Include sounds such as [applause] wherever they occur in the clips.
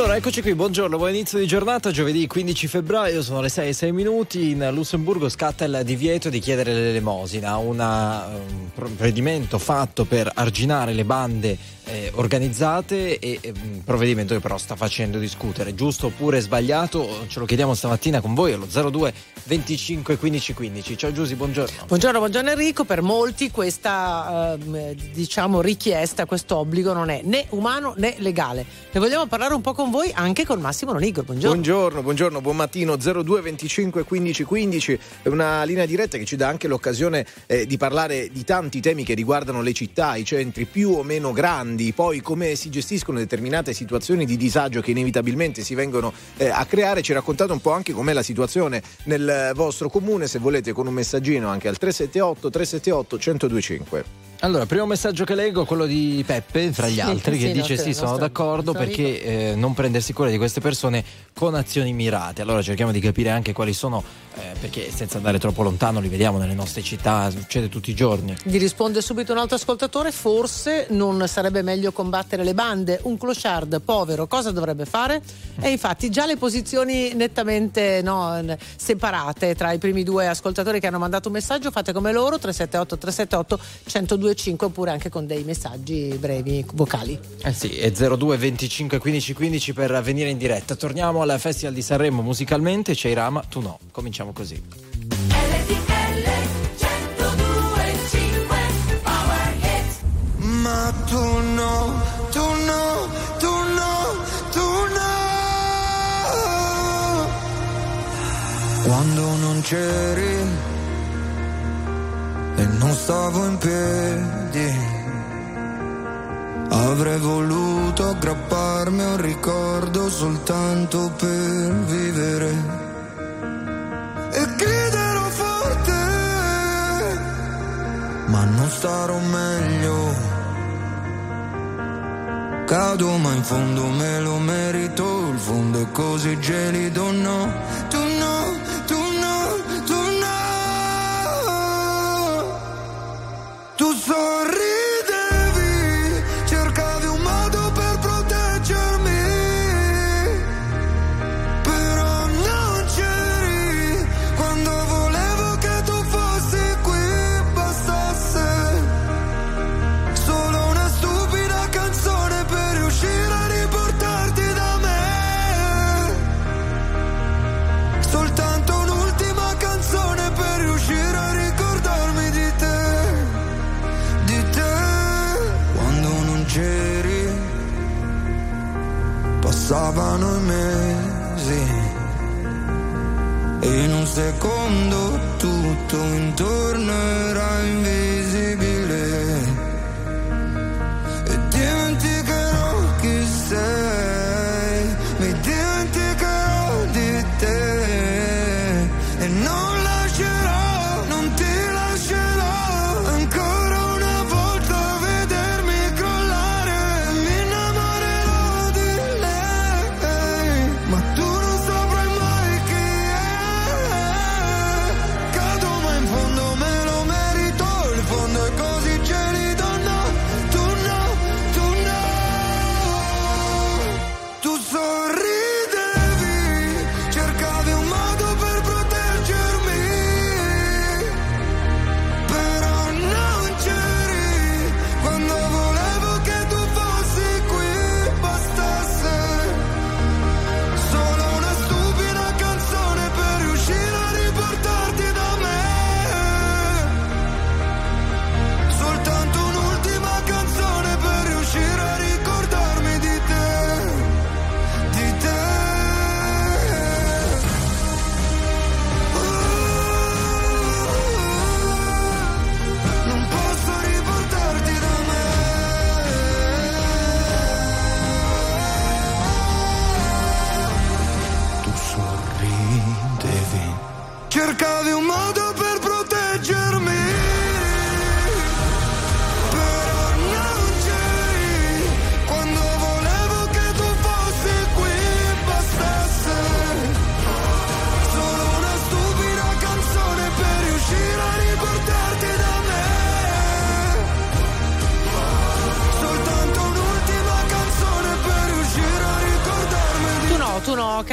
Allora, eccoci qui, buongiorno, buon inizio di giornata, giovedì 15 febbraio, sono le 6 e 6 minuti, in Lussemburgo scatta il divieto di chiedere l'elemosina, una, un provvedimento fatto per arginare le bande eh, organizzate e eh, provvedimento che però sta facendo discutere, giusto oppure sbagliato, ce lo chiediamo stamattina con voi allo 02 25 15 15. Ciao Giusy, buongiorno. Buongiorno, buongiorno Enrico, per molti questa eh, diciamo richiesta, questo obbligo non è né umano né legale. Ne vogliamo parlare un po' con voi anche con Massimo Lonigro. Buongiorno. Buongiorno, buongiorno, buon mattino 02 25 15 15. È una linea diretta che ci dà anche l'occasione eh, di parlare di tanti temi che riguardano le città, i centri più o meno grandi grandi, poi come si gestiscono determinate situazioni di disagio che inevitabilmente si vengono eh, a creare, ci raccontate un po' anche com'è la situazione nel vostro comune, se volete con un messaggino anche al 378 378 1025. Allora, primo messaggio che leggo, quello di Peppe, fra gli sì, altri, sì, che dice sì, sono d'accordo perché eh, non prendersi cura di queste persone con azioni mirate. Allora cerchiamo di capire anche quali sono, eh, perché senza andare troppo lontano li vediamo nelle nostre città, succede tutti i giorni. Gli risponde subito un altro ascoltatore, forse non sarebbe meglio combattere le bande, un clochard povero cosa dovrebbe fare? E infatti già le posizioni nettamente no, separate tra i primi due ascoltatori che hanno mandato un messaggio, fate come loro, 378 378 102 225 oppure anche con dei messaggi brevi vocali. Eh sì, è 02 25 15 15 per venire in diretta. Torniamo al Festival di Sanremo musicalmente, c'è Irama, tu no. Cominciamo così. Ma tu no, tu no, tu no, tu no. Quando non c'eri e non stavo in piedi. Avrei voluto aggrapparmi a un ricordo soltanto per vivere. E griderò forte, ma non starò meglio. Cado ma in fondo me lo merito, il fondo è così gelido, no, tu no, tu tu sorridi passavano i mesi. E in un secondo tutto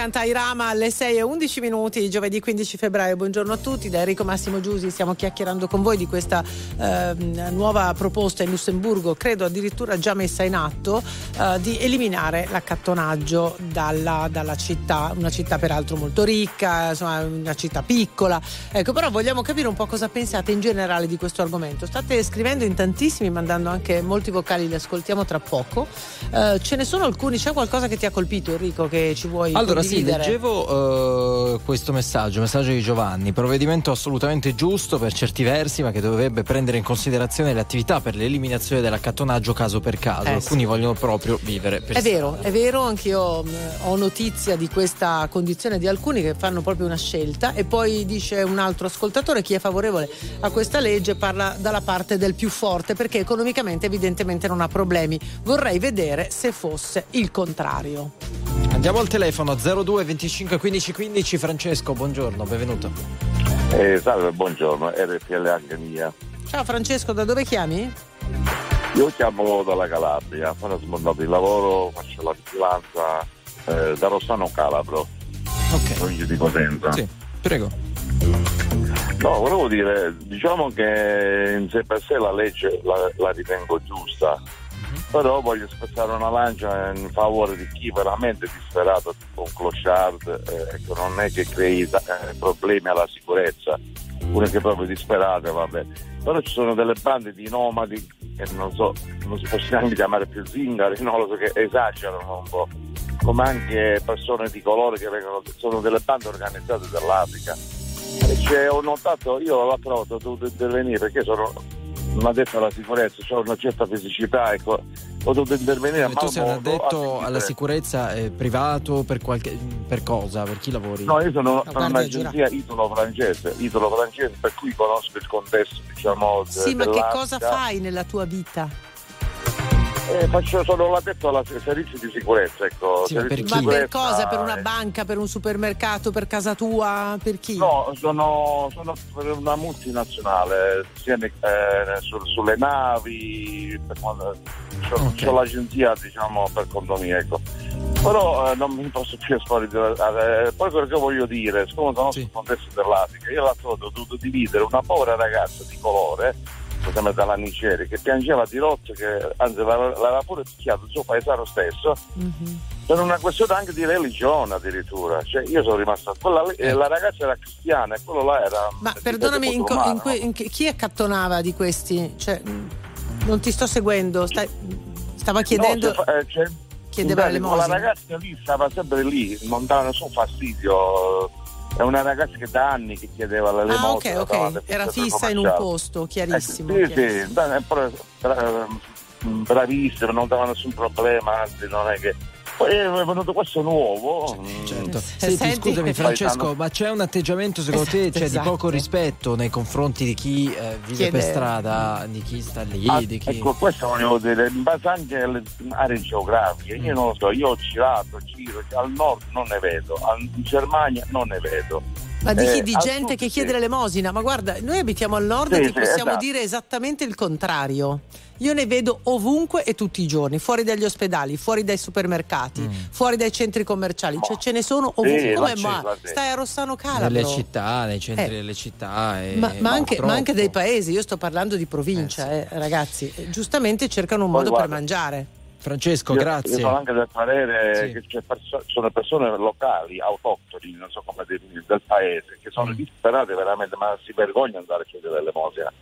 canta Irama alle 6 e 11 minuti, giovedì 15 febbraio. Buongiorno a tutti, da Enrico Massimo Giusi stiamo chiacchierando con voi di questa eh, nuova proposta in Lussemburgo, credo addirittura già messa in atto, eh, di eliminare l'accattonaggio dalla, dalla, città, una città peraltro molto ricca, insomma una città piccola. Ecco, però vogliamo capire un po' cosa pensate in generale di questo argomento. State scrivendo in tantissimi, mandando anche molti vocali, li ascoltiamo tra poco. Eh, ce ne sono alcuni, c'è qualcosa che ti ha colpito Enrico che ci vuoi allora condividere? sì, leggevo uh, questo messaggio, messaggio di Giovanni, provvedimento assolutamente giusto per certi versi ma che dovrebbe prendere in considerazione le attività per l'eliminazione dell'accattonaggio caso per caso, eh, alcuni sì. vogliono proprio vivere per È strada. vero, è vero, anch'io mm, ho notizia di questa condizione di alcuni che fanno proprio una scelta e poi dice un altro ascoltatore chi è favorevole a questa legge parla dalla parte del più forte perché economicamente evidentemente non ha problemi. Vorrei vedere se fosse il contrario. Andiamo al telefono 02 25 15 15 Francesco, buongiorno, benvenuto. Eh, salve, buongiorno, RPL anche mia. Ciao Francesco, da dove chiami? Io chiamo dalla Calabria, sono smontato il lavoro, faccio la vigilanza eh, da Rossano Calabro, ok, provincia di Potenza. Sì, prego. No, volevo dire, diciamo che in sé per sé la legge la, la ritengo giusta, però voglio spezzare una lancia in favore di chi veramente è disperato, un clochard, eh, che non è che crei eh, problemi alla sicurezza, uno che è proprio disperato, vabbè. Però ci sono delle bande di nomadi che non so, non si possono neanche chiamare più zingari, lo so, che esagerano un po', come anche persone di colore che vengono, sono delle bande organizzate dell'Africa. E cioè, ho notato, io l'altra volta ho dovuto intervenire perché sono non addetto alla sicurezza, ho una certa fisicità, ecco, ho dovuto intervenire a Tu sei un addetto alla sicurezza eh, privato per, qualche, per cosa? Per chi lavori? No, io sono, sono un'agenzia italo-francese, italo-francese, per cui conosco il contesto, diciamo. Sì, ma che cosa fai nella tua vita? Eh, faccio solo l'addetto alla servizio di sicurezza, ecco. Sì, per ma per cosa? Per una banca, per un supermercato, per casa tua? Per chi? No, sono, sono per una multinazionale, sia eh, su, sulle navi, per quando, okay. c'ho l'agenzia diciamo per conto mio, ecco. Però eh, non mi posso [laughs] più esporre. Eh, poi quello che voglio dire, siccome sono sì. sul contesto dell'Africa, io l'altro ho dovuto dividere una povera ragazza di colore sempre da Lanniceri, che piangeva di rotto, che anzi l'aveva pure picchiato il suo paesano stesso, mm-hmm. per una questione anche di religione addirittura. Cioè, io sono rimasto. Quella, eh. La ragazza era cristiana e quello là era. Ma perdonami, in, co- in que- in che- chi accattonava di questi? Cioè, non ti sto seguendo. Stai, stava chiedendo. No, cioè, cioè, chiedeva le La ragazza lì stava sempre lì, non dava nessun fastidio è una ragazza che da anni che chiedeva la. Ah, ok, ok. Era fissa in un posto, chiarissimo. Eh, sì, chiarissimo. sì, bravissima, non dava nessun problema, anzi non è che è venuto questo nuovo. Certo. Senti, Senti, scusami Francesco, ma c'è un atteggiamento secondo esatto, te cioè, esatto. di poco rispetto nei confronti di chi eh, vive Chiede... per strada, di chi sta lì? Ah, di chi... Ecco, questo volevo dire, in base anche alle aree geografiche. Io mm. non lo so, io ho girato, giro, al nord non ne vedo, in Germania non ne vedo. Ma di, chi, eh, di gente che chiede l'elemosina, ma guarda, noi abitiamo al nord sì, e ti sì, possiamo esatto. dire esattamente il contrario. Io ne vedo ovunque e tutti i giorni, fuori dagli ospedali, fuori dai supermercati, mm. fuori dai centri commerciali, cioè ce ne sono ovunque. Come ma stai a Rossano Calabro? Nelle città, nei centri eh. delle città. E... Ma, ma, anche, ma, anche, dei paesi, io sto parlando di provincia, eh, sì. eh, ragazzi. Giustamente cercano un Poi modo guarda, per mangiare. Francesco, io, grazie. Io sono anche del parere sì. che perso- sono persone locali, autoctoni, non so come definire, del paese, che sono mm. disperate veramente, ma si vergognano andare a chiedere l'elemosina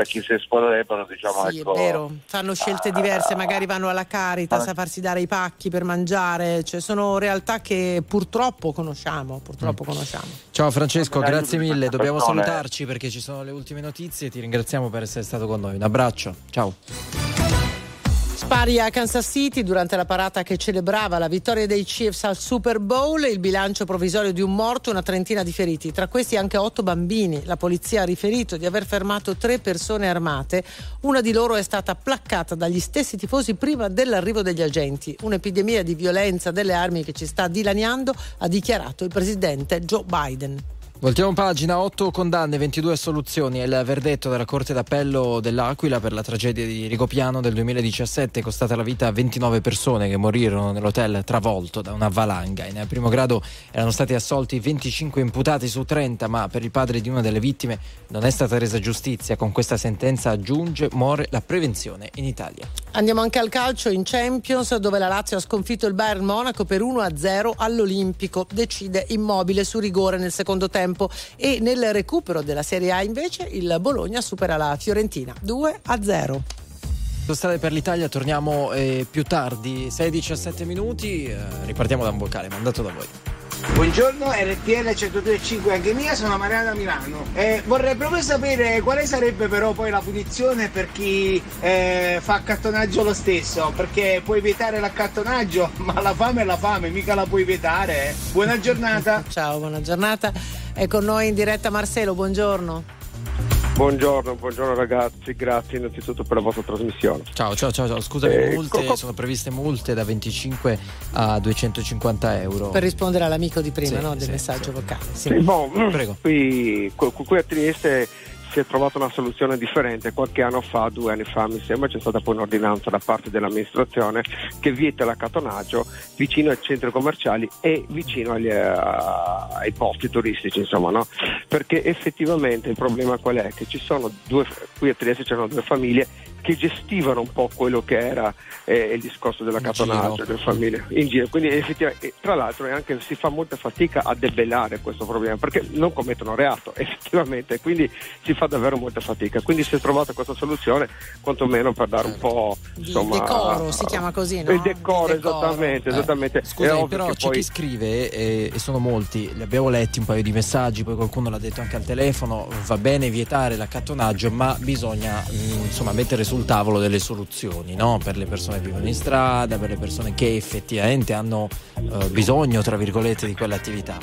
per chi si esporrebbero diciamo sì, ecco, è vero. Fanno scelte diverse magari vanno alla Caritas a farsi dare i pacchi per mangiare. Cioè sono realtà che purtroppo conosciamo purtroppo mm. conosciamo. Ciao Francesco grazie mille. dobbiamo salutarci perché ci sono le ultime notizie. Ti ringraziamo per essere stato con noi. Un abbraccio. Ciao Spari a Kansas City durante la parata che celebrava la vittoria dei Chiefs al Super Bowl, il bilancio provvisorio di un morto e una trentina di feriti, tra questi anche otto bambini. La polizia ha riferito di aver fermato tre persone armate, una di loro è stata placcata dagli stessi tifosi prima dell'arrivo degli agenti. Un'epidemia di violenza delle armi che ci sta dilaniando, ha dichiarato il presidente Joe Biden. Voltiamo pagina, 8 condanne, 22 assoluzioni. È il verdetto della Corte d'Appello dell'Aquila per la tragedia di Rigopiano del 2017. È costata la vita a 29 persone che morirono nell'hotel travolto da una valanga. In primo grado erano stati assolti 25 imputati su 30, ma per il padre di una delle vittime non è stata resa giustizia. Con questa sentenza aggiunge muore la prevenzione in Italia. Andiamo anche al calcio in Champions, dove la Lazio ha sconfitto il Bayern Monaco per 1-0 all'Olimpico. Decide immobile su rigore nel secondo tempo tempo e nel recupero della Serie A invece il Bologna supera la Fiorentina 2 a 0. Strade per l'Italia torniamo eh, più tardi, 6-17 minuti, eh, ripartiamo da un vocale mandato da voi. Buongiorno, RTL 102.5 anche mia, sono Mariana Milano. Eh, vorrei proprio sapere quale sarebbe però poi la punizione per chi eh, fa accattonaggio lo stesso, perché puoi vietare l'accattonaggio, [laughs] ma la fame è la fame, mica la puoi vietare. Eh. Buona giornata. [laughs] Ciao, buona giornata. È con noi in diretta Marcelo, buongiorno. Buongiorno, buongiorno ragazzi, grazie innanzitutto per la vostra trasmissione. Ciao, ciao, ciao, ciao. scusami, eh, multe, co- sono previste multe da 25 a 250 euro. Per rispondere all'amico di prima, sì, no? del sì, messaggio sì. vocale. Sì. Bon, Prego. Qui, qui a Trieste si è trovata una soluzione differente. Qualche anno fa, due anni fa mi sembra, c'è stata poi un'ordinanza da parte dell'amministrazione che vieta l'accattonaggio vicino ai centri commerciali e vicino agli, uh, ai posti turistici, insomma, no? Perché effettivamente il problema qual è? Che ci sono due, qui a Trieste c'erano due famiglie che gestivano un po' quello che era eh, il discorso dell'accattonaggio delle famiglie in giro. Quindi effettivamente, tra l'altro anche, si fa molta fatica a debellare questo problema perché non commettono reato [laughs] effettivamente, quindi si fa davvero molta fatica. Quindi si è trovata questa soluzione quantomeno per dare un po' insomma, il decoro, si chiama così, no? Il decoro, il decoro. esattamente, eh. esattamente. Scusa, però c'è poi... chi scrive eh, e sono molti, li abbiamo letti un paio di messaggi, poi qualcuno l'ha detto anche al telefono, va bene vietare l'accattonaggio, ma bisogna mh, mm, insomma mettere sul tavolo delle soluzioni no? per le persone che vivono in strada, per le persone che effettivamente hanno eh, bisogno, tra virgolette, di quell'attività.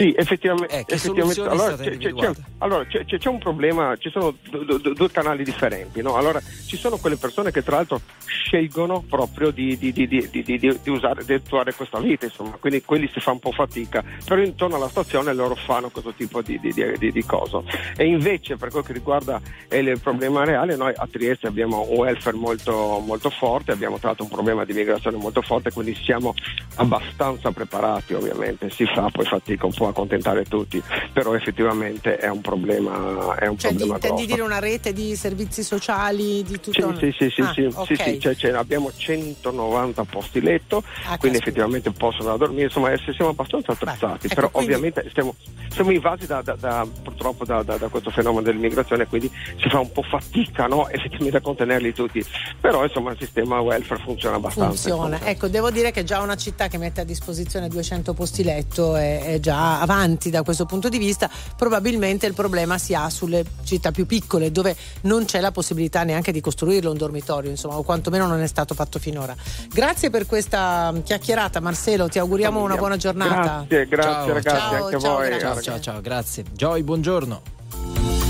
Sì, effettivamente. Eh, effettivamente. Allora, c'è, c'è, allora c'è, c'è, un problema, ci sono d- d- due canali differenti. No? Allora, ci sono quelle persone che tra l'altro scelgono proprio di, di, di, di usare, di attuare questa vita, insomma, quindi quelli si fa un po' fatica, però intorno alla stazione loro fanno questo tipo di, di cosa. E invece per quello che riguarda il problema reale, noi a Trieste abbiamo un welfare molto, molto forte, abbiamo tra l'altro un problema di migrazione molto forte, quindi siamo abbastanza preparati ovviamente, si fa poi fatica un po' accontentare tutti, però effettivamente è un problema, è un cioè, problema di, intendi dire una rete di servizi sociali di tutto? Sì, sì, sì, ah, sì, okay. sì, sì cioè, cioè, abbiamo 190 posti letto, ah, quindi effettivamente possono dormire, insomma siamo abbastanza attrezzati, Beh, però ecco, quindi... ovviamente stiamo, siamo invasi da, da, da, purtroppo da, questo fenomeno dell'immigrazione, quindi si fa un po' fatica no? [laughs] effettivamente a contenerli tutti, però insomma il sistema welfare funziona abbastanza. Funziona, ecco devo dire che già una città che mette a disposizione 200 posti letto è, è già avanti da questo punto di vista, probabilmente il problema si ha sulle città più piccole dove non c'è la possibilità neanche di costruirlo un dormitorio, insomma, o quantomeno non è stato fatto finora. Grazie per questa chiacchierata Marcelo, ti auguriamo una buona giornata. Grazie, grazie ciao. ragazzi, ciao, anche ciao, a voi. Grazie. Ciao, ciao, grazie. Joy, buongiorno.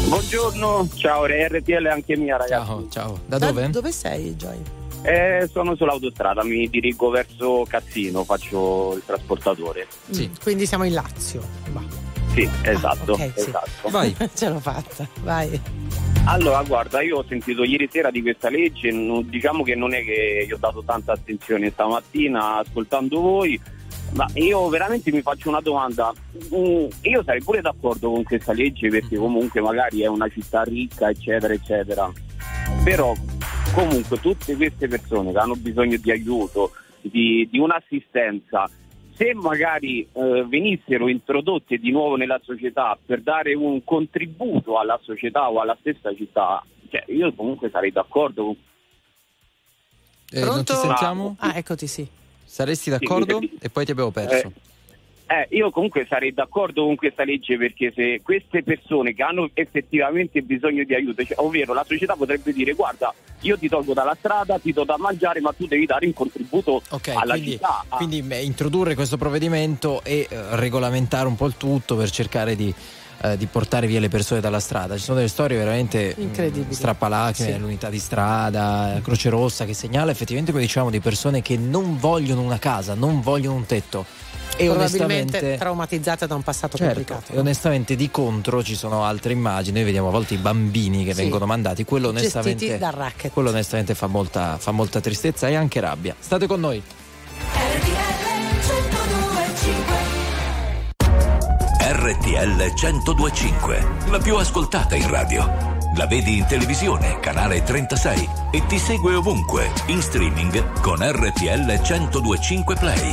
Buongiorno, ciao, RTL anche mia ragazzi. Ciao, ciao. Da, da dove? Dove sei Joy? Eh, sono sull'autostrada, mi dirigo verso Cassino, faccio il trasportatore. Sì. Mm, quindi siamo in Lazio. Va. Sì, esatto. Ah, okay, esatto. Sì. Vai. [laughs] Ce l'ho fatta, vai. Allora, guarda, io ho sentito ieri sera di questa legge, non, diciamo che non è che io ho dato tanta attenzione stamattina ascoltando voi, ma io veramente mi faccio una domanda. Mm, io sarei pure d'accordo con questa legge perché comunque magari è una città ricca, eccetera, eccetera. Però comunque tutte queste persone che hanno bisogno di aiuto, di, di un'assistenza, se magari eh, venissero introdotte di nuovo nella società per dare un contributo alla società o alla stessa città, cioè io comunque sarei d'accordo con eh, non ti sentiamo? Ah, eccoti sì. Saresti d'accordo? Sì, e poi ti abbiamo perso. Eh, eh, io comunque sarei d'accordo con questa legge perché se queste persone che hanno effettivamente bisogno di aiuto, cioè, ovvero la società potrebbe dire guarda io ti tolgo dalla strada, ti do da mangiare ma tu devi dare un contributo okay, alla quindi, città. Quindi beh, introdurre questo provvedimento e eh, regolamentare un po' il tutto per cercare di... Eh, di portare via le persone dalla strada. Ci sono delle storie veramente mm, incredibili. Strappalacrime, sì. l'unità di strada, Croce Rossa che segnala effettivamente, come diciamo, di persone che non vogliono una casa, non vogliono un tetto E probabilmente onestamente- traumatizzata da un passato Certo, complicato. e onestamente di contro ci sono altre immagini, noi vediamo a volte i bambini che Sì. vengono mandati, quello onestamente, dal racket. quello onestamente fa, molta, fa molta tristezza e anche rabbia. State con noi. RTL 1025, la più ascoltata in radio. La vedi in televisione, canale 36 e ti segue ovunque, in streaming con RTL 1025 Play.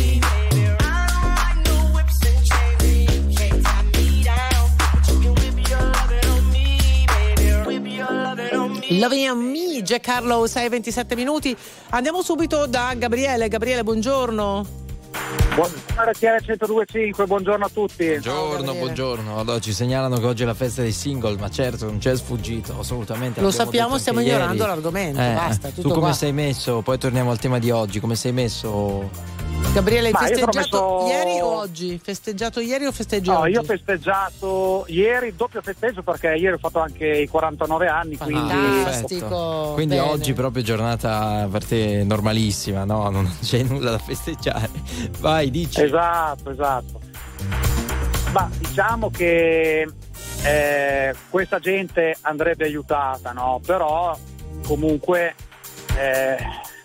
Me, Jack Harlow 6-27 minuti. Andiamo subito da Gabriele. Gabriele, buongiorno. Buongiorno RTL 1025, buongiorno a tutti. Buongiorno, buongiorno. Allora, ci segnalano che oggi è la festa dei single, ma certo non c'è sfuggito, assolutamente. Lo sappiamo, stiamo ignorando ieri. l'argomento, Eh, basta, Tu come qua. sei messo? Poi torniamo al tema di oggi. Come sei messo? Gabriele, hai Ma festeggiato messo- ieri o oggi? Festeggiato ieri o festeggi No, oggi? io ho festeggiato ieri, doppio festeggio perché ieri ho fatto anche i 49 anni, quindi Fantastico. Quindi bene. oggi proprio giornata per te normalissima, no? Non c'è nulla da festeggiare. Vai, dici. Esatto, esatto. Ma diciamo che eh, questa gente andrebbe aiutata, no? Però comunque eh,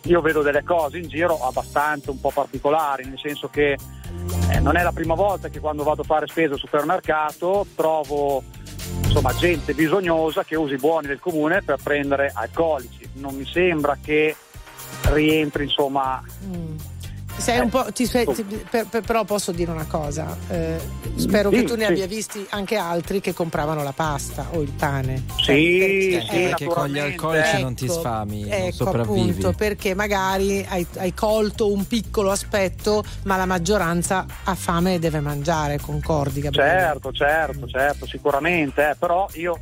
io vedo delle cose in giro abbastanza un po' particolari, nel senso che eh, non è la prima volta che quando vado a fare spesa al supermercato trovo insomma gente bisognosa che usa i buoni del comune per prendere alcolici. Non mi sembra che rientri insomma Mm. Sei un po', ti spe- ti- per- per- però posso dire una cosa, eh, spero Sì, che tu ne sì. abbia visti anche altri che compravano la pasta o il pane. Sì, Cioè, sì, perché- perché con gli alcolici non ti Ecco, sfami, non ecco, sopravvivi. appunto, perché magari hai, hai colto un piccolo aspetto, ma la maggioranza ha fame e deve mangiare, concordi Gabriele? Certo, certo, certo, sicuramente, eh, però io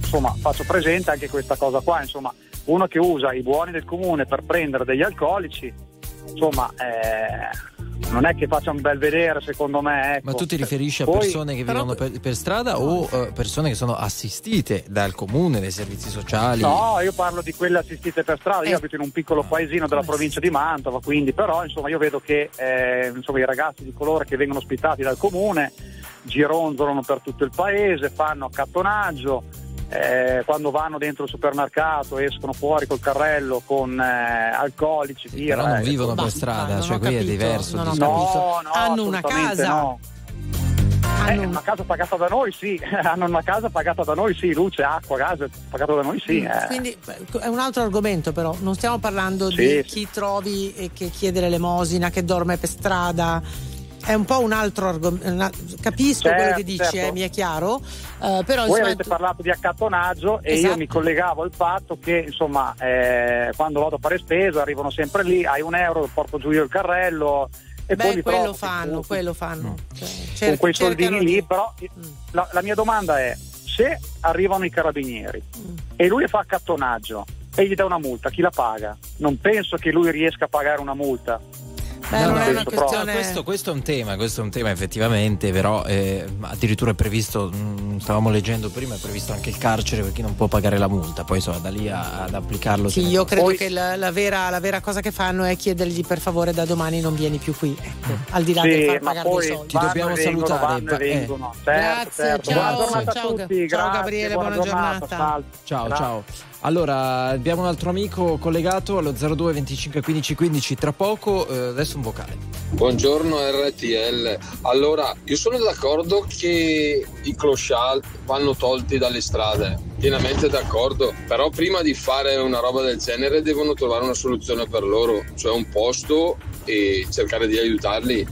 insomma faccio presente anche questa cosa qua, insomma, uno che usa i buoni del comune per prendere degli alcolici, insomma, eh, non è che faccia un bel vedere secondo me. Ecco. Ma tu ti riferisci a Poi- persone che vivono per, per strada o eh, persone che sono assistite dal comune, dai servizi sociali? No, io parlo di quelle assistite per strada, Eh. io abito in un piccolo paesino della provincia di Mantova, quindi però insomma io vedo che eh, insomma, i ragazzi di colore che vengono ospitati dal comune gironzolano per tutto il paese, fanno accattonaggio, eh, quando vanno dentro il supermercato escono fuori col carrello con eh, alcolici, birra. Però non eh, vivono per strada, non cioè qui è capito, diverso. non ho diciamo. No, no, Hanno una casa. no. Eh, una casa pagata da noi, sì. [laughs] Hanno una casa pagata da noi, sì. Luce, acqua, gas, pagato da noi, sì. Mm, eh. Quindi è un altro argomento però, non stiamo parlando Sì, di sì. chi trovi e che chiede l'elemosina, che dorme per strada. È un po' un altro argomento. Capisco Certo, quello che dici, certo. eh, mi è chiaro. eh, però Voi insomma, avete parlato di accattonaggio e Esatto. io mi collegavo al fatto che insomma eh, quando vado a fare spesa arrivano sempre lì, hai un euro, porto giù io il carrello e poi beh, li quello trovo fanno, tutti quello fanno. Cioè, con cer- quei soldini lì, di- però la, la mia domanda è se arrivano i carabinieri Mm. e lui fa accattonaggio e gli dà una multa, chi la paga? Non penso che lui riesca a pagare una multa. Beh, una penso questione- No, questo, questo è un tema, questo è un tema effettivamente, però eh, addirittura è previsto, mh, stavamo leggendo prima, è previsto anche il carcere per chi non può pagare la multa, poi insomma da lì a- ad applicarlo. Sì, io credo che la, la vera, la vera cosa che fanno è chiedergli per favore da domani non vieni più qui. Ecco, al di là del Sì, far ma pagare poi dei soldi. Ti dobbiamo vanno vengono, salutare, vanno va- eh. Certo, Grazie, certo. ciao, ciao, a tutti, ciao, grazie, Gabriele, buona, buona giornata. giornata. Ciao, ciao. Allora, abbiamo un altro amico collegato allo 02 25 15 15 tra poco, eh, adesso un vocale. Buongiorno RTL. Allora, io sono d'accordo che i clochard vanno tolti dalle strade, pienamente d'accordo, però prima di fare una roba del genere devono trovare una soluzione per loro, cioè un posto e cercare di aiutarli.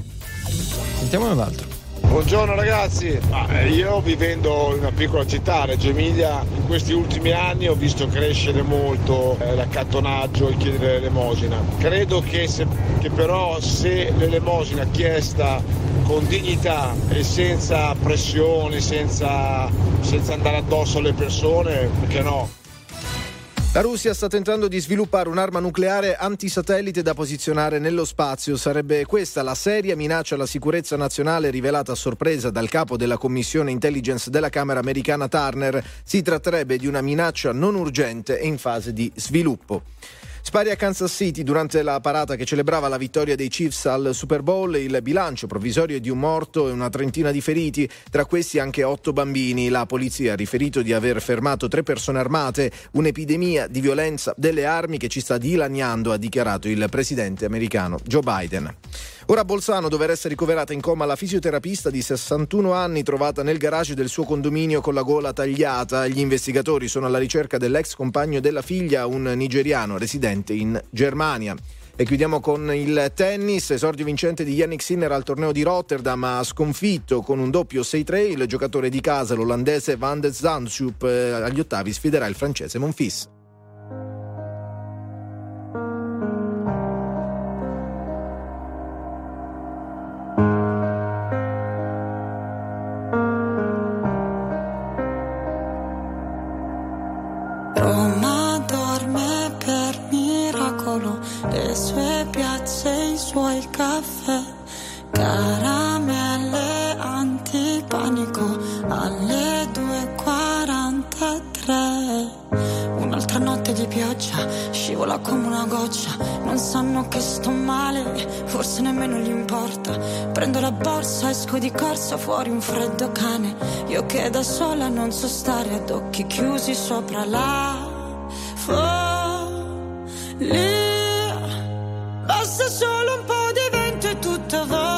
Sentiamo un altro. Buongiorno ragazzi, Ma, eh, io vivendo in una piccola città, Reggio Emilia, in questi ultimi anni ho visto crescere molto eh, l'accattonaggio, il chiedere l'elemosina. Credo che, se- che però se l'elemosina chiesta con dignità e senza pressioni, senza, senza andare addosso alle persone, perché no? La Russia sta tentando di sviluppare un'arma nucleare antisatellite da posizionare nello spazio. Sarebbe questa la seria minaccia alla sicurezza nazionale rivelata a sorpresa dal capo della Commissione Intelligence della Camera americana Turner. Si tratterebbe di una minaccia non urgente e in fase di sviluppo. Spari a Kansas City durante la parata che celebrava la vittoria dei Chiefs al Super Bowl. Il bilancio provvisorio di un morto e una trentina di feriti, tra questi anche otto bambini. La polizia ha riferito di aver fermato tre persone armate, un'epidemia di violenza delle armi che ci sta dilaniando, ha dichiarato il presidente americano Joe Biden. Ora a Bolzano dovrà essere ricoverata in coma la fisioterapista di 61 anni trovata nel garage del suo condominio con la gola tagliata. Gli investigatori sono alla ricerca dell'ex compagno della figlia, un nigeriano residente in Germania. E chiudiamo con il tennis, esordio vincente di Yannick Sinner al torneo di Rotterdam, ha sconfitto con un doppio 6-3 il giocatore di casa, l'olandese Van de Zandschulp, eh, agli ottavi sfiderà il francese Monfils. Piazze, i suoi caffè, caramelle antipanico alle 2.43. Un'altra notte di pioggia, scivola come una goccia, non sanno che sto male, forse nemmeno gli importa. Prendo la borsa, esco di corsa, fuori un freddo cane, io che da sola non so stare ad occhi chiusi sopra la follia. Basta solo un po' di vento e tutto vola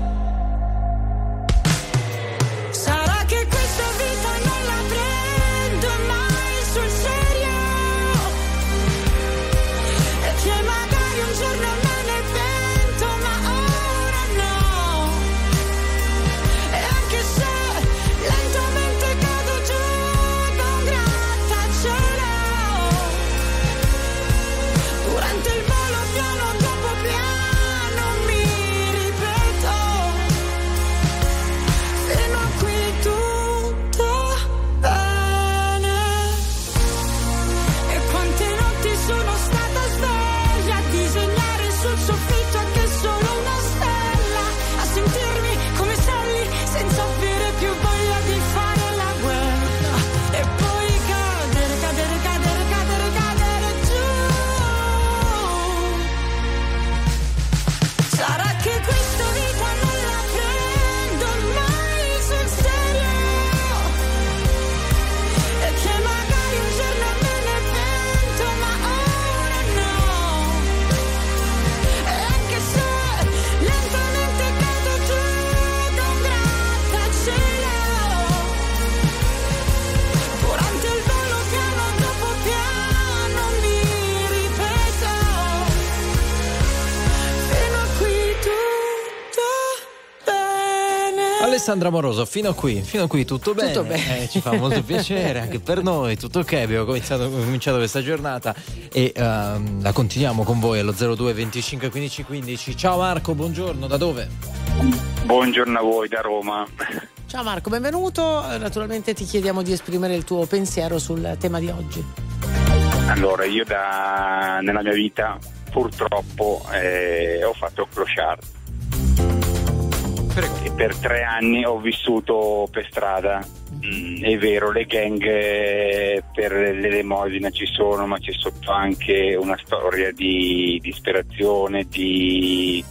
Alessandra Moroso, fino a qui, fino a qui tutto bene. Tutto bene. Eh, ci fa molto piacere anche per noi, tutto ok. Abbiamo cominciato, cominciato questa giornata e ehm, la continuiamo con voi allo 02 25 15 15. Ciao Marco, buongiorno, da dove? Buongiorno a voi da Roma. Ciao Marco, benvenuto. Naturalmente ti chiediamo di esprimere il tuo pensiero sul tema di oggi. Allora, io da, nella mia vita purtroppo eh, ho fatto clochard. Per tre anni ho vissuto per strada. Mm, è vero, le gang eh, per l'elemosina ci sono, ma c'è sotto anche una storia di disperazione, di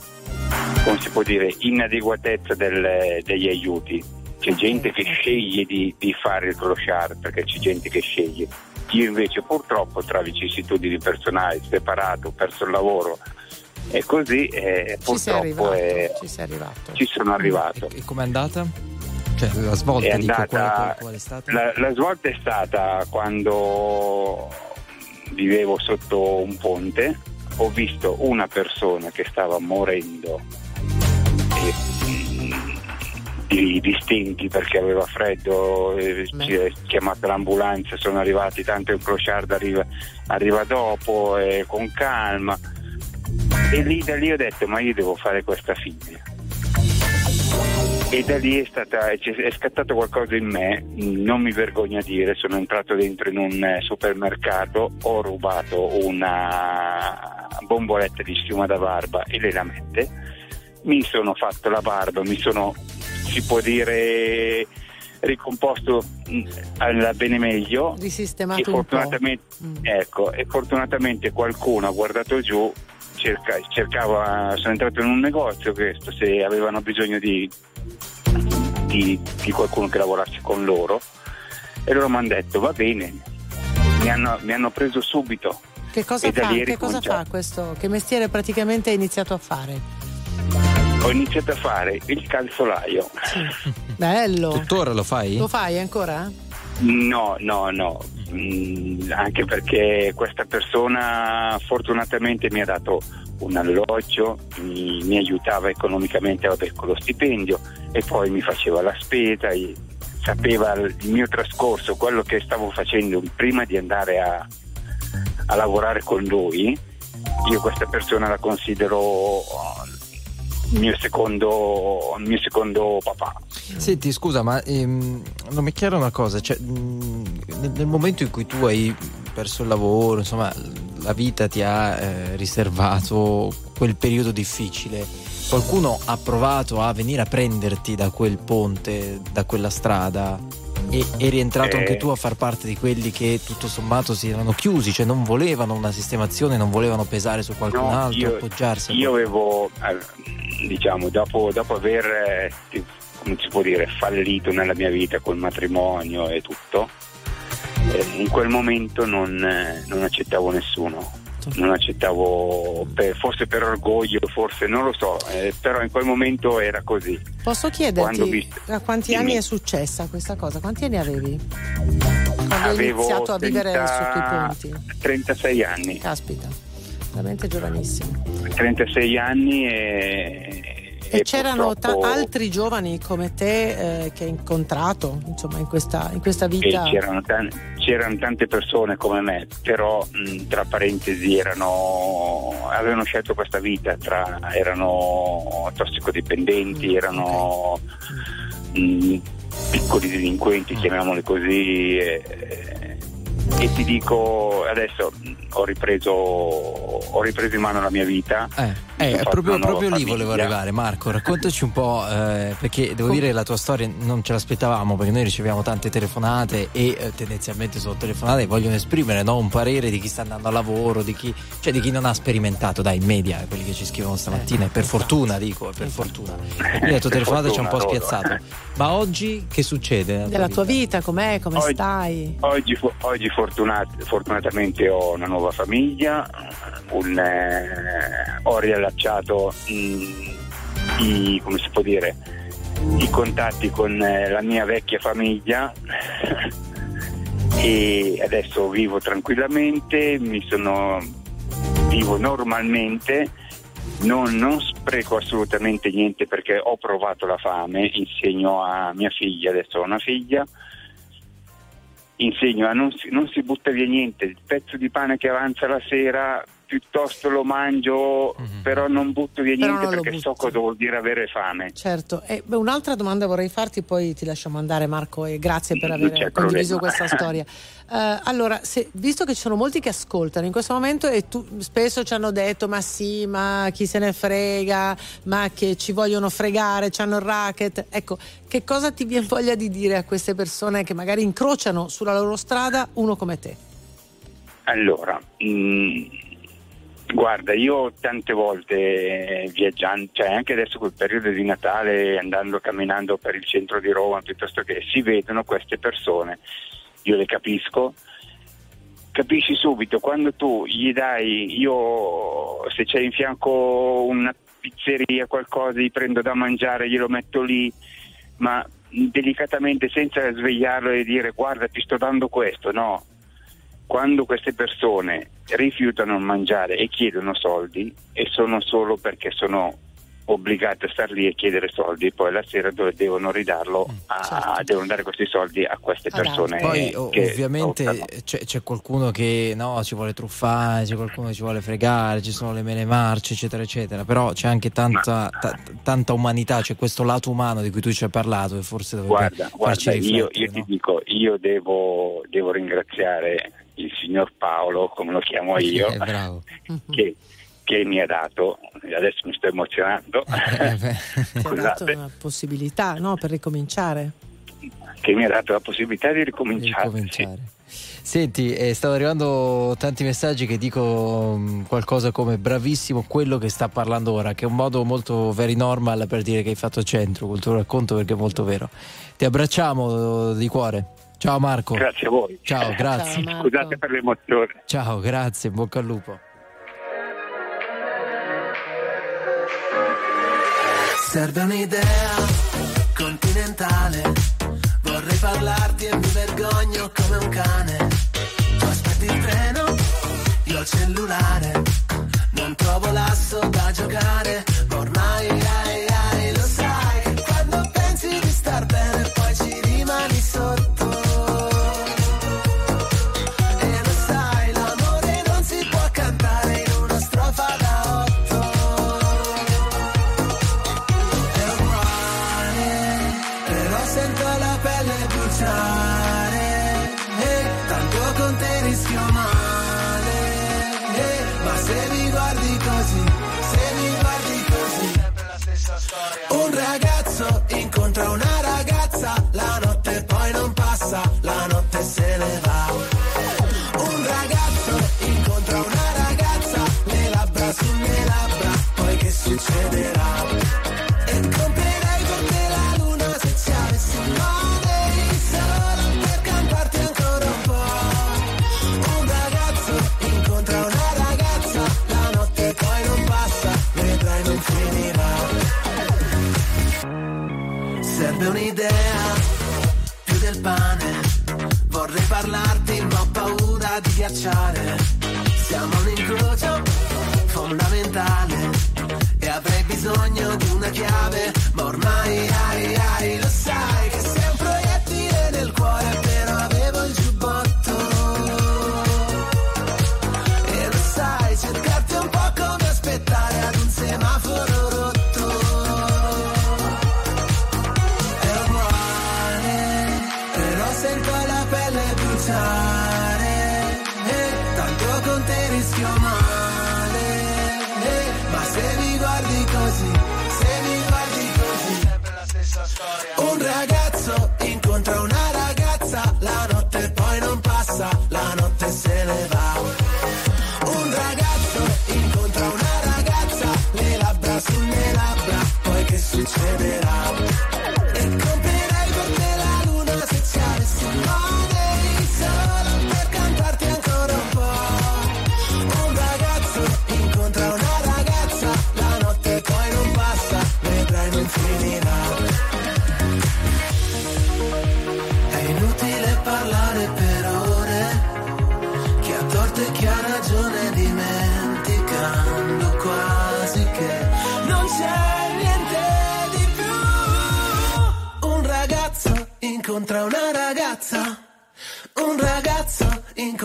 come si può dire, inadeguatezza del- degli aiuti. C'è gente che sceglie di, di fare il clochard perché c'è gente che sceglie. Io invece purtroppo tra vicissitudini personali, separato, ho perso il lavoro e così eh, Ci sei purtroppo arrivato. eh, Ci sei arrivato. ci sono arrivato. E com'è andata? Cioè, la svolta È dico, andata- qual, qual- qual è stata? La, la svolta è stata quando vivevo sotto un ponte, ho visto una persona che stava morendo e, mm, di, di stinchi perché aveva freddo, eh, ci è chiamata l'ambulanza, sono arrivati, tanto il clochard arriva, arriva dopo, eh, con calma. E lì da lì ho detto ma io devo fare questa figlia. E da lì è, stata, è scattato qualcosa in me, non mi vergogno a dire, sono entrato dentro in un eh, supermercato, ho rubato una bomboletta di schiuma da barba e le lamette, mi sono fatto la barba, mi sono, si può dire, ricomposto mh, alla bene meglio e Risistemato po'. fortunatamente, ecco, e fortunatamente qualcuno ha guardato giù, cerca- cercava, sono entrato in un negozio questo, se avevano bisogno di, di- di qualcuno che lavorasse con loro e loro mi hanno detto va bene, mi hanno, mi hanno preso subito. Che cosa fa? Che cosa fa questo? Che mestiere praticamente hai iniziato a fare? Ho iniziato a fare il calzolaio. Bello. Tuttora lo fai? Lo fai ancora? No, no, no, Mm, anche perché questa persona fortunatamente mi ha dato un alloggio, mi, mi aiutava economicamente vabbè, con lo stipendio e poi mi faceva la spesa, sapeva il mio trascorso, quello che stavo facendo prima di andare a, a lavorare con lui. Io questa persona la considero mio secondo, mio secondo papà. Senti, scusa, ma ehm, non mi è chiaro una cosa, cioè, mh, nel, nel momento in cui tu hai perso il lavoro, insomma, la vita ti ha eh, riservato quel periodo difficile, qualcuno ha provato a venire a prenderti da quel ponte, da quella strada e eri entrato Eh. anche tu a far parte di quelli che tutto sommato si erano chiusi, cioè non volevano una sistemazione, non volevano pesare su qualcun No, altro, io, appoggiarsi. io avevo, eh, diciamo, dopo, dopo aver, eh, come si può dire, fallito nella mia vita col matrimonio e tutto, eh, in quel momento non, non accettavo nessuno. Non accettavo, per- forse per orgoglio, forse non lo so, eh, però in quel momento era così. Posso chiederti visto- a quanti anni è successa questa cosa? Quanti anni avevi? Quando hai Avevo iniziato a vivere 30 sotto i ponti? 36 anni. Caspita, veramente giovanissimo. 36 anni e, E, c'erano ta- purtroppo- altri giovani come te eh, che hai incontrato insomma, in, questa, in questa vita? c'erano, tan- c'erano tante persone come me, però mh, tra parentesi erano, avevano scelto questa vita, tra- erano tossicodipendenti, erano mh, piccoli delinquenti, chiamiamoli così. E, e ti dico, adesso mh, ho ripreso, ho ripreso in mano la mia vita. Eh, fatto proprio, proprio lì volevo arrivare, Marco. Raccontaci un po', eh, perché devo dire la tua storia non ce l'aspettavamo, perché noi riceviamo tante telefonate e eh, tendenzialmente sono telefonate che vogliono esprimere no, un parere di chi sta andando a lavoro, di chi, cioè di chi non ha sperimentato, dai, in media, quelli che ci scrivono stamattina, e per fortuna dico, e per fortuna. E quindi la tua telefonata ci ha un po' fortuna, loro. spiazzato. Ma oggi che succede? nella Della tua vita? vita, com'è, come Oggi- stai? Oggi, oggi fortunat- fortunatamente ho una nuova famiglia, un, eh, ho riallacciato mm, i, come si può dire, i contatti con eh, la mia vecchia famiglia [laughs] e adesso vivo tranquillamente, mi sono, vivo normalmente, non, non spreco assolutamente niente perché ho provato la fame, insegno a mia figlia, adesso ho una figlia, insegno a non si, non si butta via niente, il pezzo di pane che avanza la sera piuttosto lo mangio, però non butto via. Però niente perché so cosa vuol dire avere fame. Certo, e, beh, un'altra domanda vorrei farti, poi ti lasciamo andare Marco e grazie per aver condiviso problema. questa [laughs] storia. Eh, allora, se- visto che ci sono molti che ascoltano in questo momento e tu, spesso ci hanno detto ma sì, ma chi se ne frega, ma che ci vogliono fregare, ci hanno il racket, ecco, che cosa ti viene voglia di dire a queste persone che magari incrociano sulla loro strada uno come te? Allora, mm, guarda, io tante volte eh, viaggiando, cioè anche adesso col periodo di Natale, andando camminando per il centro di Roma, piuttosto che si vedono queste persone, io le capisco, capisci subito quando tu gli dai, io se c'è in fianco una pizzeria, qualcosa, gli prendo da mangiare, glielo metto lì, ma delicatamente senza svegliarlo e dire guarda ti sto dando questo, no. Quando queste persone rifiutano il mangiare e chiedono soldi e sono solo perché sono obbligate a star lì e chiedere soldi, poi la sera dove devono ridarlo, a- devono dare questi soldi a queste persone. Poi o- che ovviamente c'è, c'è qualcuno che no, ci vuole truffare, c'è qualcuno che ci vuole fregare, ci sono le mele marce, eccetera, eccetera. Però c'è anche tanta, ta- tanta umanità, c'è questo lato umano di cui tu ci hai parlato e forse dovrebbe Guarda, farci guarda io, io ti dico, io devo, devo ringraziare il signor Paolo, come lo chiamo io, Eh, bravo. [laughs] che, che mi ha dato, adesso mi sto emozionando, [laughs] Ti ha dato una possibilità no, per ricominciare. che mi ha dato la possibilità di ricominciare. Ricominciare. Senti, eh, stanno arrivando tanti messaggi che dico mh, qualcosa come bravissimo quello che sta parlando ora, che è un modo molto very normal per dire che hai fatto centro col tuo racconto perché è molto vero. Ti abbracciamo eh, di cuore. Ciao Marco. Grazie a voi. Ciao, grazie. Scusate per l'emozione. Ciao, grazie, bocca al lupo. Serve un'idea continentale. Vorrei parlarti e mi vergogno come un cane. Tu aspetti il treno, io il cellulare. Non trovo l'asso da giocare, ma ormai ai, ai, idea, più del pane. Vorrei parlarti, ma ho paura di ghiacciare. Siamo un incrocio fondamentale e avrei bisogno di una chiave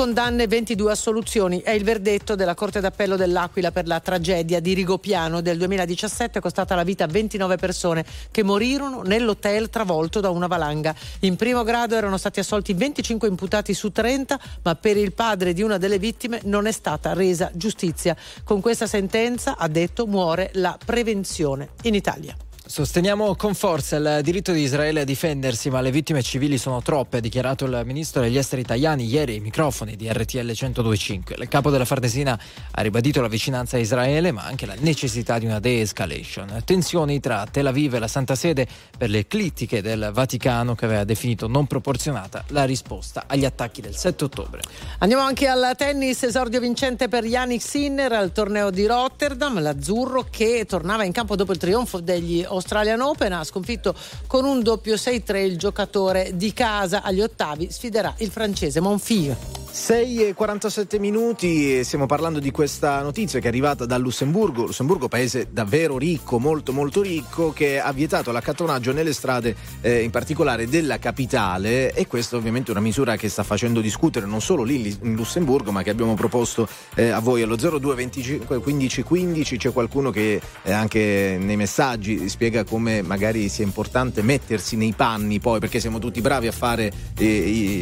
Condanne e 22 assoluzioni è il verdetto della Corte d'Appello dell'Aquila per la tragedia di Rigopiano del 2017 costata la vita a 29 persone che morirono nell'hotel travolto da una valanga. In primo grado erano stati assolti 25 imputati su 30, ma per il padre di una delle vittime non è stata resa giustizia. Con questa sentenza, ha detto, muore la prevenzione in Italia. Sosteniamo con forza il diritto di Israele a difendersi, ma le vittime civili sono troppe, ha dichiarato il ministro degli esteri italiani ieri ai microfoni di RTL 1025. Il capo della Farnesina ha ribadito la vicinanza a Israele, ma anche la necessità di una de-escalation. Tensioni tra Tel Aviv e la Santa Sede per le critiche del Vaticano che aveva definito non proporzionata la risposta agli attacchi del 7 ottobre. Andiamo anche al tennis, esordio vincente per Yannick Sinner al torneo di Rotterdam, l'azzurro che tornava in campo dopo il trionfo degli Australian Open, ha sconfitto con un doppio 6-3 il giocatore di casa. Agli ottavi, sfiderà il francese Monfils. 6 e 47 minuti stiamo parlando di questa notizia che è arrivata dal Lussemburgo, Lussemburgo paese davvero ricco, molto molto ricco, che ha vietato l'accattonaggio nelle strade eh, in particolare della capitale. E questa ovviamente è una misura che sta facendo discutere non solo lì in Lussemburgo ma che abbiamo proposto eh, a voi. Allo 02 25 15 15 c'è qualcuno che eh, anche nei messaggi spiega come magari sia importante mettersi nei panni poi perché siamo tutti bravi a fare eh, i,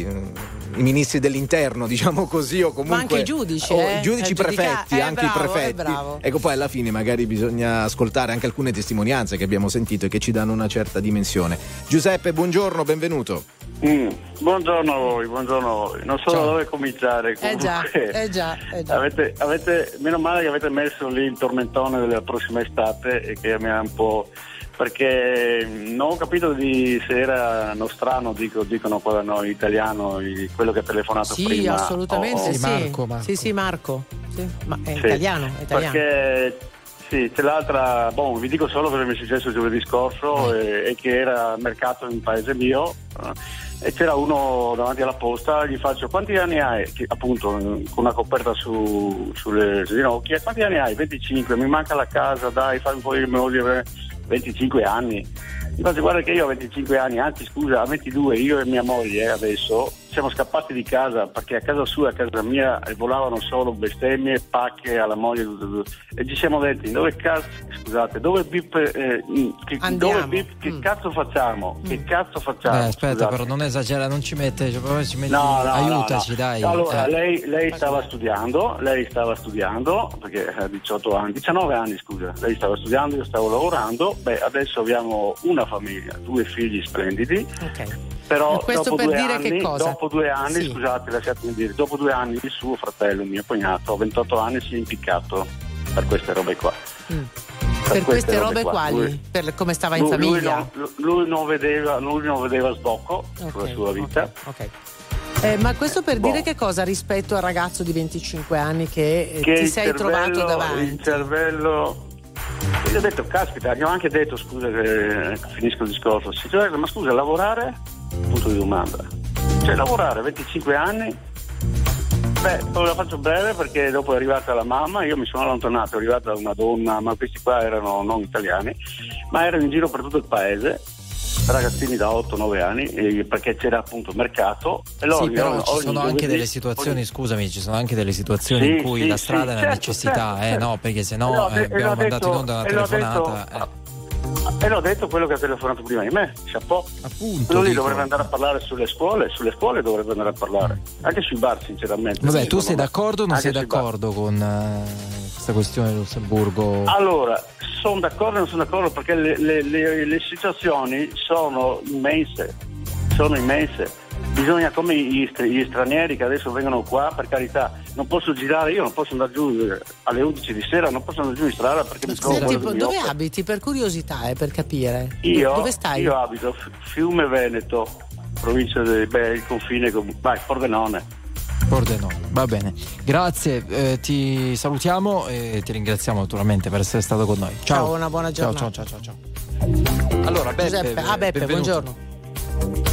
i ministri dell'interno diciamo così o comunque Ma anche i giudici, o eh? i giudici Eh, giudica- prefetti eh, anche bravo, i eh, prefetti ecco poi alla fine magari bisogna ascoltare anche alcune testimonianze che abbiamo sentito e che ci danno una certa dimensione Giuseppe buongiorno benvenuto Mm, Buongiorno a voi, buongiorno a voi. Non so da dove cominciare. Eh già, comunque. eh già, eh già. Avete, avete- meno male che avete messo lì il tormentone della prossima estate e che mi ha un po'. Perché non ho capito di, se era nostrano, dico- dicono qua da noi, italiano, quello che ha telefonato Sì, prima. assolutamente o- sì. Sì, sì, Marco. Sì, Ma è Sì, italiano, è italiano. Perché sì, c'è l'altra, boh, vi dico solo cosa mi è successo giovedì scorso e, e che era mercato in paese mio eh, e c'era uno davanti alla posta, gli faccio quanti anni hai? Che, appunto con una coperta su- sulle ginocchia, quanti anni hai? 25, mi manca la casa, dai, fai un po' di memoria, 25 anni. Faccio guarda che io ho 25 anni, anzi scusa, a 22 io e mia moglie adesso siamo scappati di casa perché a casa sua e a casa mia eh, volavano solo bestemmie, pacche alla moglie e ci siamo detti dove cazzo, scusate, dove bip, eh, che, dove bip, che cazzo facciamo? Che cazzo facciamo? Eh, aspetta, Scusate. però non esagera, non ci mette, cioè, ci metti- No, no, aiutaci, no, no. dai. Allora, Eh. lei, lei stava studiando, lei stava studiando, perché ha 18 anni, 19 anni scusa, lei stava studiando, io stavo lavorando, beh adesso abbiamo una famiglia, due figli splendidi, però E questo dopo per due, dire anni, che cosa? Dopo due anni, Sì. scusate, lasciatemi dire, dopo due anni il suo fratello, mio cognato, a 28 anni si è impiccato per queste robe qua. Per queste robe qua. quali? Lui- Per come stava in lui- lui famiglia? non- lui non vedeva, lui non vedeva sbocco sulla Ok, sua vita. Eh, ma questo per Boh. dire che cosa rispetto al ragazzo di 25 anni che, eh, che ti sei trovato davanti? Il cervello. Io ho detto, caspita, gli ho anche detto, scusa che finisco il discorso, si dice, ma scusa, lavorare? Punto di domanda. Cioè lavorare 25 anni? Beh, la faccio breve perché dopo è arrivata la mamma, io mi sono allontanato, è arrivata una donna, ma questi qua erano non italiani, ma erano in giro per tutto il paese, ragazzini da 8-9 anni, eh, perché c'era appunto mercato. E loro Sì, però ogni- ci sono ogni anche delle situazioni, scusami, ci sono anche delle situazioni Sì, in cui sì, la sì, strada è una certo, necessità, certo, eh, certo. no, perché E sennò l'ho eh, abbiamo l'ho mandato in detto- onda una telefonata. detto- E l'ho detto quello che ha telefonato prima di me, chapeau. Appunto. Quello lì dico. dovrebbe andare a parlare sulle scuole, sulle scuole dovrebbe andare a parlare, anche sui bar sinceramente. Vabbè, tu sei d'accordo o non sei bar. d'accordo con eh, questa questione di Lussemburgo? Allora, sono d'accordo e non sono d'accordo perché le, le- le- le situazioni sono immense, sono immense. Bisogna, come gli, gli stranieri che adesso vengono qua, per carità, non posso girare, io non posso andare giù eh, alle 11 di sera, non posso andare giù in strada perché mi trovo Senti, dove offre. abiti? Per curiosità, eh, per capire. Io, Dove stai? io abito Fi- Fiume Veneto, provincia di beh, il confine con vai, Pordenone. Pordenone, va bene. Grazie, eh, ti salutiamo e ti ringraziamo naturalmente per essere stato con noi. Ciao. Ciao, una buona Ciao, giornata. ciao, ciao, ciao. Allora, Beppe, Giuseppe. Ah, Beppe, benvenuto. buongiorno.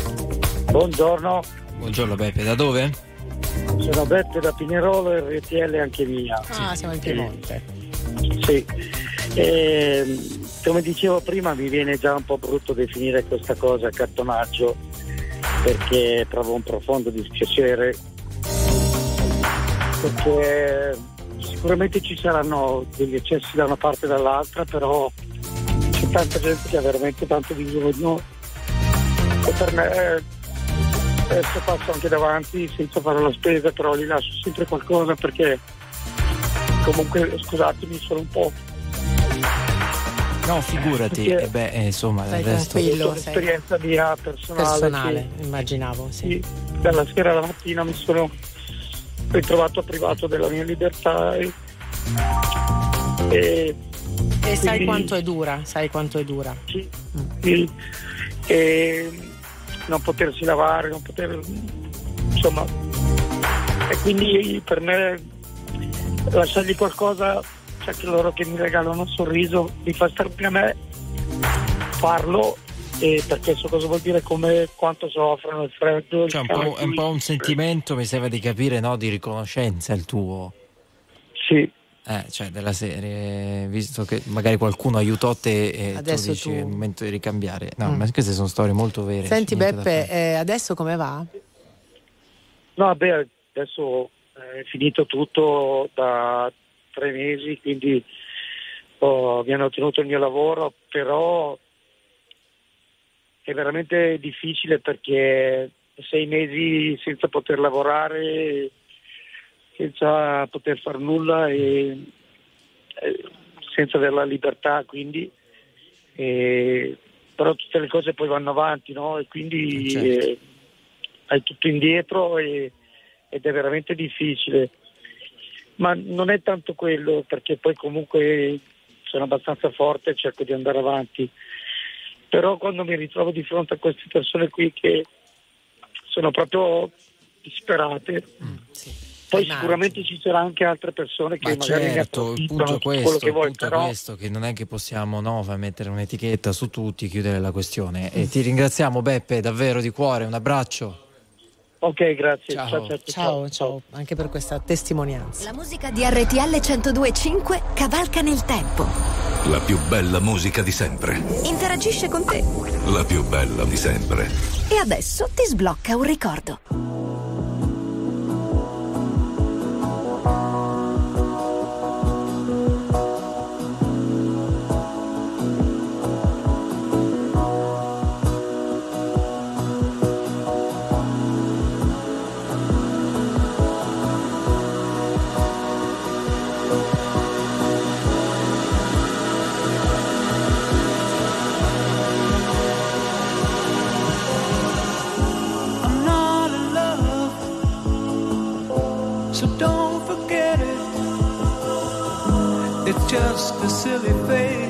Buongiorno, Buongiorno Beppe, da dove? sono Beppe da Pinerolo e RTL anche mia. Ah, siamo in Piemonte. Sì. Ehm, come dicevo prima mi viene già un po' brutto definire questa cosa cartonaggio perché provo un profondo dispiacere perché sicuramente ci saranno degli eccessi da una parte e dall'altra però c'è tanta gente che ha veramente tanto bisogno e per me eh, adesso passo anche davanti senza fare la spesa però gli lascio sempre qualcosa perché comunque scusatemi sono un po' No, figurati, Perché- eh beh, eh, insomma, il resto... tranquillo. l'esperienza mia personale, Personale, che- immaginavo, sì. sì, dalla sera alla mattina mi sono ritrovato privato della mia libertà e, e, E sai quindi- quanto è dura, sai quanto è dura. sì, sì, e non potersi lavare, non poter insomma e quindi per me lasciargli qualcosa, cioè che loro che mi regalano un sorriso mi fa stare bene a me farlo e perché so cosa vuol dire come quanto soffrono il freddo il Cioè, un po', è un po' un sentimento, mi sembra di capire, no, di riconoscenza il tuo. Sì. Eh, cioè, della serie, visto che magari qualcuno aiutò te e Adesso tu dici tu- è il momento di ricambiare. No, Mm. ma queste sono storie molto vere. Senti Beppe, eh, adesso come va? No, beh, adesso è finito tutto da tre mesi, quindi oh, mi hanno tenuto il mio lavoro, però è veramente difficile perché sei mesi senza poter lavorare, senza poter fare nulla e eh, senza avere la libertà, quindi eh, però tutte le cose poi vanno avanti, no? E quindi Certo. eh, hai tutto indietro e- ed è veramente difficile. Ma non è tanto quello, perché poi comunque sono abbastanza forte e cerco di andare avanti. Però quando mi ritrovo di fronte a queste persone qui che sono proprio disperate, poi sicuramente ci saranno anche altre persone che Ma magari ne certo, il approfittano, punto è questo, che il vuoi, punto è però questo, che non è che possiamo no, mettere un'etichetta su tutti, chiudere la questione. E ti ringraziamo Beppe, davvero di cuore, un abbraccio. Ok, grazie. Ciao. Ciao, ciao, Ciao, ciao, anche per questa testimonianza. La musica di RTL 1025 cavalca nel tempo. La più bella musica di sempre. Interagisce con te. La più bella di sempre. E adesso ti sblocca un ricordo. Just a silly phase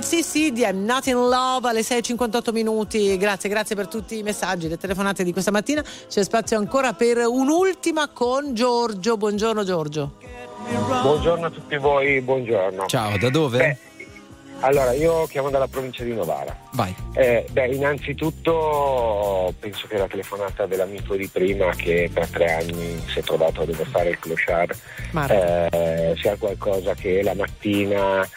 through. I 10cc di I'm Not in Love alle 6.58 minuti. Grazie, grazie per tutti i messaggi, le telefonate di questa mattina. C'è spazio ancora per un'ultima con Giorgio. Buongiorno Giorgio. Buongiorno a tutti voi, buongiorno. Ciao, da dove? Beh, allora, io chiamo dalla provincia di Novara. Vai. Eh, beh, innanzitutto penso che la telefonata dell'amico di prima che per tre anni si è trovato a dover fare il clochard eh, sia qualcosa che la mattina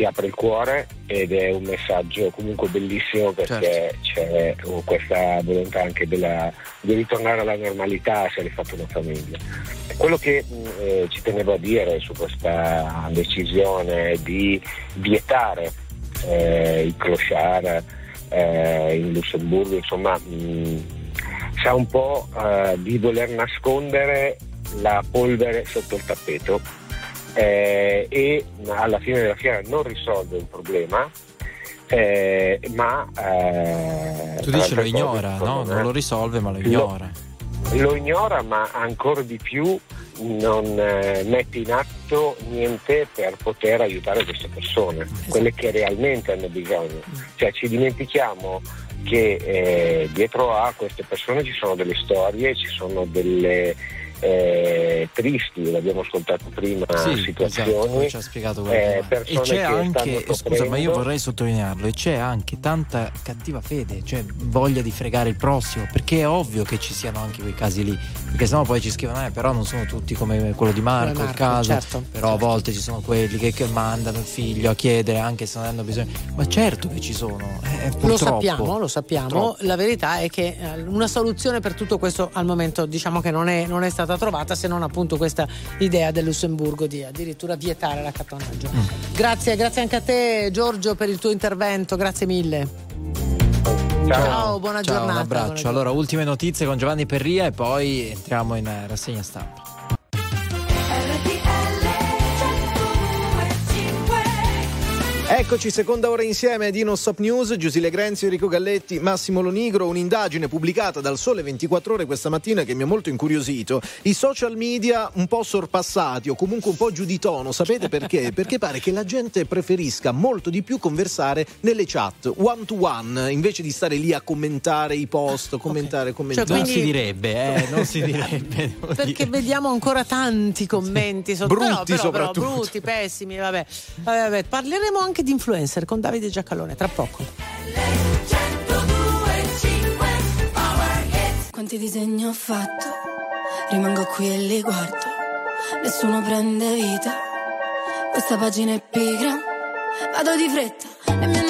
ti apre il cuore ed è un messaggio comunque bellissimo perché c'è uh, questa volontà anche della- di ritornare alla normalità se hai fatto una famiglia. Quello che mh, eh, ci tenevo a dire su questa decisione di vietare eh, i clochard eh, in Lussemburgo, insomma, mh, sa un po' eh, di voler nascondere la polvere sotto il tappeto eh, e alla fine della fiera non risolve il problema. eh, ma eh, Tu dici lo ignora, no? Non lo risolve, ma lo Lo- ignora. lo ignora ma ancora di più non eh, mette in atto niente per poter aiutare queste persone, quelle che realmente hanno bisogno. Cioè ci dimentichiamo che eh, dietro a queste persone ci sono delle storie, ci sono delle, eh, tristi, l'abbiamo ascoltato prima, Sì, situazioni. esatto, poi ci ha spiegato quello eh, e c'è che anche, stanno scusa, ma io vorrei sottolinearlo, e c'è anche tanta cattiva fede, cioè voglia di fregare il prossimo, perché è ovvio che ci siano anche quei casi lì, perché sennò poi ci scrivono, eh, però non sono tutti come quello di Marco, Come il Marco, caso, certo, però a volte ci sono quelli che, che mandano il figlio a chiedere anche se non hanno bisogno, ma certo che ci sono, eh, Lo purtroppo. sappiamo, lo sappiamo. Purtroppo. La verità è che eh, una soluzione per tutto questo al momento diciamo che non è, non è stata trovata se non appunto questa idea del Lussemburgo di addirittura vietare l'accattonaggio. Mm. Grazie, grazie anche a te Giorgio per il tuo intervento, grazie mille. Ciao, buona Ciao, giornata. Un abbraccio. Allora, ultime notizie con Giovanni Perria e poi entriamo in eh, rassegna stampa. Eccoci, seconda ora insieme di Non Stop News, Giusile Grenzio, Enrico Galletti, Massimo Lonigro, un'indagine pubblicata dal Sole 24 Ore questa mattina che mi ha molto incuriosito. I social media un po' sorpassati o comunque un po' giù di tono, sapete perché? [laughs] Perché pare che la gente preferisca molto di più conversare nelle chat, one to one, invece di stare lì a commentare i post, commentare, commentare. Cioè, Non quindi- si direbbe, eh, non si direbbe. [laughs] Perché dire. vediamo ancora tanti commenti sotto, Brutti però, però, però, soprattutto. brutti, pessimi, vabbè. Vabbè, vabbè. Parleremo anche di influencer con Davide Giacalone tra poco. Quanti disegni ho fatto? Rimango qui e li guardo. Nessuno prende vita. Questa pagina è pigra. Vado di fretta e mi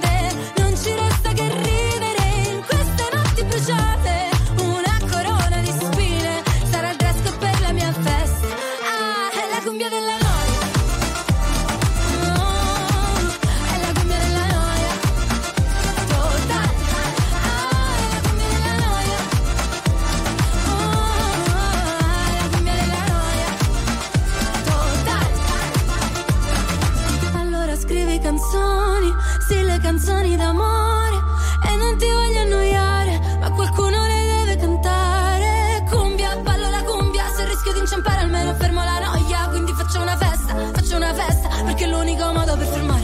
canzoni d'amore E non ti voglio annoiare, ma qualcuno le deve cantare. Cumbia, ballo la cumbia, se rischio di inciampare almeno fermo la noia. Quindi faccio una festa, faccio una festa Perché è l'unico modo per fermare,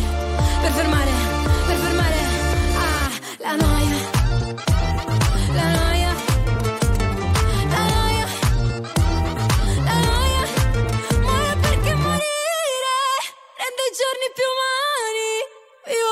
per fermare, per fermare Ah, la noia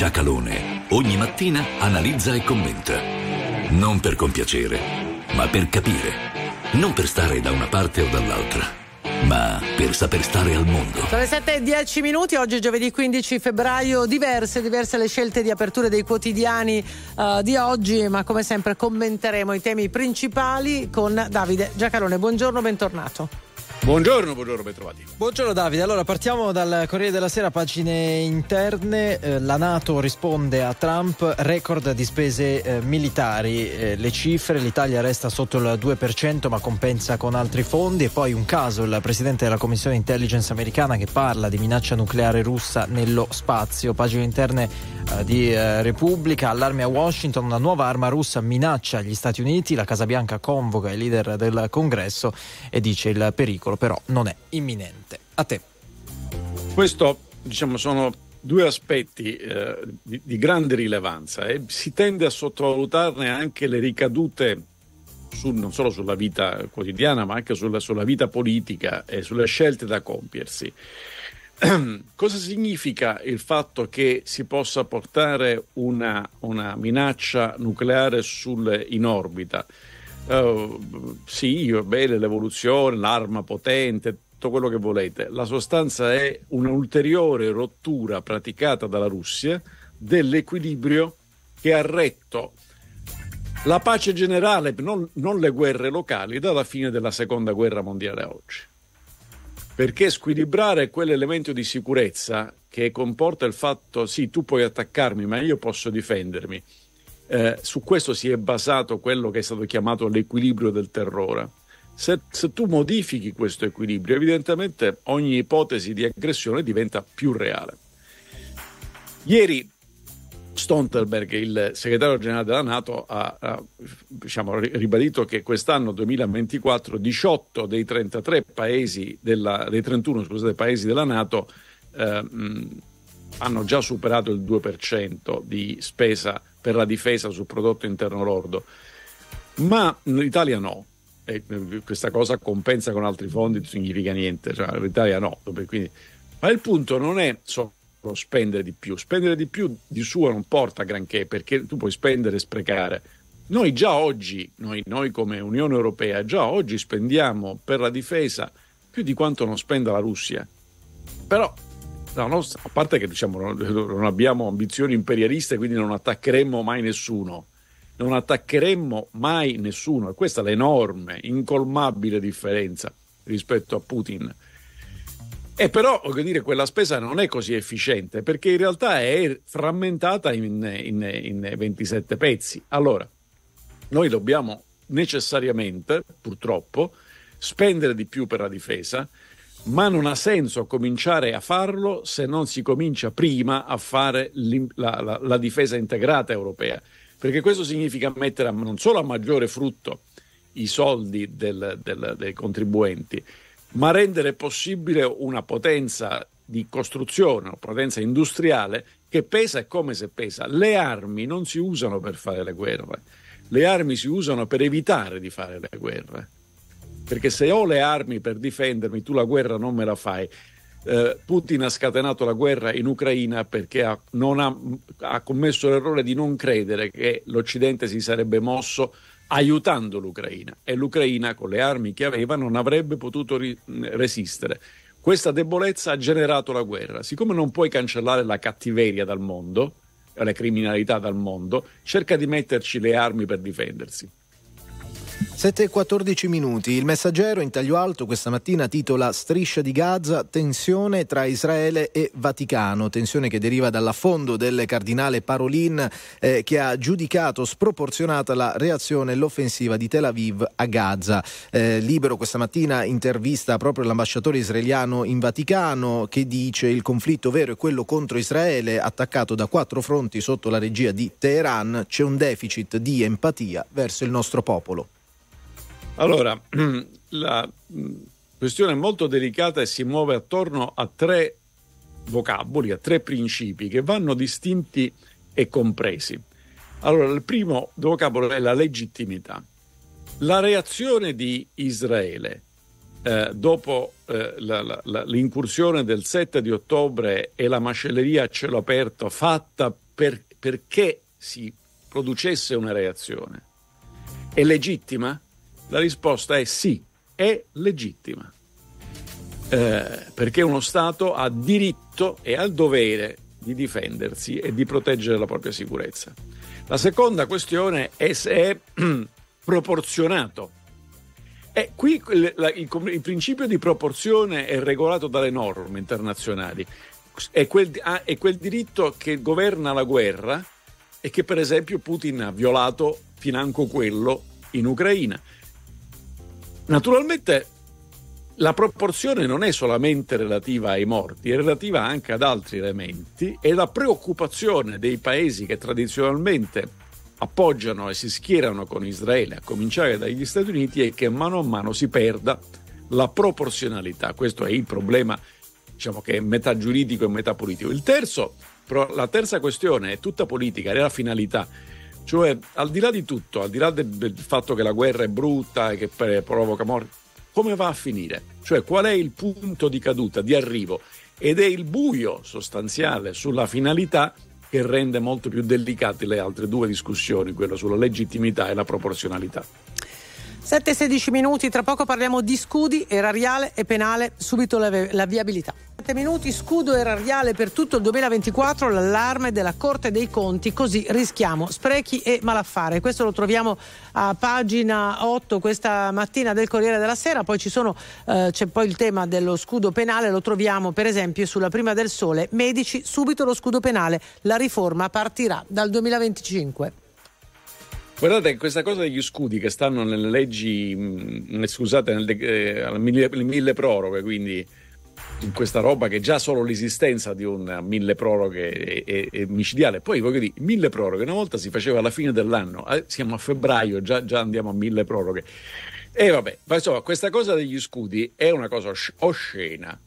Giacalone ogni mattina analizza e commenta. Non per compiacere, ma per capire. Non per stare da una parte o dall'altra, ma per saper stare al mondo. Sono le 7 e 10 minuti, oggi giovedì 15 febbraio, diverse, diverse le scelte di apertura dei quotidiani uh, di oggi, ma come sempre commenteremo i temi principali con Davide Giacalone. Buongiorno, bentornato. Buongiorno, buongiorno, bentrovati. Buongiorno Davide, allora partiamo dal Corriere della Sera, pagine interne. Eh, la Nato risponde a Trump, record di spese eh, militari, eh, le cifre, l'Italia resta sotto il 2% ma compensa con altri fondi e poi un caso, il presidente della Commissione Intelligence americana che parla di minaccia nucleare russa nello spazio. Pagine interne eh, di eh, Repubblica, allarme a Washington, una nuova arma russa minaccia gli Stati Uniti, la Casa Bianca convoca i leader del Congresso e dice il pericolo però non è imminente. A te. Questo, diciamo, sono due aspetti eh, di, di, grande rilevanza e si tende a sottovalutarne anche le ricadute su, non solo sulla vita quotidiana, ma anche sulla, sulla vita politica e sulle scelte da compiersi. [clears throat] Cosa significa il fatto che si possa portare una, una minaccia nucleare sul, in orbita? Uh, sì, va bene l'evoluzione, l'arma potente, tutto quello che volete. La sostanza è un'ulteriore rottura praticata dalla Russia dell'equilibrio che ha retto la pace generale, non, non le guerre locali, dalla fine della seconda guerra mondiale a oggi. Perché squilibrare quell'elemento di sicurezza che comporta il fatto sì, tu puoi attaccarmi, ma io posso difendermi eh, su questo si è basato quello che è stato chiamato l'equilibrio del terrore. Se, se, tu modifichi questo equilibrio, evidentemente ogni ipotesi di aggressione diventa più reale. Ieri Stoltenberg, il segretario generale della Nato, ha, ha diciamo, ribadito che quest'anno 2024 18 dei 33 paesi della, dei 31 scusate, paesi della Nato eh, hanno già superato il 2% di spesa per la difesa sul prodotto interno lordo, ma l'Italia no. E questa cosa compensa con altri fondi, non significa niente, cioè, l'Italia no. Quindi, ma il punto non è solo spendere di più, spendere di più di suo non porta granché perché tu puoi spendere e sprecare. Noi già oggi, noi, noi come Unione Europea, già oggi spendiamo per la difesa più di quanto non spenda la Russia. Però nostra, a parte che diciamo, non abbiamo ambizioni imperialiste, quindi non attaccheremmo mai nessuno. Non attaccheremmo mai nessuno. E questa è l'enorme, incolmabile differenza rispetto a Putin. E però, voglio dire, quella spesa non è così efficiente perché in realtà è frammentata in, in, in 27 pezzi. Allora, noi dobbiamo necessariamente, purtroppo, spendere di più per la difesa, ma non ha senso cominciare a farlo se non si comincia prima a fare la, la, la, difesa integrata europea, perché questo significa mettere non solo a maggiore frutto i soldi del, del, dei contribuenti, ma rendere possibile una potenza di costruzione, una potenza industriale che pesa come se pesa. Le armi non si usano per fare le guerre, le armi si usano per evitare di fare le guerre perché se ho le armi per difendermi, tu la guerra non me la fai. Eh, Putin ha scatenato la guerra in Ucraina perché ha, ha, ha commesso l'errore di non credere che l'Occidente si sarebbe mosso aiutando l'Ucraina e l'Ucraina con le armi che aveva non avrebbe potuto ri- resistere. Questa debolezza ha generato la guerra. Siccome non puoi cancellare la cattiveria dal mondo, la criminalità dal mondo, cerca di metterci le armi per difendersi. 7 e 14 minuti. Il messaggero in taglio alto questa mattina titola Striscia di Gaza, tensione tra Israele e Vaticano. Tensione che deriva dall'affondo del cardinale Parolin eh, che ha giudicato sproporzionata la reazione e l'offensiva di Tel Aviv a Gaza. Eh, libero questa mattina intervista proprio l'ambasciatore israeliano in Vaticano che dice il conflitto vero è quello contro Israele attaccato da quattro fronti sotto la regia di Teheran. C'è un deficit di empatia verso il nostro popolo. Allora, [clears throat] la mm, questione è molto delicata e si muove attorno a tre vocaboli, a tre principi che vanno distinti e compresi. Allora, il primo vocabolo è la legittimità. La reazione di Israele eh, dopo eh, la, la, l'incursione del 7 di ottobre e la macelleria a cielo aperto fatta per, perché si producesse una reazione è legittima? La risposta è sì, è legittima. eh, perché uno Stato ha diritto e ha il dovere di difendersi e di proteggere la propria sicurezza. La seconda questione è se è [clears throat] proporzionato. E qui il, il, il, principio di proporzione è regolato dalle norme internazionali. È quel, è quel diritto che governa la guerra e che per esempio Putin ha violato financo quello in Ucraina. Naturalmente la proporzione non è solamente relativa ai morti, è relativa anche ad altri elementi e la preoccupazione dei paesi che tradizionalmente appoggiano e si schierano con Israele, a cominciare dagli Stati Uniti, è che mano a mano si perda la proporzionalità. Questo è il problema, diciamo che è metà giuridico e metà politico. Terzo, la terza questione è tutta politica, è la finalità. Cioè, al di là di tutto, al di là del, fatto che la guerra è brutta e che provoca morti, come va a finire? Cioè qual è il punto di caduta, di arrivo? Ed è il buio sostanziale sulla finalità che rende molto più delicate le altre due discussioni, quella sulla legittimità e la proporzionalità. 7-16 minuti, tra poco parliamo di scudi, erariale e penale, subito la, la viabilità. 7 minuti, scudo erariale per tutto il 2024, l'allarme della Corte dei Conti, così rischiamo sprechi e malaffare. Questo lo troviamo a pagina 8 questa mattina del Corriere della Sera, poi sono, eh, c'è poi il tema dello scudo penale, lo troviamo per esempio sulla Prima del Sole, medici, subito lo scudo penale, la riforma partirà dal 2025. Guardate, questa cosa degli scudi che stanno nelle leggi, scusate, nel, eh, mille, mille proroghe, quindi in questa roba che già solo l'esistenza di un mille proroghe è, è, è micidiale. Poi voglio dire, mille proroghe una volta si faceva alla fine dell'anno, eh, siamo a febbraio, già, già, andiamo a mille proroghe. E vabbè, insomma, questa cosa degli scudi è una cosa oscena,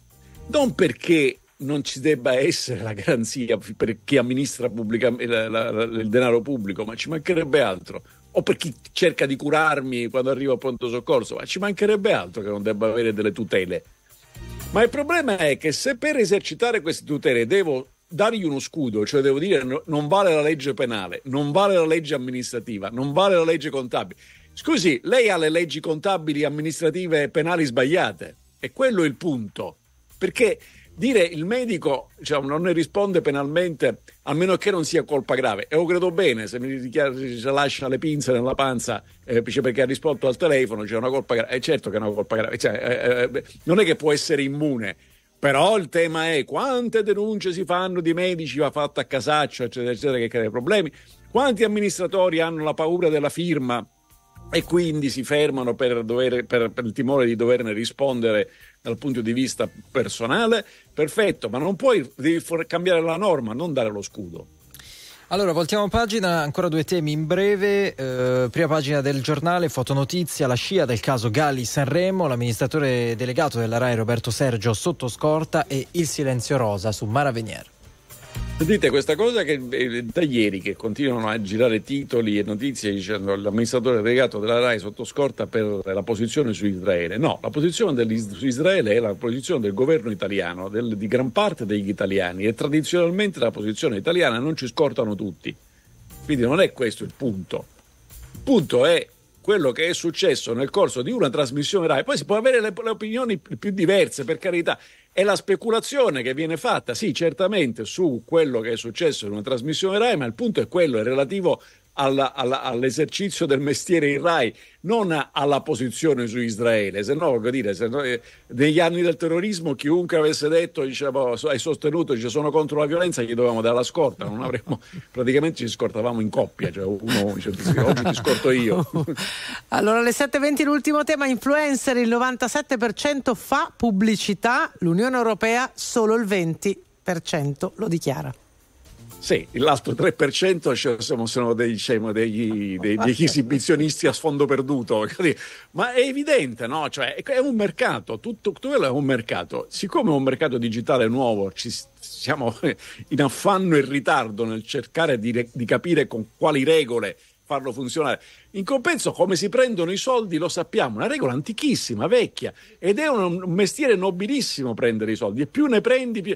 non perché non ci debba essere la garanzia per chi amministra pubblicamente il denaro pubblico, ma ci mancherebbe altro. O per chi cerca di curarmi quando arrivo a pronto soccorso, ma ci mancherebbe altro che non debba avere delle tutele. Ma il problema è che se per esercitare queste tutele devo dargli uno scudo, cioè devo dire no, non vale la legge penale, non vale la legge amministrativa, non vale la legge contabile. Scusi, lei ha le leggi contabili, amministrative e penali sbagliate. E quello è il punto. Perché dire il medico diciamo, non ne risponde penalmente a meno che non sia colpa grave. E lo credo bene se mi se lascia le pinze nella panza eh, perché ha risposto al telefono c'è una colpa grave è certo che è una colpa grave cioè, eh, eh, non è che può essere immune. Però il tema è quante denunce si fanno di medici va fatta a casaccio eccetera eccetera che crea problemi. Quanti amministratori hanno la paura della firma e quindi si fermano per, dover, per, per il timore di doverne rispondere dal punto di vista personale, perfetto, ma non puoi, cambiare la norma, non dare lo scudo. Allora, voltiamo pagina, ancora due temi in breve. Eh, prima pagina del giornale, fotonotizia, la scia del caso Galli Sanremo, l'amministratore delegato della RAI Roberto Sergio sotto scorta e il silenzio rosa su Mara Venier. Sentite, questa cosa che eh, da ieri che continuano a girare titoli e notizie dicendo l'amministratore delegato della RAI sotto scorta per la posizione su Israele. No, la posizione su Israele è la posizione del governo italiano, del, di gran parte degli italiani e tradizionalmente la posizione italiana non ci scortano tutti. Quindi non è questo il punto. Il punto è quello che è successo nel corso di una trasmissione RAI. Poi si può avere le, le opinioni più diverse, per carità. È la speculazione che viene fatta, sì, certamente su quello che è successo in una trasmissione RAI, ma il punto è quello, è relativo alla, alla, all'esercizio del mestiere in RAI, non alla posizione su Israele. Se no, voglio dire, se no, eh, negli anni del terrorismo chiunque avesse detto, diciamo, hai sostenuto, dice, sono contro la violenza, gli dovevamo dare la scorta, non avremmo, [laughs] praticamente ci scortavamo in coppia, cioè uno dice, oggi ti [laughs] scorto io. [laughs] allora, alle 7.20 l'ultimo tema, influencer, il 97% fa pubblicità, l'Unione Europea solo il 20% lo dichiara. Sì, l'altro 3% cioè, sono, sono dei, diciamo, degli, dei, degli [laughs] esibizionisti a sfondo perduto, ma è evidente, no? Cioè, è un mercato, tutto, tutto è un mercato. Siccome è un mercato digitale nuovo, ci siamo in affanno e ritardo nel cercare di, di capire con quali regole farlo funzionare. In compenso, come si prendono i soldi lo sappiamo, una regola antichissima, vecchia, ed è un, un mestiere nobilissimo prendere i soldi, e più ne prendi, più...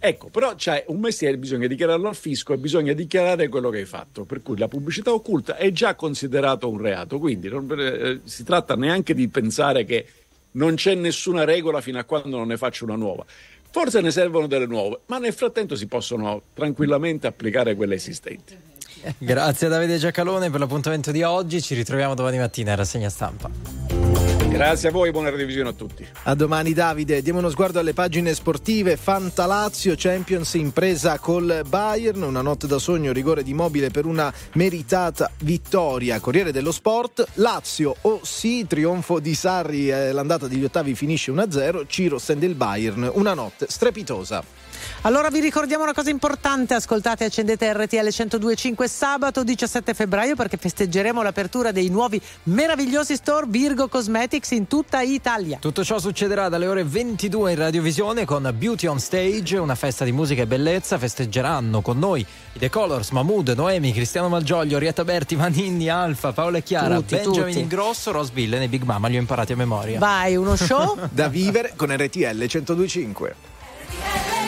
Ecco, però c'è un mestiere, bisogna dichiararlo al fisco e bisogna dichiarare quello che hai fatto, per cui la pubblicità occulta è già considerato un reato, quindi non eh, si tratta neanche di pensare che non c'è nessuna regola fino a quando non ne faccio una nuova. Forse ne servono delle nuove, ma nel frattempo si possono tranquillamente applicare quelle esistenti. [laughs] Grazie Davide Giacalone per l'appuntamento di oggi. Ci ritroviamo domani mattina a rassegna stampa. Grazie a voi, buona revisione a tutti. A domani Davide, diamo uno sguardo alle pagine sportive. Fanta Lazio, Champions impresa col Bayern, una notte da sogno, rigore di mobile per una meritata vittoria. Corriere dello Sport, Lazio o oh sì, trionfo di Sarri, eh, l'andata degli ottavi finisce 1-0, Ciro stende il Bayern, una notte strepitosa. Allora vi ricordiamo una cosa importante, ascoltate e accendete RTL 102.5 sabato 17 febbraio perché festeggeremo l'apertura dei nuovi meravigliosi store Virgo Cosmetics in tutta Italia. Tutto ciò succederà dalle ore 22 in radiovisione con Beauty on Stage, una festa di musica e bellezza. Festeggeranno con noi i The Colors, Mahmood, Noemi, Cristiano Malgioglio, Rietta Berti, Maninni, Alfa, Paola e Chiara, Tutti, Benjamin tutti. Ingrosso, Rose Villain e Big Mama. Li ho imparati a memoria. Vai, uno show [laughs] da vivere con RTL 102.5. RTL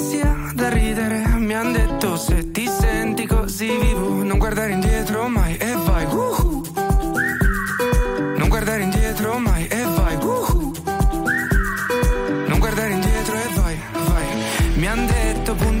così vivo, non guardare indietro mai e vai. uhu. Non guardare indietro mai e vai. uhu. Non guardare indietro e vai, vai. Mi han detto punta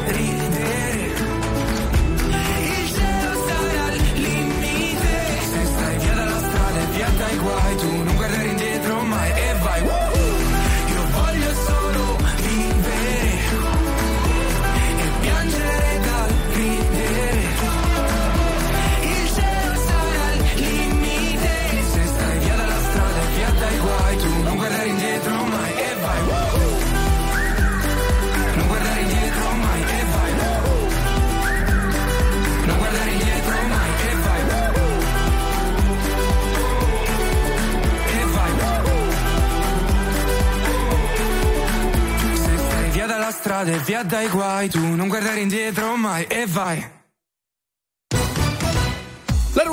via dalla strada e via dai guai, tu non guardare indietro mai e vai.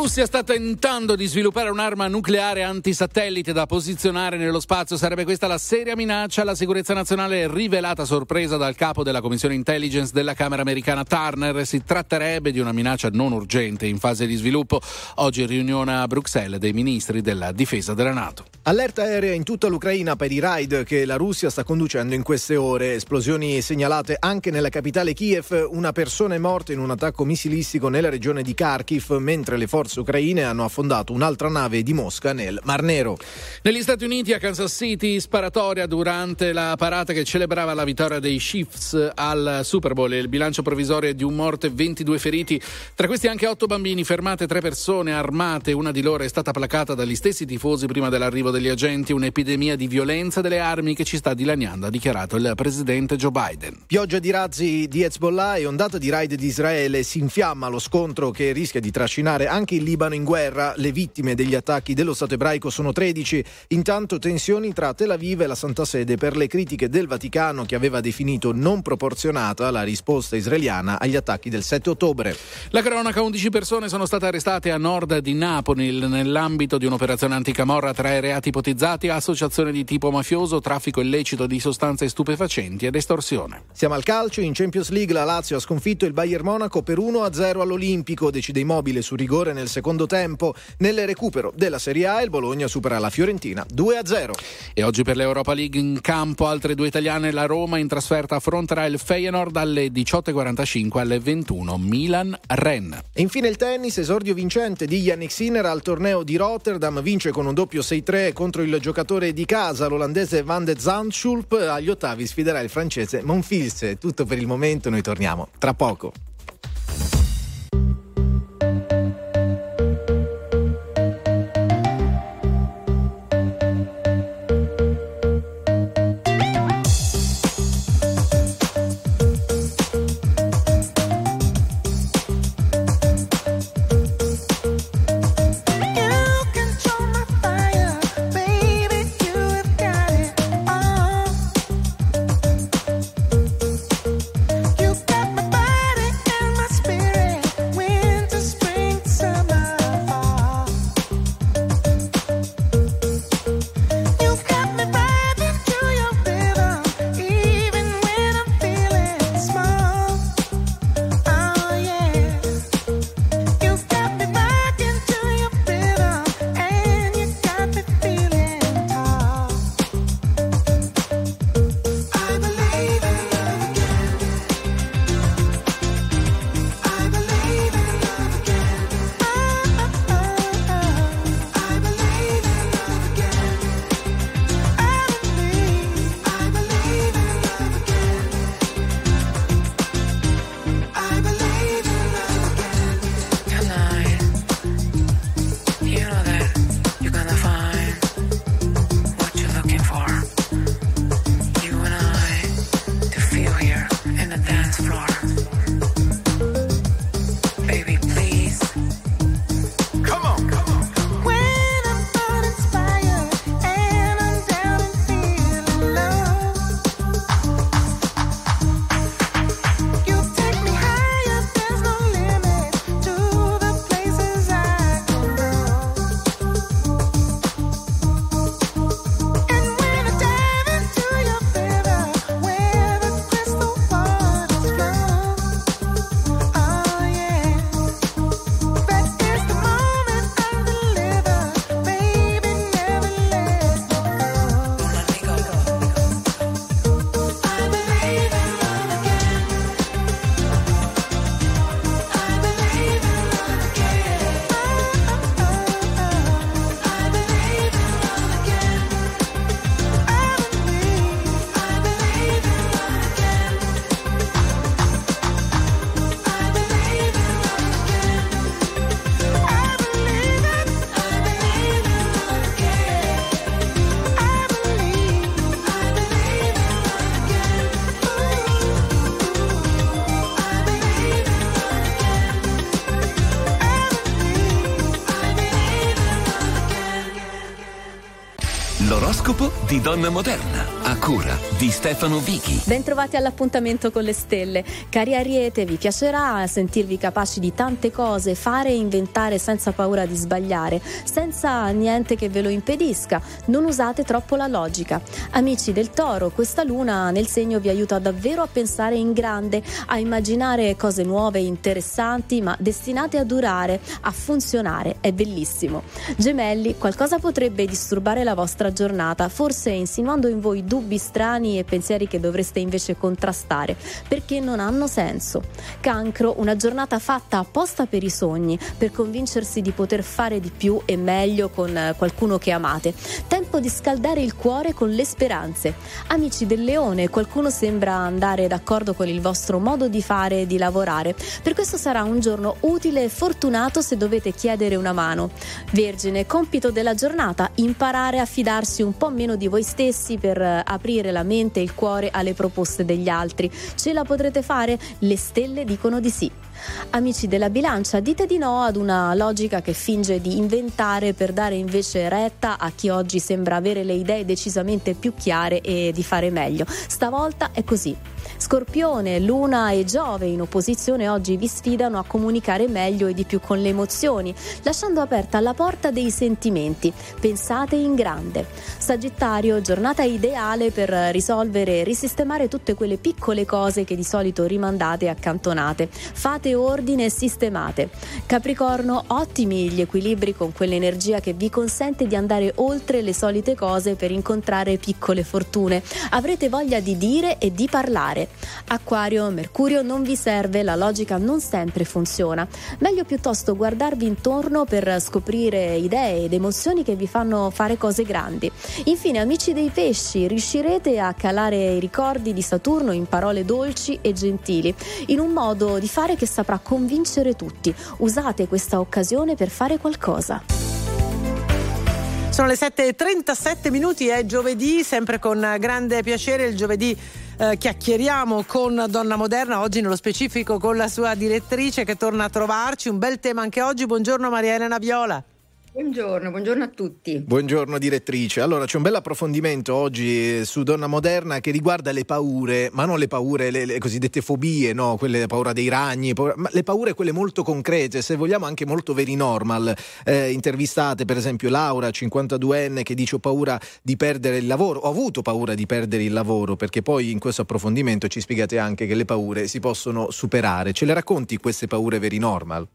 Russia sta tentando di sviluppare un'arma nucleare antisatellite da posizionare nello spazio. Sarebbe questa la seria minaccia alla sicurezza nazionale rivelata sorpresa dal capo della Commissione Intelligence della Camera americana Turner. Si tratterebbe di una minaccia non urgente in fase di sviluppo. Oggi riunione a Bruxelles dei ministri della difesa della Nato. Allerta aerea in tutta l'Ucraina per i raid che la Russia sta conducendo in queste ore. Esplosioni segnalate anche nella capitale Kiev. Una persona è morta in un attacco missilistico nella regione di Kharkiv, mentre le forze ucraine hanno affondato un'altra nave di Mosca nel Mar Nero. Negli Stati Uniti, a Kansas City, sparatoria durante la parata che celebrava la vittoria dei Chiefs al Super Bowl. Il bilancio provvisorio è di un morto e 22 feriti. Tra questi anche otto bambini, fermate tre persone armate. Una di loro è stata placata dagli stessi tifosi prima dell'arrivo degli agenti. Un'epidemia di violenza delle armi che ci sta dilaniando, ha dichiarato il presidente Joe Biden. Pioggia di razzi di Hezbollah e ondata di raid di Israele. Si infiamma lo scontro che rischia di trascinare anche il Libano in guerra. Le vittime degli attacchi dello Stato ebraico sono 13. Intanto tensioni tra Tel Aviv e la Santa Sede per le critiche del Vaticano che aveva definito non proporzionata la risposta israeliana agli attacchi del 7 ottobre. La cronaca, 11 persone sono state arrestate a nord di Napoli nell'ambito di un'operazione anticamorra tra i reati ipotizzati, associazione di tipo mafioso, traffico illecito di sostanze stupefacenti ed estorsione. Siamo al calcio, in Champions League la Lazio ha sconfitto il Bayern Monaco per 1-0 all'Olimpico, decide Immobile su rigore nel secondo tempo. Nel recupero della Serie A il Bologna supera la Fiorentina 2-0. E oggi per l'Europa League in campo altre due italiane, la Roma in trasferta affronterà il Feyenoord alle 18.45 alle 21 Milan-Rennes. E infine il tennis, esordio vincente di Yannick Sinner al torneo di Rotterdam, vince con un doppio 6-3 contro il giocatore di casa, l'olandese Van de Zandschulp, agli ottavi sfiderà il francese Monfils. Tutto per il momento, noi torniamo tra poco. Donna Moderna, a cura di Stefano Vichi. Bentrovati all'appuntamento con le stelle. Cari Ariete, vi piacerà sentirvi capaci di tante cose, fare e inventare senza paura di sbagliare, senza niente che ve lo impedisca. Non usate troppo la logica. Amici del Toro, questa luna nel segno vi aiuta davvero a pensare in grande, a immaginare cose nuove, interessanti, ma destinate a durare, a funzionare. È bellissimo. Gemelli, qualcosa potrebbe disturbare la vostra giornata, forse insinuando in voi dubbi strani e pensieri che dovreste invece contrastare, perché non hanno senso. Cancro, una giornata fatta apposta per i sogni, per convincersi di poter fare di più e meglio con eh, qualcuno che amate. Tempo di scaldare il cuore con le speranze. Amici del leone, qualcuno sembra andare d'accordo con il vostro modo di fare e di lavorare. Per questo sarà un giorno utile e fortunato se dovete chiedere una mano. Vergine, compito della giornata, imparare a fidarsi un po' meno di voi stessi per eh, aprire la mente e il cuore alle proposte degli altri. Ce la potrete fare? Le stelle dicono di sì. Amici della bilancia, dite di no ad una logica che finge di inventare per dare invece retta a chi oggi sembra avere le idee decisamente più chiare e di fare meglio. Stavolta è così. Scorpione, Luna e Giove in opposizione oggi vi sfidano a comunicare meglio e di più con le emozioni, lasciando aperta la porta dei sentimenti. Pensate in grande. Sagittario, giornata ideale per risolvere e risistemare tutte quelle piccole cose che di solito rimandate e accantonate. Fate ordine e sistemate. Capricorno, ottimi gli equilibri con quell'energia che vi consente di andare oltre le solite cose per incontrare piccole fortune. Avrete voglia di dire e di parlare. Acquario, Mercurio non vi serve, la logica non sempre funziona. Meglio piuttosto guardarvi intorno per scoprire idee ed emozioni che vi fanno fare cose grandi. Infine, amici dei pesci, riuscirete a calare i ricordi di Saturno in parole dolci e gentili, in un modo di fare che saprà convincere tutti. Usate questa occasione per fare qualcosa. Sono le 7.37 minuti, è giovedì, sempre con grande piacere il giovedì eh, chiacchieriamo con Donna Moderna, oggi nello specifico con la sua direttrice che torna a trovarci. Un bel tema anche oggi. Buongiorno Maria Elena Viola. Buongiorno, buongiorno a tutti. Buongiorno direttrice. Allora c'è un bel approfondimento oggi su Donna Moderna che riguarda le paure, ma non le paure, le, le cosiddette fobie, no? quelle paura dei ragni, paura, ma le paure quelle molto concrete, se vogliamo anche molto very normal. Eh, intervistate per esempio Laura, 52enne, che dice ho paura di perdere il lavoro, ho avuto paura di perdere il lavoro, perché poi in questo approfondimento ci spiegate anche che le paure si possono superare. Ce le racconti queste paure very normal?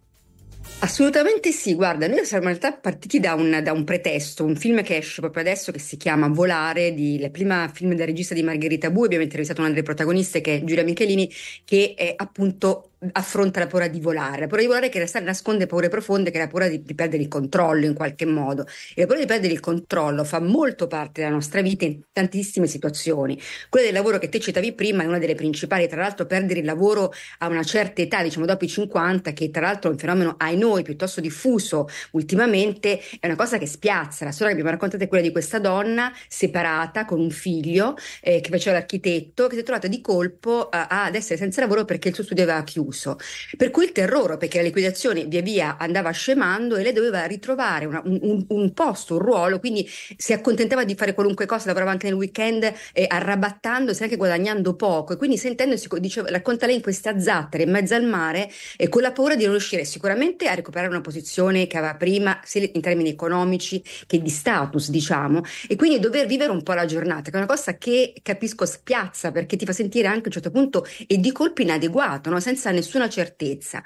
Assolutamente sì, guarda, noi siamo in realtà partiti da un, da un pretesto, un film che esce proprio adesso che si chiama Volare, di, il primo film del regista di Margherita Bu, abbiamo intervistato una delle protagoniste che è Giulia Michelini, che è appunto affronta la paura di volare, la paura di volare che in realtà nasconde paure profonde, che è la paura di, di, perdere il controllo in qualche modo. E la paura di perdere il controllo fa molto parte della nostra vita in tantissime situazioni. Quella del lavoro che te citavi prima è una delle principali, tra l'altro perdere il lavoro a una certa età, diciamo dopo i 50, che tra l'altro è un fenomeno ai noi piuttosto diffuso ultimamente, è una cosa che spiazza. La storia che abbiamo raccontato è quella di questa donna separata con un figlio eh, che faceva l'architetto, che si è trovata di colpo eh, ad essere senza lavoro perché il suo studio aveva chiuso chiuso. Per cui il terrore, perché la liquidazione via via andava scemando e lei doveva ritrovare una, un, un, posto, un ruolo, quindi si accontentava di fare qualunque cosa, lavorava anche nel weekend, eh, arrabattandosi, anche guadagnando poco. E quindi sentendosi, diceva, racconta lei in queste zattere in mezzo al mare, eh, con la paura di non riuscire sicuramente a recuperare una posizione che aveva prima, sia in termini economici che di status, diciamo, e quindi dover vivere un po' la giornata, che è una cosa che capisco spiazza perché ti fa sentire anche a un certo punto e di colpo inadeguato, no? senza nessun nessuna certezza.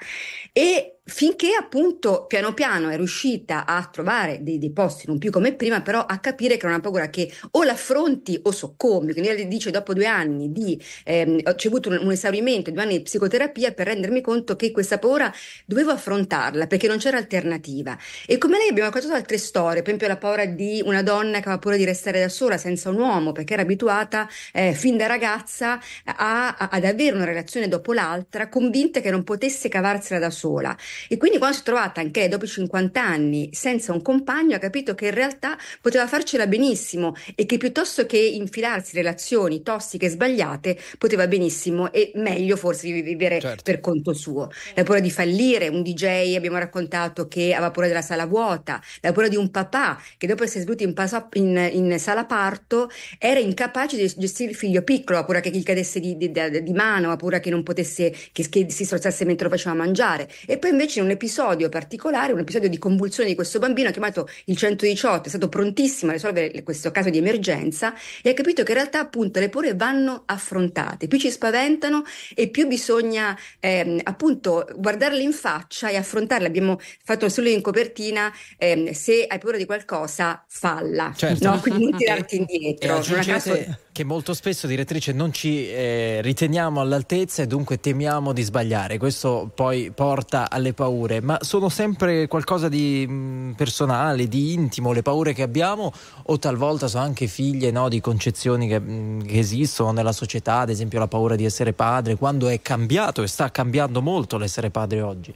E finché appunto piano piano è riuscita a trovare dei, dei, posti non più come prima, però a capire che è una paura che o l'affronti o soccombi. Quindi lei dice dopo due anni di ehm, ho avuto un, un, esaurimento, due anni di psicoterapia per rendermi conto che questa paura dovevo affrontarla perché non c'era alternativa. E come lei abbiamo raccontato altre storie, per esempio la paura di una donna che aveva paura di restare da sola senza un uomo perché era abituata eh, fin da ragazza a, a, ad avere una relazione dopo l'altra, convinta che non potesse cavarsela da sola. E quindi quando si è trovata anche lei dopo i 50 anni senza un compagno ha capito che in realtà poteva farcela benissimo e che piuttosto che infilarsi in relazioni tossiche e sbagliate poteva benissimo e meglio forse vivere certo. per conto suo. La paura di fallire, un DJ abbiamo raccontato che aveva paura della sala vuota, la paura di un papà che dopo essere svenuto in, in, in, sala parto era incapace di gestire il figlio piccolo, ha paura che gli cadesse di, di, di mano, ha paura che non potesse, che, che si strozzasse mentre lo faceva mangiare. E poi invece in un episodio particolare, un episodio di convulsione di questo bambino chiamato il 118, è stato prontissimo a risolvere questo caso di emergenza e ha capito che in realtà appunto le paure vanno affrontate, più ci spaventano e più bisogna ehm, appunto guardarle in faccia e affrontarle. Abbiamo fatto solo in copertina, ehm, se hai paura di qualcosa, falla, certo. no? quindi non [laughs] tirarti indietro. E aggiungete che molto spesso, direttrice, non ci eh, riteniamo all'altezza e dunque temiamo di sbagliare. Questo poi porta alle paure, ma sono sempre qualcosa di mm, personale, di intimo, le paure che abbiamo o talvolta sono anche figlie no, di concezioni che, mm, che esistono nella società, ad esempio la paura di essere padre, quando è cambiato e sta cambiando molto l'essere padre oggi.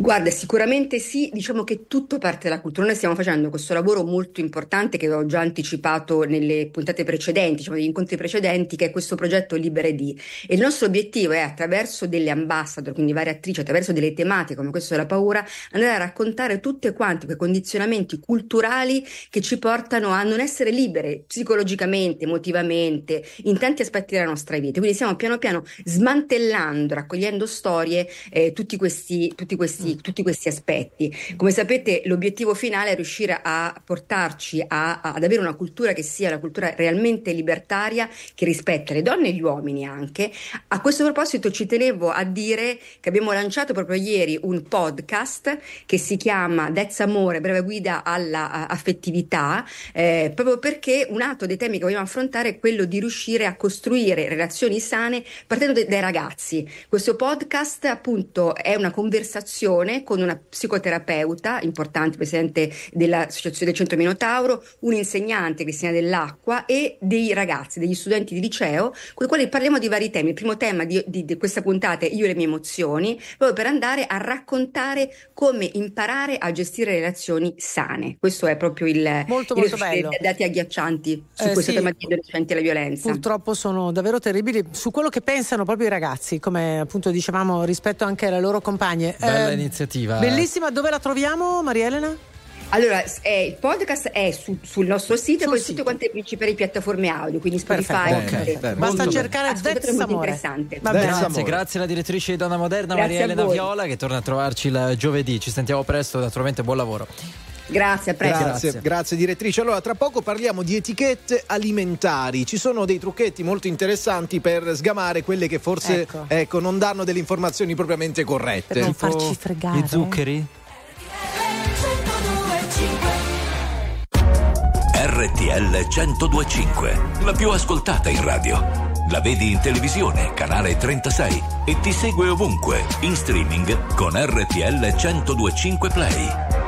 Guarda, sicuramente sì, diciamo che tutto parte dalla cultura. Noi stiamo facendo questo lavoro molto importante che avevo già anticipato nelle puntate precedenti, diciamo negli incontri precedenti, che è questo progetto Libere di. E il nostro obiettivo è attraverso delle ambassador, quindi varie attrici, attraverso delle tematiche come questo della paura, andare a raccontare tutte quante quei condizionamenti culturali che ci portano a non essere libere psicologicamente, emotivamente, in tanti aspetti della nostra vita. Quindi stiamo piano piano smantellando, raccogliendo storie, eh, tutti questi, tutti questi questi, tutti questi aspetti. Come sapete, l'obiettivo finale è riuscire a portarci a- a- ad avere una cultura che sia una cultura realmente libertaria, che rispetta le donne e gli uomini anche. A questo proposito ci tenevo a dire che abbiamo lanciato proprio ieri un podcast che si chiama Dez Amore, breve guida all'affettività, eh, proprio perché un altro dei temi che vogliamo affrontare è quello di riuscire a costruire relazioni sane partendo dai- dai ragazzi. Questo podcast appunto è una conversazione con una psicoterapeuta importante, presidente dell'associazione del Centro Minotauro, un insegnante, Cristina Dell'Acqua e dei ragazzi, degli studenti di liceo, con i quali parliamo di vari temi. Il primo tema di, di- di questa puntata è io e le mie emozioni, proprio per andare a raccontare come imparare a gestire relazioni sane. Questo è proprio il Molto, i molto bello. dati agghiaccianti su Eh, questo sì. tema di adolescenti e la violenza. Purtroppo sono davvero terribili su quello che pensano proprio i ragazzi, come appunto dicevamo rispetto anche alle loro compagne. Bella Eh, iniziativa. Bellissima, dove la troviamo Maria Elena? Allora, eh, il podcast è su- sul nostro sito e poi su tutte quante le principali piattaforme audio, quindi Spotify. Perfetto, eh, ok, bene, Basta molto cercare è molto Amore. interessante. Va bene. Grazie, grazie alla direttrice di Donna Moderna Grazie Maria Elena. Viola che torna a trovarci il giovedì. Ci sentiamo presto, naturalmente buon lavoro. Grazie, a presto. Grazie, grazie direttrice. Allora, tra poco parliamo di etichette alimentari. Ci sono dei trucchetti molto interessanti per sgamare quelle che forse Ecco. ecco, non danno delle informazioni propriamente corrette. Per non farci fregare. Gli zuccheri? RTL 1025, la più ascoltata in radio. La vedi in televisione, canale 36 e ti segue ovunque, in streaming con RTL 1025 Play.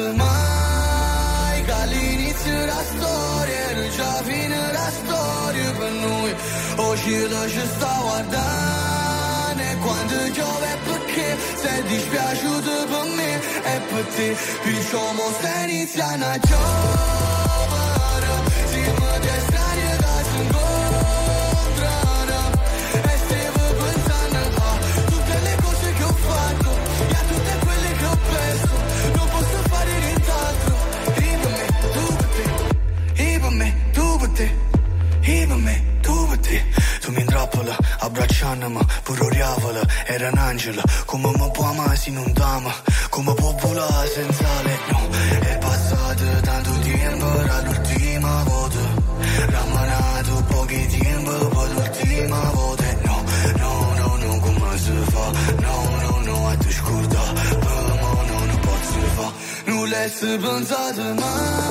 mai che all'inizio la storia Nu già fine la storia per noi oggi O ci lasci sta e Quando giove perché? Sei dispiaciuto per me E per te. Picciamo se inizia una gioia Per me, tu te Tu mi intrappola, abbracciandomi Pure oriavola, era un angelo. Come mi può amare se non t'ama. Come può volare senza le no È passato tanto tempo Era l'ultima volta. Rammanato pochi tempo Poi l'ultima volta. No, no, no, no, come si fa? No, no, no, a te scorda mo no, non posso fa Non l'hai pensato mai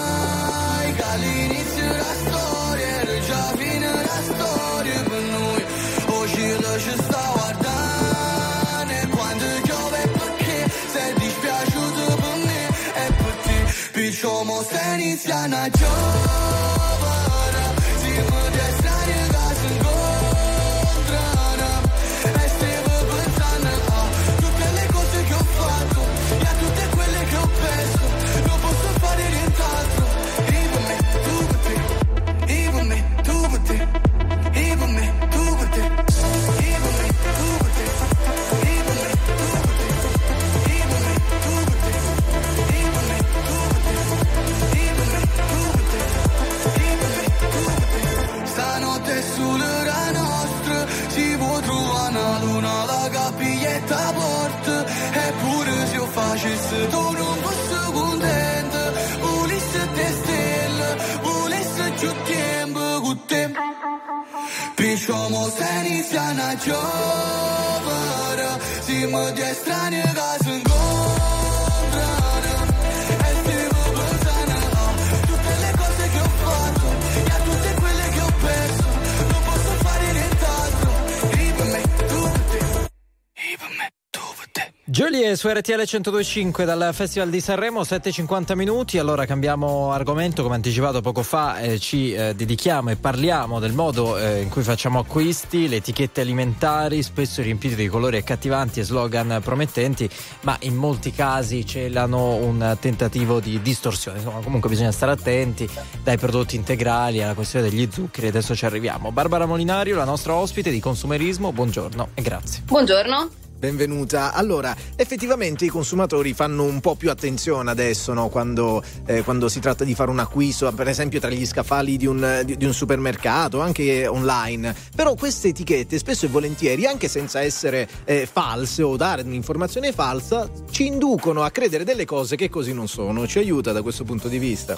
se inicia Si mi dia strane che si incontrano te Julie su RTL 1025 dal Festival di Sanremo, 7.50 minuti. Allora cambiamo argomento, come anticipato poco fa, eh, ci eh, dedichiamo e parliamo del modo eh, in cui facciamo acquisti, le etichette alimentari, spesso riempite di colori accattivanti e slogan promettenti, ma in molti casi celano un tentativo di distorsione. Insomma, comunque bisogna stare attenti dai prodotti integrali alla questione degli zuccheri. Adesso ci arriviamo. Barbara Molinario, la nostra ospite di consumerismo, buongiorno e grazie. Buongiorno. Benvenuta. Allora, effettivamente i consumatori fanno un po' più attenzione adesso no? quando, eh, quando si tratta di fare un acquisto, per esempio tra gli scaffali di un, di, di un supermercato, anche online. Però queste etichette spesso e volentieri, anche senza essere eh, false o dare un'informazione falsa, ci inducono a credere delle cose che così non sono. Ci aiuta da questo punto di vista.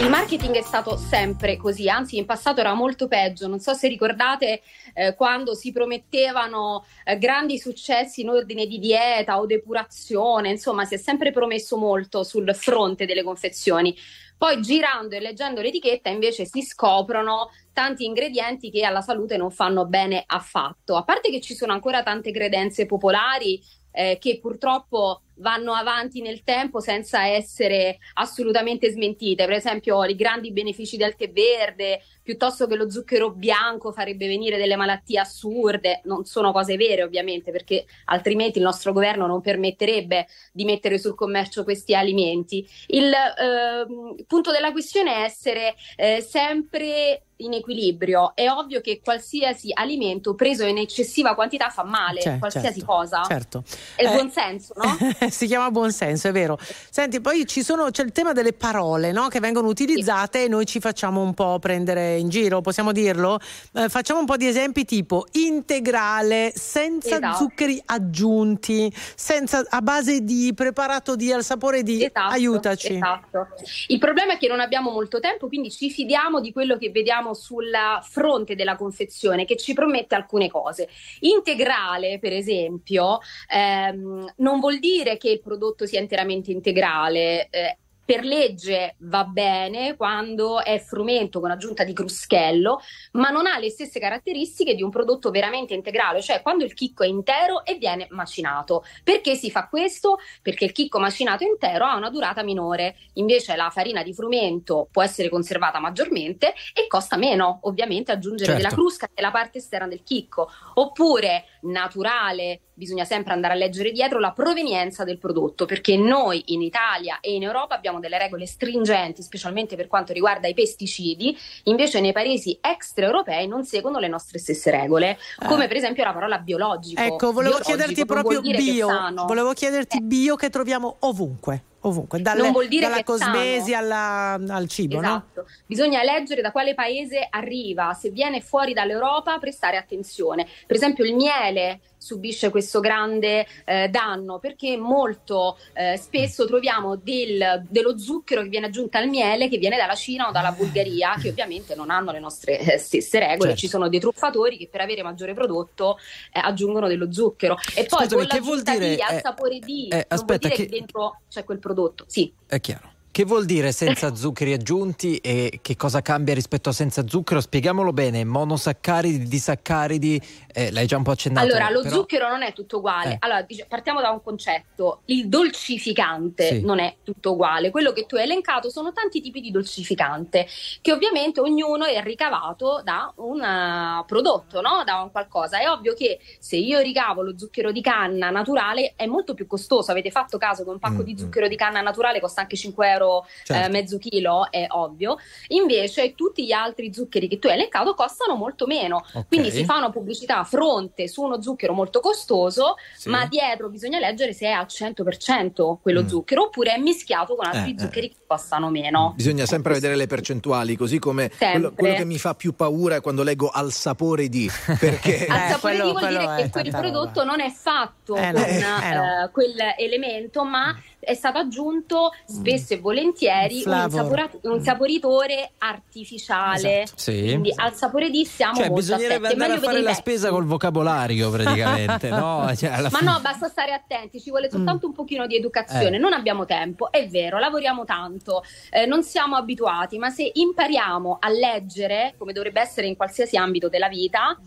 Il marketing è stato sempre così, anzi in passato era molto peggio. Non so se ricordate eh, quando si promettevano eh, grandi successi in ordine di dieta o depurazione, insomma si è sempre promesso molto sul fronte delle confezioni. Poi girando e leggendo l'etichetta invece si scoprono tanti ingredienti che alla salute non fanno bene affatto. A parte che ci sono ancora tante credenze popolari eh, che purtroppo vanno avanti nel tempo senza essere assolutamente smentite. Per esempio, i grandi benefici del tè verde, piuttosto che lo zucchero bianco farebbe venire delle malattie assurde, non sono cose vere ovviamente, perché altrimenti il nostro governo non permetterebbe di mettere sul commercio questi alimenti. Il eh, punto della questione è essere eh, sempre in equilibrio. È ovvio che qualsiasi alimento preso in eccessiva quantità fa male, Cioè, qualsiasi certo, cosa. certo. È il Eh, buon senso, no? [laughs] si chiama buonsenso, è vero. Senti, poi ci sono, c'è il tema delle parole no? che vengono utilizzate e noi ci facciamo un po' prendere in giro, possiamo dirlo? Eh, facciamo un po' di esempi tipo integrale, senza Esatto. zuccheri aggiunti, senza, a base di preparato di al sapore di... Esatto, Aiutaci. Esatto. Il problema è che non abbiamo molto tempo, quindi ci fidiamo di quello che vediamo sulla fronte della confezione, che ci promette alcune cose. Integrale, per esempio, ehm, non vuol dire che il prodotto sia interamente integrale. eh, per legge va bene quando è frumento con aggiunta di cruschello, ma non ha le stesse caratteristiche di un prodotto veramente integrale, cioè quando il chicco è intero e viene macinato. Perché si fa questo? Perché il chicco macinato intero ha una durata minore, invece la farina di frumento può essere conservata maggiormente e costa meno, ovviamente, aggiungere Certo. della crusca nella parte esterna del chicco. Oppure naturale, bisogna sempre andare a leggere dietro la provenienza del prodotto, perché noi in Italia e in Europa abbiamo delle regole stringenti, specialmente per quanto riguarda i pesticidi, invece nei paesi extraeuropei non seguono le nostre stesse regole, come per esempio la parola biologico. Ecco, volevo Biologico chiederti proprio bio. Volevo chiederti bio che troviamo ovunque, ovunque, dalle- Non vuol dire dalla cosmesi alla- al cibo, no? Esatto, bisogna leggere da quale paese arriva, se viene fuori dall'Europa prestare attenzione. Per esempio il miele subisce questo grande eh, danno perché molto eh, spesso troviamo del- dello zucchero che viene aggiunto al miele che viene dalla Cina o dalla Bulgaria che ovviamente non hanno le nostre eh, stesse regole, Certo. ci sono dei truffatori che per avere maggiore prodotto eh, aggiungono dello zucchero e poi Scusami, con che vuol dire, eh, sapore di eh, non vuol aspetta, dire che- che dentro c'è quel prodotto, sì. È chiaro. Che vuol dire senza zuccheri aggiunti e che cosa cambia rispetto a senza zucchero? Spiegamolo bene, monosaccaridi, disaccaridi, eh, l'hai già un po' accennato. Allora, lo però- zucchero non è tutto uguale. Eh. Allora, partiamo da un concetto: il dolcificante Sì. non è tutto uguale. Quello che tu hai elencato sono tanti tipi di dolcificante, che ovviamente ognuno è ricavato da un eh, prodotto, no? da un qualcosa. È ovvio che se io ricavo lo zucchero di canna naturale è molto più costoso. Avete fatto caso che un pacco di zucchero di canna naturale costa anche 5 euro Certo. eh, mezzo chilo, è ovvio. Invece tutti gli altri zuccheri che tu hai elencato costano molto meno. Ok. Quindi si fa una pubblicità a fronte su uno zucchero molto costoso, Sì. ma dietro bisogna leggere se è al 100% quello zucchero oppure è mischiato con altri Eh, eh. zuccheri che costano meno. Bisogna sempre vedere le percentuali, così come quello, quello che mi fa più paura è quando leggo al sapore di, [laughs] perché Al sapore quello- di vuol dire che quel prodotto non è fatto Eh, con no. Eh, no. eh, quel elemento, ma è stato aggiunto spesso e volentieri un, insapora- un saporitore artificiale. Esatto. Sì. Quindi al sapore di siamo Cioè, molto bisognerebbe andare a meglio fare la vedere i spesa col vocabolario praticamente, no? [laughs] Cioè, ma fine- no, basta stare attenti, ci vuole soltanto un pochino di educazione, Eh. non abbiamo tempo, è vero, lavoriamo tanto, eh, non siamo abituati, ma se impariamo a leggere, come dovrebbe essere in qualsiasi ambito della vita,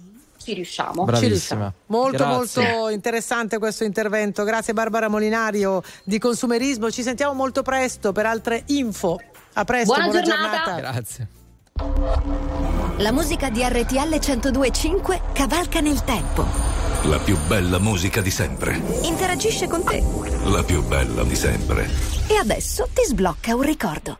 ci riusciamo. Ci riusciamo. Molto Grazie. molto interessante questo intervento. Grazie Barbara Molinario di Consumerismo. Ci sentiamo molto presto per altre info. A presto, Buona buona, giornata. Grazie. La musica di RTL 1025 cavalca nel tempo. La più bella musica di sempre. Interagisce con te. La più bella di sempre. E adesso ti sblocca un ricordo.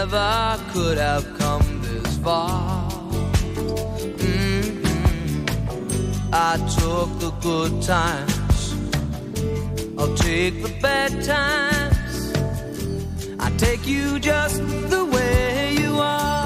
Never could have come this far. Mhm. I took the good times, I'll take the bad times. I take you just the way you are.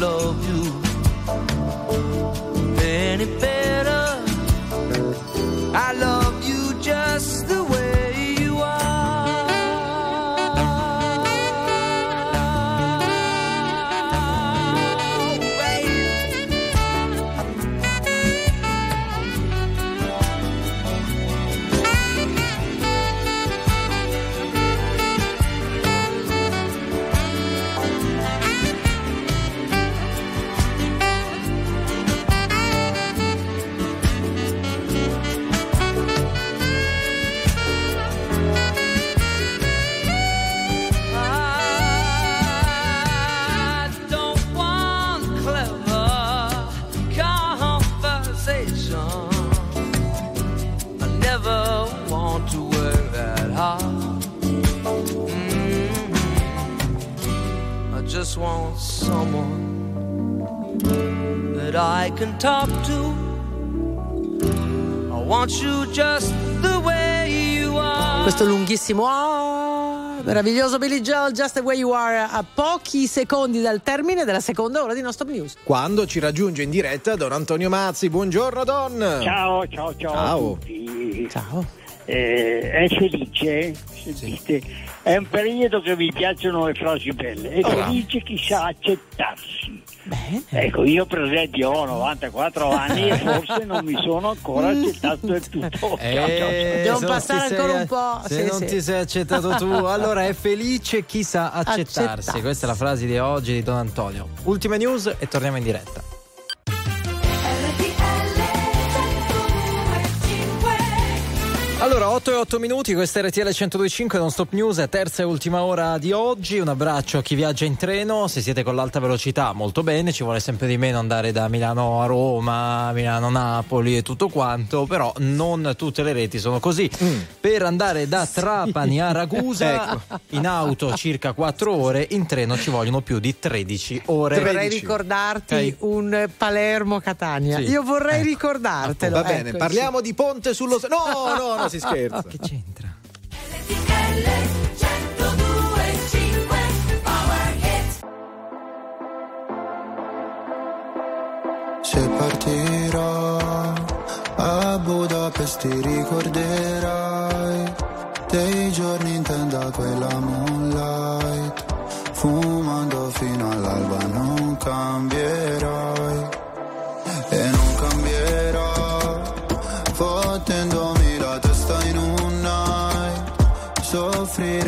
Love you want someone that I can talk to. I want you just the way you are. Questo lunghissimo ah, meraviglioso Billy Joel, Just the Way You Are, a pochi secondi dal termine della seconda ora di No Stop News. Quando ci raggiunge in diretta Don Antonio Mazzi. Buongiorno Don. Ciao, ciao, ciao. a Ciao. tutti. Ciao. Eh, è felice, sentite, è un periodo che mi piacciono le frasi belle, è felice chi sa accettarsi. Ecco, io per esempio ho 94 anni e [laughs] forse non mi sono ancora accettato del tutto. [laughs] Eh, Devo se non passare ti ancora sei- un po', Se sì, non sì. ti sei accettato tu, [laughs] allora è felice chi sa accettarsi. Accettarsi. Questa è la frase di oggi di Don Antonio. Ultime news e torniamo in diretta. Allora, 8 e 8 minuti, questa è RTL 1025 Non Stop News, terza e ultima ora di oggi. Un abbraccio a chi viaggia in treno. Se siete con l'alta velocità, molto bene, ci vuole sempre di meno andare da Milano a Roma, Milano a Napoli e tutto quanto, però non tutte le reti sono così. Per andare da Trapani a [laughs] Ragusa in auto circa 4 ore, in treno ci vogliono più di 13 ore. Vorrei ricordarti Ok. un Palermo-Catania. Sì. Io vorrei Ecco. ricordartelo. Va bene, ecco, parliamo di Ponte sullo No, no, no, si scherza. che c'entra? Se partirò a Budapest ti ricorderai dei giorni in tenda quella moonlight fumando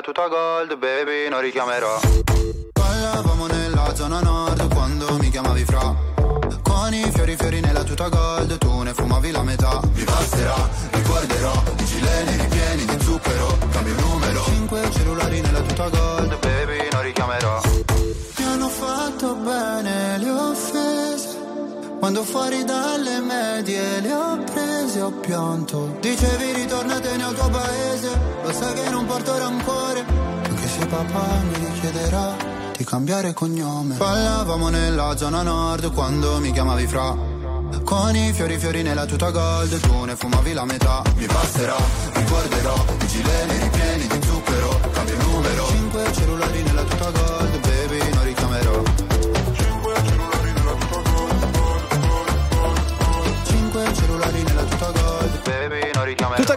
tuta gold, baby, non richiamerò. Ballavamo nella zona nord quando mi chiamavi fra. Con i fiori fiori nella tuta gold, tu ne fumavi la metà. Mi passerà, ricorderò, i gileni ripieni di zucchero, cambio numero. Cinque cellulari nella tuta gold, baby, non richiamerò. Mi hanno fatto bene le offese. Quando fuori dalle medie le ho ho pianto. Dicevi ritornatene al tuo paese Lo sai che non porto rancore. Anche se papà mi richiederà di cambiare cognome. Ballavamo nella zona nord quando mi chiamavi fra. Con i fiori fiori nella tuta gold Tu ne fumavi la metà. Mi passerà, ricorderò I gileni ripieni di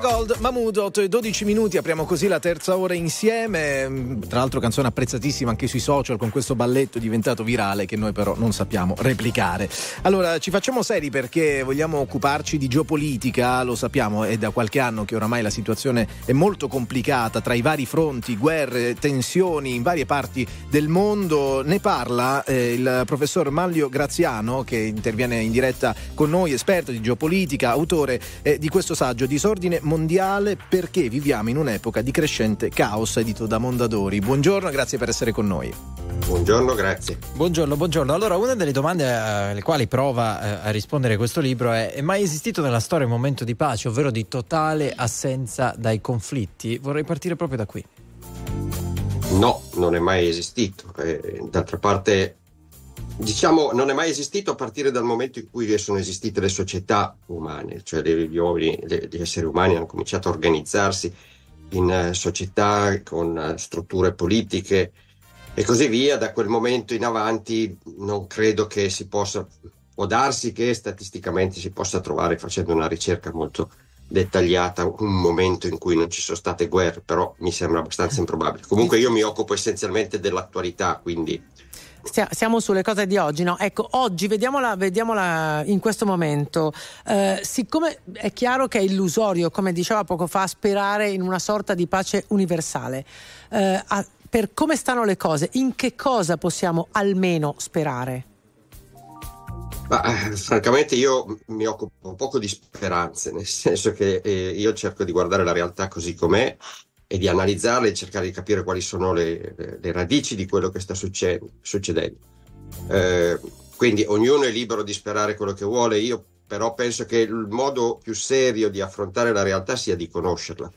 Gold, Mahmood, 8 e 12 minuti, apriamo così la terza ora insieme. Tra l'altro canzone apprezzatissima anche sui social con questo balletto diventato virale che noi però non sappiamo replicare. Allora, ci facciamo seri perché vogliamo occuparci di geopolitica, lo sappiamo, è da qualche anno che oramai la situazione è molto complicata tra i vari fronti, guerre, tensioni in varie parti del mondo. Ne parla eh, il professor Maglio Graziano che interviene in diretta con noi, esperto di geopolitica, autore eh, di questo saggio Disordine mondiale perché viviamo in un'epoca di crescente caos edito da Mondadori. Buongiorno, grazie per essere con noi. Buongiorno, grazie. Buongiorno, buongiorno. Allora, una delle domande eh, alle quali prova eh, a rispondere questo libro è: è mai esistito nella storia un momento di pace, ovvero di totale assenza dai conflitti? Vorrei partire proprio da qui. No, non è mai esistito. Eh, d'altra parte, diciamo, non è mai esistito a partire dal momento in cui sono esistite le società umane, cioè le- le- gli esseri umani hanno cominciato a organizzarsi in eh, società con eh, strutture politiche e così via. Da quel momento in avanti non credo che si possa, può darsi che statisticamente si possa trovare facendo una ricerca molto dettagliata un momento in cui non ci sono state guerre, però mi sembra abbastanza improbabile. Comunque io mi occupo essenzialmente dell'attualità, quindi Stia- Siamo sulle cose di oggi, no? Ecco, oggi vediamola, vediamola in questo momento. Eh, siccome è chiaro che è illusorio, come diceva poco fa, sperare in una sorta di pace universale, eh, a- per come stanno le cose, in che cosa possiamo almeno sperare? Ma, eh, francamente io mi occupo poco di speranze, nel senso che eh, io cerco di guardare la realtà così com'è e di analizzarla e cercare di capire quali sono le, le- le radici di quello che sta succe- succedendo. Eh, quindi ognuno è libero di sperare quello che vuole, io però penso che il modo più serio di affrontare la realtà sia di conoscerla,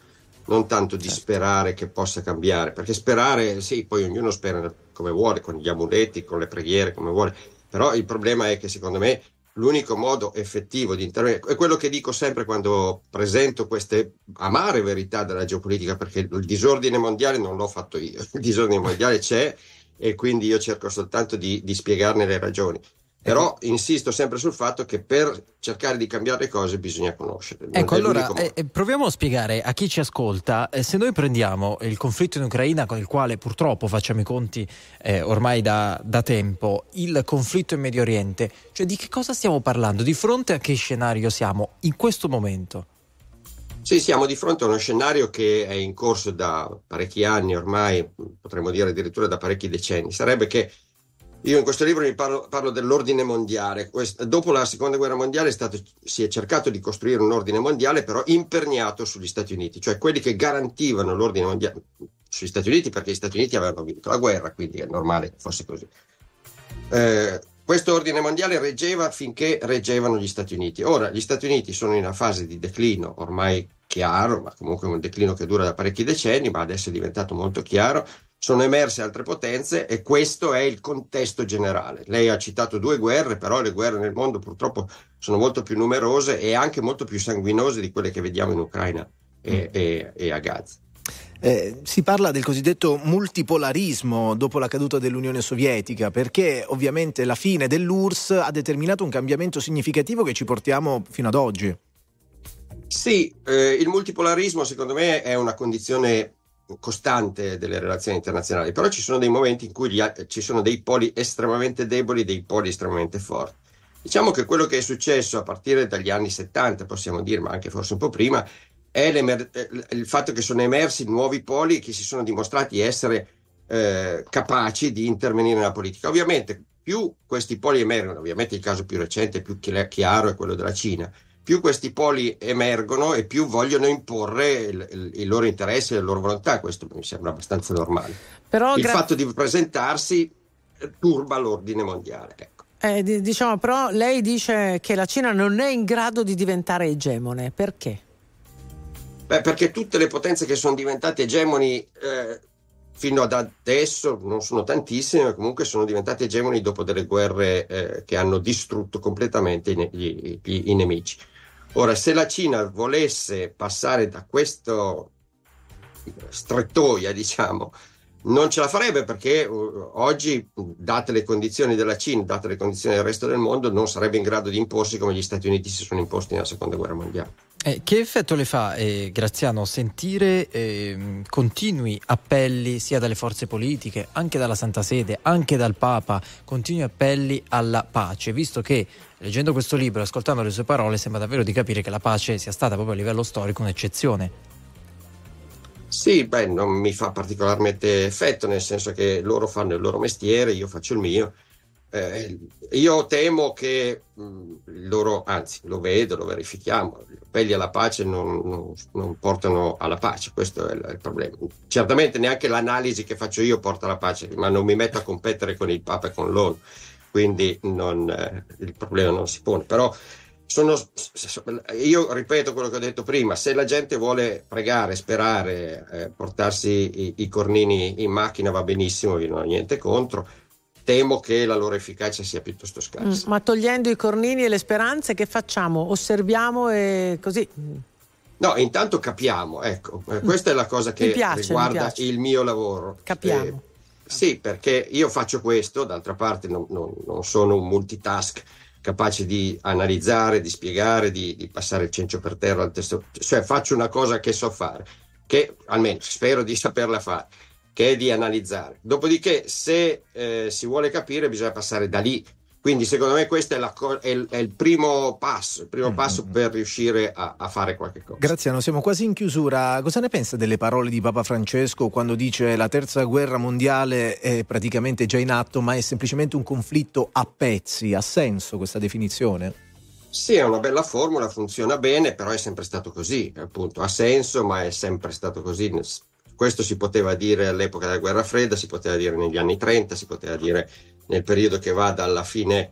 non tanto di sperare che possa cambiare, perché sperare, sì, poi ognuno spera come vuole, con gli amuleti, con le preghiere, come vuole, però il problema è che secondo me l'unico modo effettivo di intervenire è quello che dico sempre quando presento queste amare verità della geopolitica, perché il disordine mondiale non l'ho fatto io, [laughs] il disordine mondiale c'è e quindi io cerco soltanto di, di spiegarne le ragioni. Però insisto sempre sul fatto che per cercare di cambiare le cose bisogna conoscerle. Ecco, allora eh, proviamo a spiegare a chi ci ascolta, eh, se noi prendiamo il conflitto in Ucraina con il quale purtroppo facciamo i conti eh, ormai da, da tempo, il conflitto in Medio Oriente, cioè di che cosa stiamo parlando? Di fronte a che scenario siamo in questo momento? Sì, siamo di fronte a uno scenario che è in corso da parecchi anni ormai, potremmo dire addirittura da parecchi decenni. Sarebbe che io in questo libro mi parlo, parlo dell'ordine mondiale. Quest- dopo la seconda guerra mondiale è stato- si è cercato di costruire un ordine mondiale, però imperniato sugli Stati Uniti, cioè quelli che garantivano l'ordine mondiale sugli Stati Uniti, perché gli Stati Uniti avevano vinto la guerra, quindi è normale che fosse così. Eh, questo ordine mondiale reggeva finché reggevano gli Stati Uniti. Ora gli Stati Uniti sono in una fase di declino ormai chiaro, ma comunque un declino che dura da parecchi decenni, ma adesso è diventato molto chiaro. Sono emerse altre potenze e questo è il contesto generale. Lei ha citato due guerre, però le guerre nel mondo purtroppo sono molto più numerose e anche molto più sanguinose di quelle che vediamo in Ucraina e, e- e a Gaza. Eh, si parla del cosiddetto multipolarismo dopo la caduta dell'Unione Sovietica, perché ovviamente la fine dell'URSS ha determinato un cambiamento significativo che ci portiamo fino ad oggi. Sì, eh, il multipolarismo secondo me è una condizione costante delle relazioni internazionali, però ci sono dei momenti in cui gli ci sono dei poli estremamente deboli e dei poli estremamente forti. Diciamo che quello che è successo a partire dagli anni 70, possiamo dire, ma anche forse un po' prima, è eh, il fatto che sono emersi nuovi poli che si sono dimostrati essere eh, capaci di intervenire nella politica. Ovviamente più questi poli emergono, ovviamente il caso più recente, più chi- chiaro è quello della Cina, più questi poli emergono e più vogliono imporre il, il- i loro interessi e le loro volontà, questo mi sembra abbastanza normale. Però il gra- fatto di presentarsi eh, turba l'ordine mondiale. ecco. eh, di- diciamo, però lei dice che la Cina non è in grado di diventare egemone. Perché? Beh, perché tutte le potenze che sono diventate egemoni eh, fino ad adesso, non sono tantissime, ma comunque sono diventate egemoni dopo delle guerre eh, che hanno distrutto completamente i, ne- gli- gli- i nemici. Ora, se la Cina volesse passare da questo strettoia, diciamo, non ce la farebbe perché uh, oggi, date le condizioni della Cina, date le condizioni del resto del mondo, non sarebbe in grado di imporsi come gli Stati Uniti si sono imposti nella seconda guerra mondiale. Eh, che effetto le fa, eh, Graziano, sentire ehm, continui appelli sia dalle forze politiche, anche dalla Santa Sede, anche dal Papa, continui appelli alla pace, visto che leggendo questo libro ascoltando le sue parole sembra davvero di capire che la pace sia stata proprio a livello storico un'eccezione. Sì, beh, non mi fa particolarmente effetto, nel senso che loro fanno il loro mestiere, io faccio il mio. Eh, io temo che mh, loro, anzi, lo vedo, lo verifichiamo, gli appelli alla pace non, non- non portano alla pace, questo è il, il problema. Certamente neanche l'analisi che faccio io porta alla pace, ma non mi metto a competere con il Papa e con l'ONU, quindi non, eh, il problema non si pone. Però sono, io ripeto quello che ho detto prima, se la gente vuole pregare, sperare, eh, portarsi i, i cornini in macchina va benissimo, io non ho niente contro, temo che la loro efficacia sia piuttosto scarsa. Mm, Ma togliendo i cornini e le speranze, che facciamo? Osserviamo e così. No, intanto capiamo, ecco, eh, questa è la cosa che Mi piace, mi riguarda piace. il mio lavoro. Capiamo. Eh, sì, perché io faccio questo, d'altra parte non, non- non sono un multitask capace di analizzare, di spiegare, di, di passare il cencio per terra al testo, cioè faccio una cosa che so fare, che almeno spero di [laughs] saperla fare, che è di analizzare. Dopodiché, se eh, si vuole capire, bisogna passare da lì. Quindi, secondo me, questo è, la è il, è il primo passo, il primo passo per riuscire a, a fare qualche cosa. Graziano, siamo quasi in chiusura. Cosa ne pensa delle parole di Papa Francesco quando dice la terza guerra mondiale è praticamente già in atto, ma è semplicemente un conflitto a pezzi? Ha senso questa definizione? Sì, è una bella formula, funziona bene, però è sempre stato così, appunto, ha senso, ma è sempre stato così. Questo si poteva dire all'epoca della guerra fredda, si poteva dire negli anni 30, si poteva dire nel periodo che va dalla fine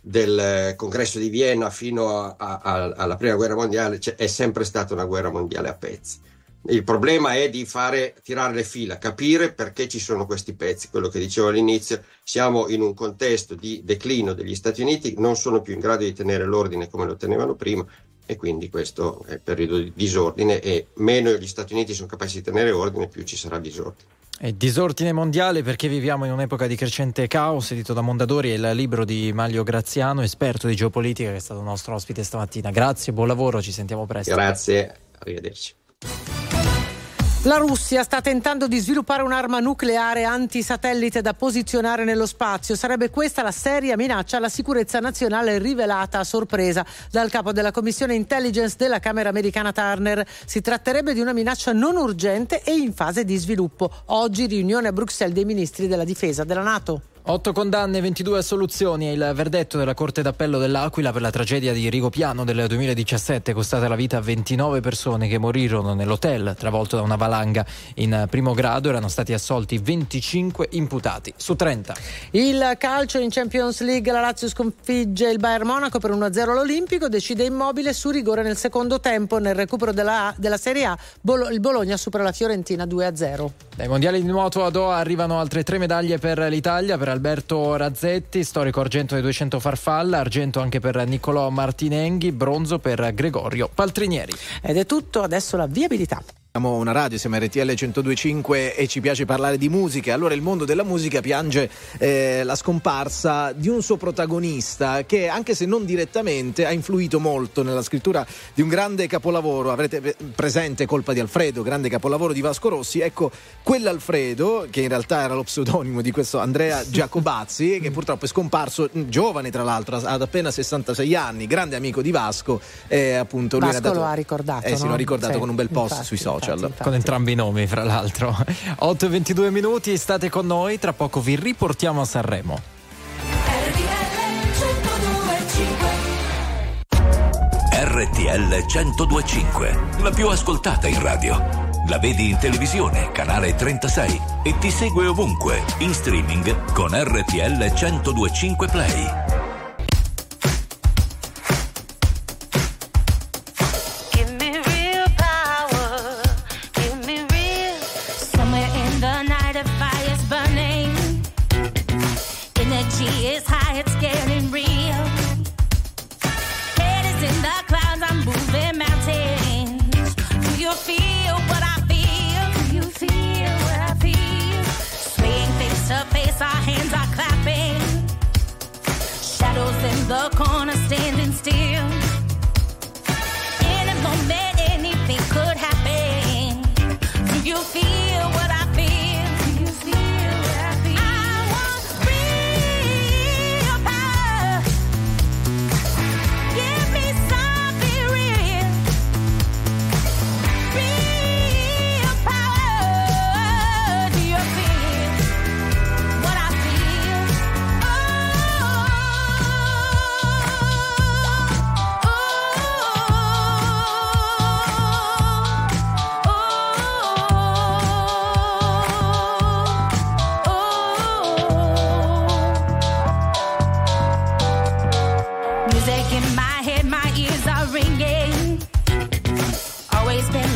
del eh, congresso di Vienna fino a, a, a, alla prima guerra mondiale cioè, è sempre stata una guerra mondiale a pezzi. Il problema è di fare tirare le fila, capire perché ci sono questi pezzi. Quello che dicevo all'inizio, siamo in un contesto di declino degli Stati Uniti, non sono più in grado di tenere l'ordine come lo tenevano prima e quindi questo è periodo di disordine e meno gli Stati Uniti sono capaci di tenere ordine, più ci sarà disordine. E disordine mondiale perché viviamo in un'epoca di crescente caos, edito da Mondadori, è il libro di Maglio Graziano, esperto di geopolitica, che è stato nostro ospite stamattina. Grazie, buon lavoro, ci sentiamo presto. Grazie, arrivederci. La Russia sta tentando di sviluppare un'arma nucleare antisatellite da posizionare nello spazio. Sarebbe questa la seria minaccia alla sicurezza nazionale rivelata a sorpresa dal capo della Commissione Intelligence della Camera americana Turner. Si tratterebbe di una minaccia non urgente e in fase di sviluppo. Oggi riunione a Bruxelles dei ministri della difesa della Nato. Otto condanne, 22 assoluzioni è il verdetto della Corte d'Appello dell'Aquila per la tragedia di Rigopiano del 2017, costata la vita a 29 persone che morirono nell'hotel travolto da una valanga. In primo grado erano stati assolti 25 imputati su 30. Il calcio in Champions League, la Lazio sconfigge il Bayern Monaco per 1-0 all'Olimpico, decide immobile su rigore nel secondo tempo. Nel recupero della, della Serie A, Bolo, il Bologna supera la Fiorentina 2-0. Dai mondiali di nuoto a Doha arrivano altre tre medaglie per l'Italia, per Alberto Razzetti, storico argento dei 200 farfalla, argento anche per Niccolò Martinenghi, bronzo per Gregorio Paltrinieri. Ed è tutto, adesso la viabilità. Siamo una radio, siamo RTL 1025 e ci piace parlare di musica. Allora il mondo della musica piange eh, la scomparsa di un suo protagonista che anche se non direttamente ha influito molto nella scrittura di un grande capolavoro. Avrete presente Colpa di Alfredo, grande capolavoro di Vasco Rossi. Ecco, quell'Alfredo, che in realtà era lo pseudonimo di questo Andrea [laughs] Giacobazzi, che purtroppo è scomparso giovane tra l'altro, ad appena 66 anni, grande amico di Vasco. Eh, appunto, lui Vasco dato, lo ha ricordato. Eh sì, no? lo ha ricordato Sì, con un bel post infatti, sui social. Infatti. Con entrambi i nomi, fra l'altro. [laughs] 8 e 22 minuti, state con noi, tra poco vi riportiamo a Sanremo. RTL 1025, la più ascoltata in radio. La vedi in televisione, canale 36 e ti segue ovunque, in streaming con RTL 1025 Play. The corner, standing still.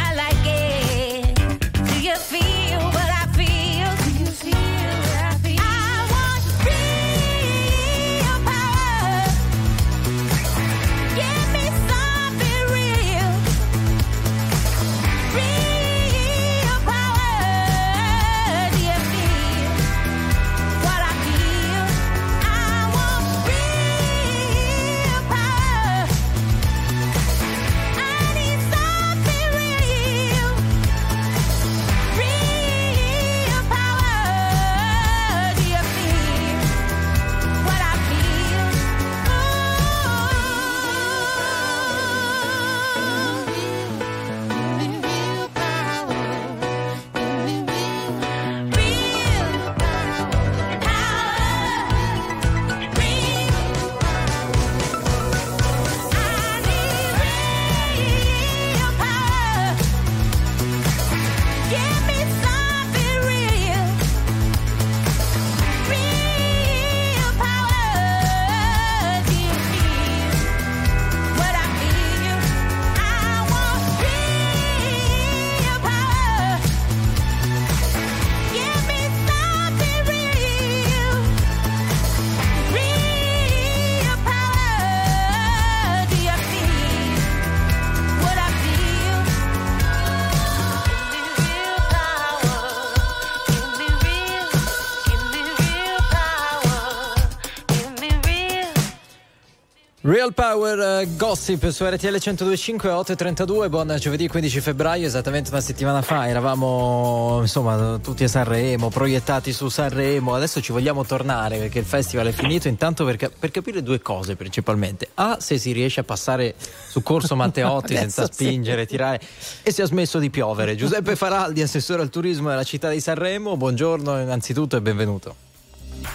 I Real Power uh, Gossip su RTL 102.5 8.32, buon giovedì 15 febbraio, esattamente una settimana fa eravamo insomma tutti a Sanremo, proiettati su Sanremo, adesso ci vogliamo tornare perché il festival è finito, intanto per, per capire due cose principalmente, A se si riesce a passare su Corso Matteotti [laughs] senza sì. spingere, tirare e se ha smesso di piovere. Giuseppe Faraldi, assessore al turismo della città di Sanremo, buongiorno innanzitutto e benvenuto.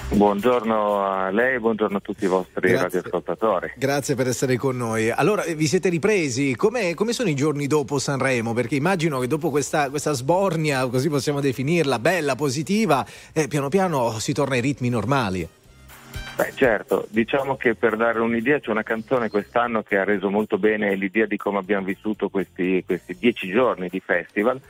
Buongiorno a lei e buongiorno a tutti i vostri Grazie. radioascoltatori. Grazie per essere con noi. Allora, eh, vi siete ripresi? Com'è- come sono i giorni dopo Sanremo? Perché immagino che dopo questa, questa sbornia, così possiamo definirla, bella, positiva, eh, piano piano si torna ai ritmi normali. Beh, certo, diciamo che per dare un'idea c'è una canzone quest'anno che ha reso molto bene l'idea di come abbiamo vissuto questi, questi dieci giorni di festival,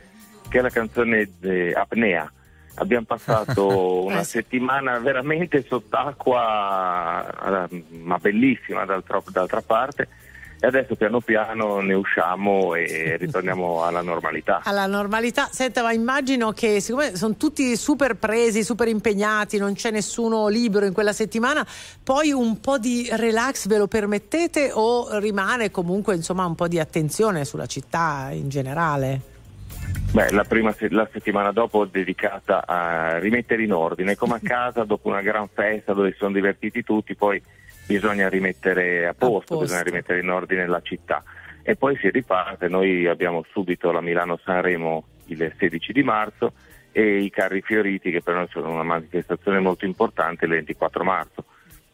che è la canzone Apnea. Abbiamo passato [laughs] una settimana veramente sott'acqua, eh, ma bellissima d'altra, d'altra parte, e adesso piano piano ne usciamo e [laughs] ritorniamo alla normalità. alla normalità. Senta, ma immagino che siccome sono tutti super presi, super impegnati, non c'è nessuno libero in quella settimana, poi un po' di relax ve lo permettete o rimane comunque insomma un po' di attenzione sulla città in generale? Beh, la prima la settimana dopo dedicata a rimettere in ordine, come a [laughs] casa dopo una gran festa dove si sono divertiti tutti, poi bisogna rimettere a posto, posto. bisogna rimettere in ordine la città. E poi si riparte, noi abbiamo subito la Milano-Sanremo il 16 di marzo e i carri fioriti che per noi sono una manifestazione molto importante il 24 marzo.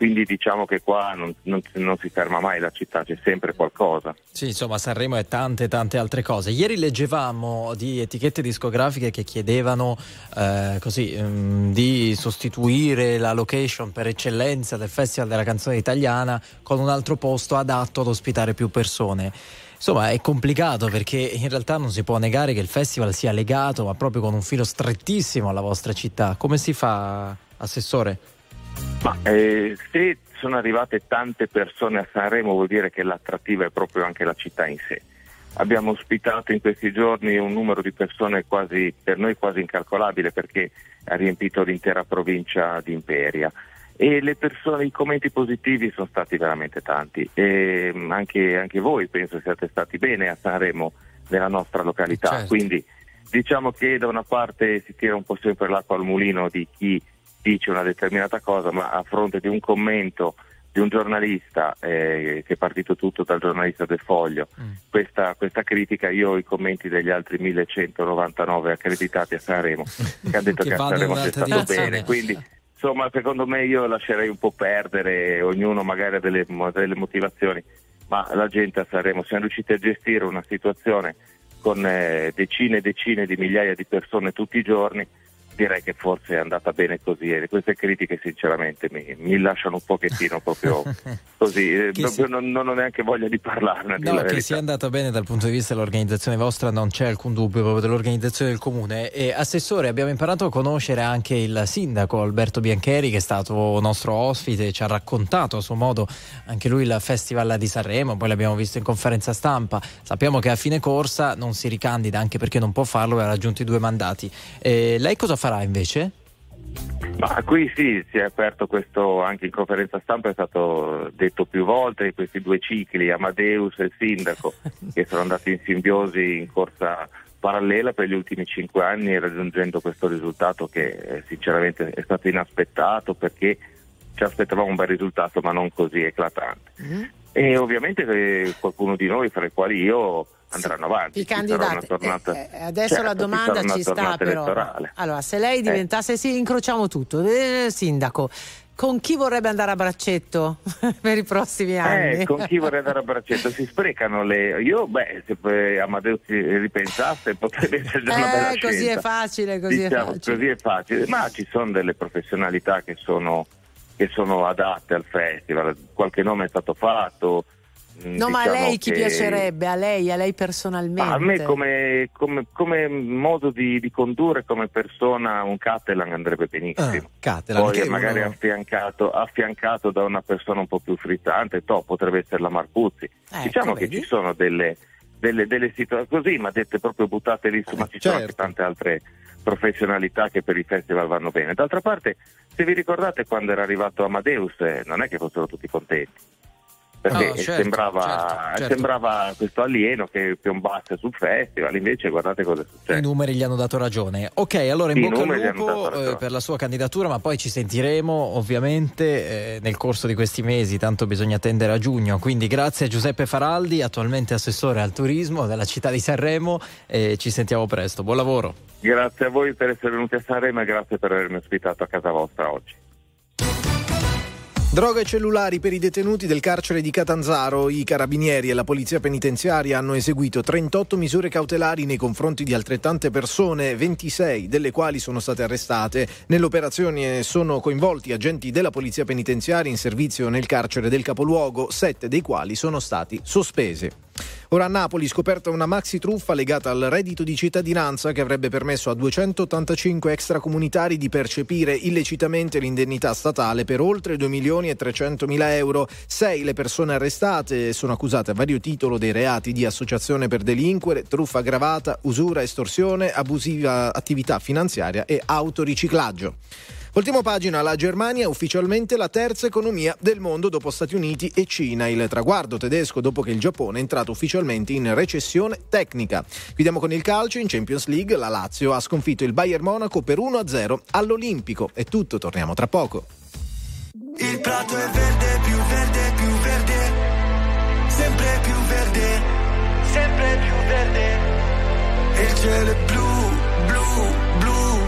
Quindi diciamo che qua non, non- non si ferma mai la città, c'è sempre qualcosa. Sì, insomma, Sanremo e tante tante altre cose. Ieri leggevamo di etichette discografiche che chiedevano eh, così ehm, di sostituire la location per eccellenza del Festival della canzone italiana con un altro posto adatto ad ospitare più persone. Insomma, è complicato perché in realtà non si può negare che il festival sia legato, ma proprio con un filo strettissimo alla vostra città. Come si fa, assessore? Ma eh, se sono arrivate tante persone a Sanremo vuol dire che l'attrattiva è proprio anche la città in sé. Abbiamo ospitato in questi giorni un numero di persone quasi, per noi quasi incalcolabile perché ha riempito l'intera provincia di Imperia e le persone, i commenti positivi sono stati veramente tanti e mm, anche, anche voi penso siate stati bene a Sanremo nella nostra località. Certo. Quindi diciamo che da una parte si tira un po' sempre l'acqua al mulino di chi dice una determinata cosa, ma a fronte di un commento di un giornalista eh, che è partito tutto dal giornalista del Foglio, questa, questa critica io ho i commenti degli altri 1199 accreditati a Sanremo [laughs] che hanno detto Che che, a Sanremo c'è stato direzione. bene, quindi insomma secondo me io lascerei un po' perdere, ognuno magari ha delle, delle motivazioni, ma la gente a Sanremo siamo riusciti a gestire una situazione con eh, decine e decine di migliaia di persone tutti i giorni, direi che forse è andata bene così e queste critiche sinceramente mi, mi lasciano un pochettino proprio [laughs] così, eh, proprio si- non, non ho neanche voglia di parlarne. No, che sia andata bene dal punto di vista dell'organizzazione vostra non c'è alcun dubbio proprio dell'organizzazione del comune. E, assessore, abbiamo imparato a conoscere anche il sindaco Alberto Biancheri che è stato nostro ospite, ci ha raccontato a suo modo anche lui il Festival di Sanremo, poi l'abbiamo visto in conferenza stampa. Sappiamo che a fine corsa non si ricandida anche perché non può farlo e ha raggiunto i due mandati. E lei cosa farà invece? Ma qui sì, si è aperto questo anche in conferenza stampa, è stato detto più volte, questi due cicli, Amadeus e il sindaco, [laughs] che sono andati in simbiosi in corsa parallela per gli ultimi cinque anni, raggiungendo questo risultato che eh, sinceramente è stato inaspettato perché ci aspettavamo un bel risultato ma non così eclatante. E ovviamente eh, qualcuno di noi, fra i quali io, andranno avanti. I Ci candidati. tornata- Eh, eh, adesso Certo, la ci domanda una ci sta però. elettorale. Allora, se lei diventasse, sì, incrociamo tutto, eh, sindaco, con chi vorrebbe andare a braccetto [laughs] per i prossimi anni? Eh, con chi vorrei andare a braccetto? Si sprecano le. Io, beh, se Amadeus ci ripensasse, potrebbe essere già una bella Eh, così scelta. è facile, così è Diciamo, facile. così è facile. Ma ci sono delle professionalità che sono, che sono adatte al festival. Qualche nome è stato fatto. mm, No, ma a diciamo lei chi che- piacerebbe? A lei, a lei personalmente? Ma a me come, come- come modo di, di condurre come persona un Catalan andrebbe benissimo. Catalan, Poi magari uno- affiancato, affiancato da una persona un po' più frizzante, to, potrebbe essere la Marcuzzi. Ecco, diciamo che vedi? ci sono delle, delle, delle situazioni così, ma dette proprio buttate lì, su, ma ci sono certo. anche tante altre professionalità che per i festival vanno bene. D'altra parte, se vi ricordate quando era arrivato Amadeus, eh, non è che fossero tutti contenti. Perché Ah, certo, sembrava, certo, certo. sembrava questo alieno che piombasse sul festival, invece guardate cosa è successo. I numeri gli hanno dato ragione. Ok, allora in I bocca al lupo eh, per la sua candidatura, ma poi ci sentiremo ovviamente eh, nel corso di questi mesi, tanto bisogna attendere a giugno. Quindi grazie a Giuseppe Faraldi, attualmente assessore al turismo della città di Sanremo e ci sentiamo presto. Buon lavoro. Grazie a voi per essere venuti a Sanremo e grazie per avermi ospitato a casa vostra oggi. Droga e cellulari per i detenuti del carcere di Catanzaro. I carabinieri e la polizia penitenziaria hanno eseguito 38 misure cautelari nei confronti di altrettante persone, 26 delle quali sono state arrestate. Nell'operazione sono coinvolti agenti della polizia penitenziaria in servizio nel carcere del capoluogo, 7 dei quali sono stati sospesi. Ora a Napoli scoperta una maxi truffa legata al reddito di cittadinanza che avrebbe permesso a 285 extracomunitari di percepire illecitamente l'indennità statale per oltre 2 milioni e 300 mila euro. Sei le persone arrestate sono accusate a vario titolo dei reati di associazione per delinquere, truffa aggravata, usura, estorsione, abusiva attività finanziaria e autoriciclaggio. Ultima pagina, la Germania è ufficialmente la terza economia del mondo dopo Stati Uniti e Cina. Il traguardo tedesco dopo che il Giappone è entrato ufficialmente in recessione tecnica. Chiudiamo con il calcio, in Champions League la Lazio ha sconfitto il Bayern Monaco per 1-0 all'Olimpico. È tutto, torniamo tra poco. Il prato è verde, più verde, più verde, sempre più verde, sempre più verde. Il cielo è blu, blu, blu,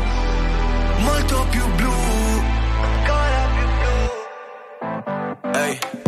molto più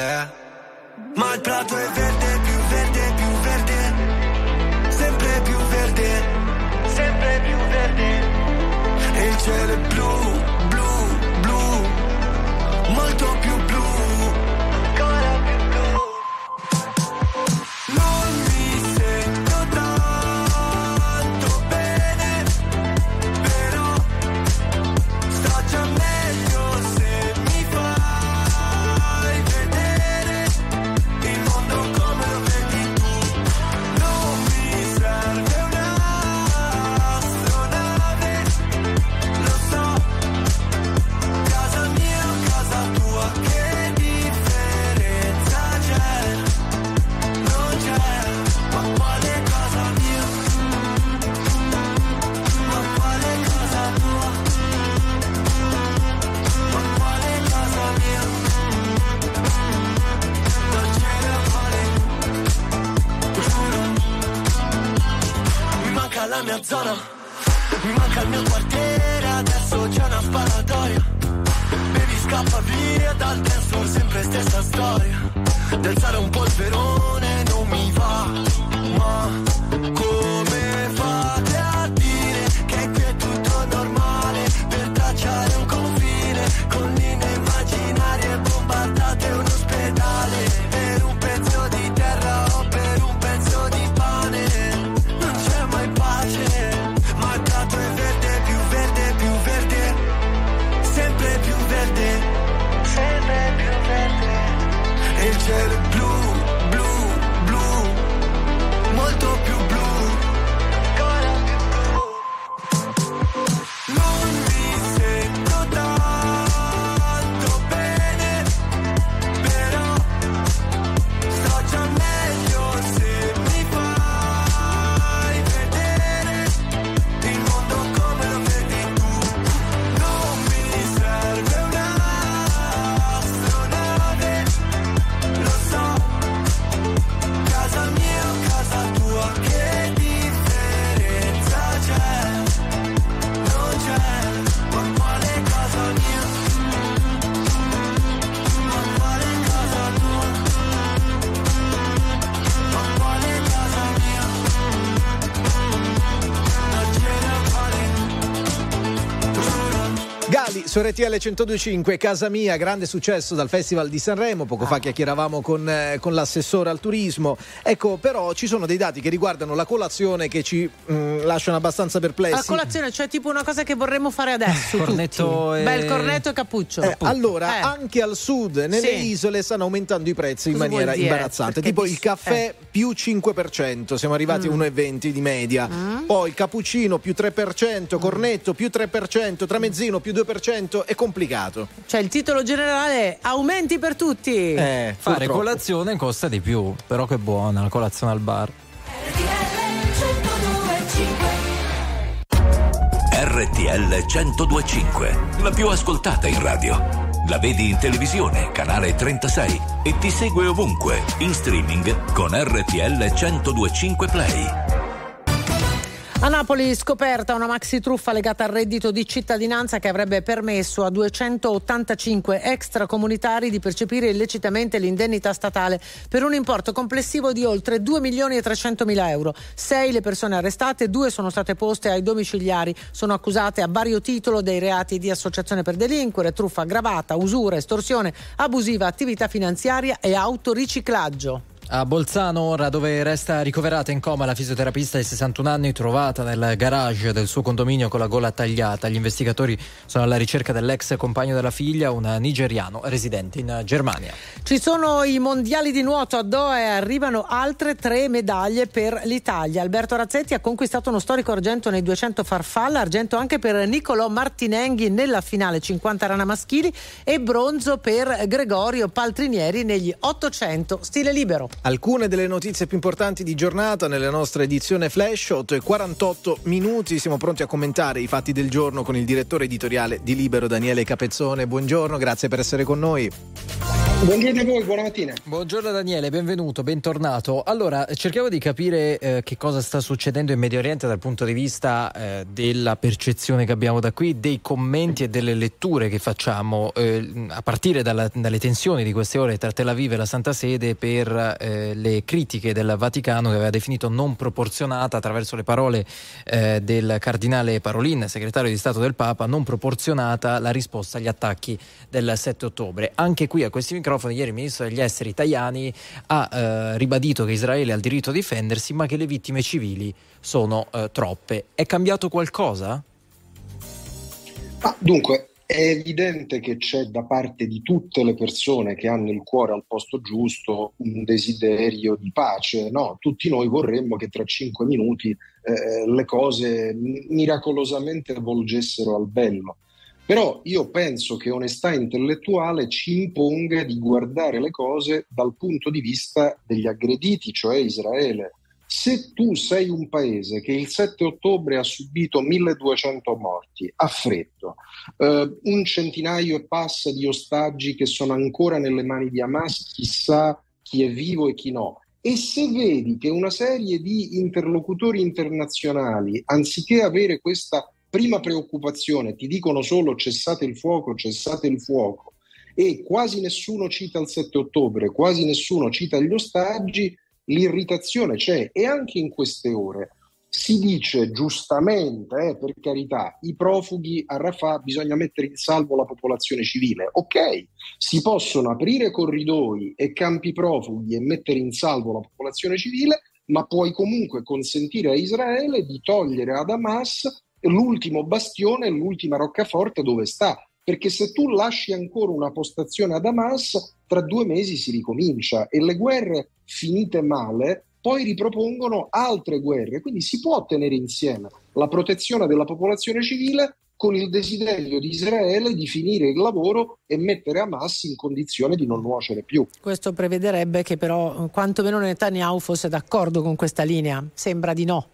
è. Ma il prato è verde, la mia zona, mi manca il mio quartiere, adesso c'è una sparatoria. Baby scappa via dal dance sempre stessa storia. D'alzare un polverone non mi va, ma su RTL 1025, Casa Mia, grande successo dal Festival di Sanremo. Poco fa chiacchieravamo con, eh, con l'assessore al turismo. Ecco, però ci sono dei dati che riguardano la colazione che ci mm, lasciano abbastanza perplessi. La colazione, cioè tipo una cosa che vorremmo fare adesso. [laughs] Cornetto e- Bel cornetto e cappuccio. Eh, allora, Eh. anche al sud, nelle Sì. isole, stanno aumentando i prezzi in maniera dire? imbarazzante. Perché tipo il caffè più 5%, siamo arrivati a Mm. 1,20 di media. Poi il cappuccino più 3%, cornetto più 3%, tramezzino più 2%. È complicato. Cioè il titolo generale è Aumenti per tutti. Eh, fare purtroppo. colazione costa di più, però che buona la colazione al bar. RTL 1025, la più ascoltata in radio. La vedi in televisione, canale 36 e ti segue ovunque, in streaming con RTL 1025 Play. A Napoli scoperta una maxi truffa legata al reddito di cittadinanza che avrebbe permesso a 285 extracomunitari di percepire illecitamente l'indennità statale per un importo complessivo di oltre 2 milioni e 300 mila euro. Sei le persone arrestate, due sono state poste ai domiciliari, sono accusate a vario titolo dei reati di associazione per delinquere, truffa aggravata, usura, estorsione, abusiva, attività finanziaria e autoriciclaggio. A Bolzano, ora dove resta ricoverata in coma la fisioterapista di 61 anni trovata nel garage del suo condominio con la gola tagliata. Gli investigatori sono alla ricerca dell'ex compagno della figlia, un nigeriano residente in Germania. Ci sono i mondiali di nuoto a Doha e arrivano altre tre medaglie per l'Italia. Alberto Razzetti ha conquistato uno storico argento nei 200 farfalla, argento anche per Niccolò Martinenghi nella finale 50 rana maschili e bronzo per Gregorio Paltrinieri negli 800 stile libero. Alcune delle notizie più importanti di giornata nella nostra edizione Flash, 8 e 48 minuti. Siamo pronti a commentare i fatti del giorno con il direttore editoriale di Libero, Daniele Capezzone. Buongiorno, grazie per essere con noi. Buongiorno a voi, buona mattina. Buongiorno Daniele, benvenuto, bentornato. Allora, cerchiamo di capire eh, che cosa sta succedendo in Medio Oriente dal punto di vista eh, della percezione che abbiamo da qui, dei commenti e delle letture che facciamo, eh, a partire dalla- dalle tensioni di queste ore tra Tel Aviv e la Santa Sede per eh, le critiche del Vaticano che aveva definito non proporzionata attraverso le parole eh, del cardinale Parolin, segretario di Stato del Papa, non proporzionata la risposta agli attacchi del 7 ottobre. Anche qui a questi microfoni ieri il ministro degli esteri Tajani ha eh, ribadito che Israele ha il diritto a difendersi ma che le vittime civili sono eh, troppe. È cambiato qualcosa? Ah, dunque, è evidente che c'è da parte di tutte le persone che hanno il cuore al posto giusto un desiderio di pace. No? Tutti noi vorremmo che tra cinque minuti eh, le cose mi- miracolosamente volgessero al bello. Però io penso che onestà intellettuale ci imponga di guardare le cose dal punto di vista degli aggrediti, cioè Israele. Se tu sei un paese che il 7 ottobre ha subito 1200 morti a freddo, eh, un centinaio e passa di ostaggi che sono ancora nelle mani di Hamas, chissà chi è vivo e chi no, e se vedi che una serie di interlocutori internazionali, anziché avere questa prima preoccupazione, ti dicono solo cessate il fuoco, cessate il fuoco, e quasi nessuno cita il 7 ottobre, quasi nessuno cita gli ostaggi, l'irritazione c'è e anche in queste ore si dice giustamente, eh, per carità, i profughi a Rafah bisogna mettere in salvo la popolazione civile. Ok, si possono aprire corridoi e campi profughi e mettere in salvo la popolazione civile, ma puoi comunque consentire a Israele di togliere ad Hamas l'ultimo bastione, l'ultima roccaforte dove sta. Perché se tu lasci ancora una postazione ad Hamas, tra due mesi si ricomincia e le guerre finite male poi ripropongono altre guerre. Quindi si può tenere insieme la protezione della popolazione civile con il desiderio di Israele di finire il lavoro e mettere Hamas in condizione di non nuocere più. Questo prevederebbe che però quantomeno Netanyahu fosse d'accordo con questa linea. Sembra di no.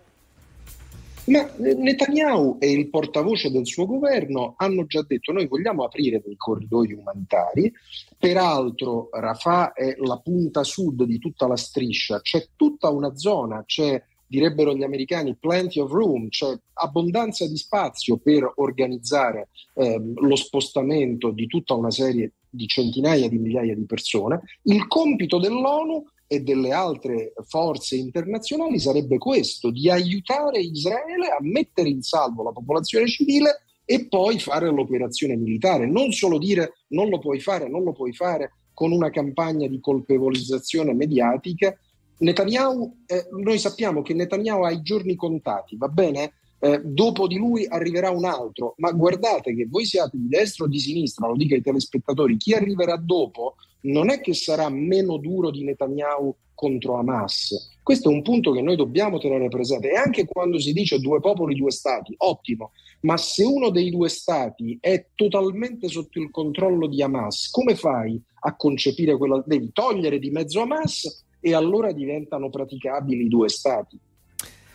Ma Netanyahu e il portavoce del suo governo hanno già detto noi vogliamo aprire dei corridoi umanitari, peraltro Rafah è la punta sud di tutta la striscia, c'è tutta una zona, c'è direbbero gli americani plenty of room, c'è abbondanza di spazio per organizzare ehm, lo spostamento di tutta una serie di centinaia di migliaia di persone. Il compito dell'ONU e delle altre forze internazionali sarebbe questo, di aiutare Israele a mettere in salvo la popolazione civile e poi fare l'operazione militare, non solo dire non lo puoi fare, non lo puoi fare con una campagna di colpevolizzazione mediatica. Netanyahu, eh, noi sappiamo che Netanyahu ha i giorni contati, va bene? Eh, dopo di lui arriverà un altro, ma guardate che voi siate di destra o di sinistra, lo dico ai telespettatori, chi arriverà dopo non è che sarà meno duro di Netanyahu contro Hamas. Questo è un punto che noi dobbiamo tenere presente. E anche quando si dice due popoli, due stati, ottimo, ma se uno dei due stati è totalmente sotto il controllo di Hamas, come fai a concepire quella? Devi togliere di mezzo Hamas e allora diventano praticabili i due stati.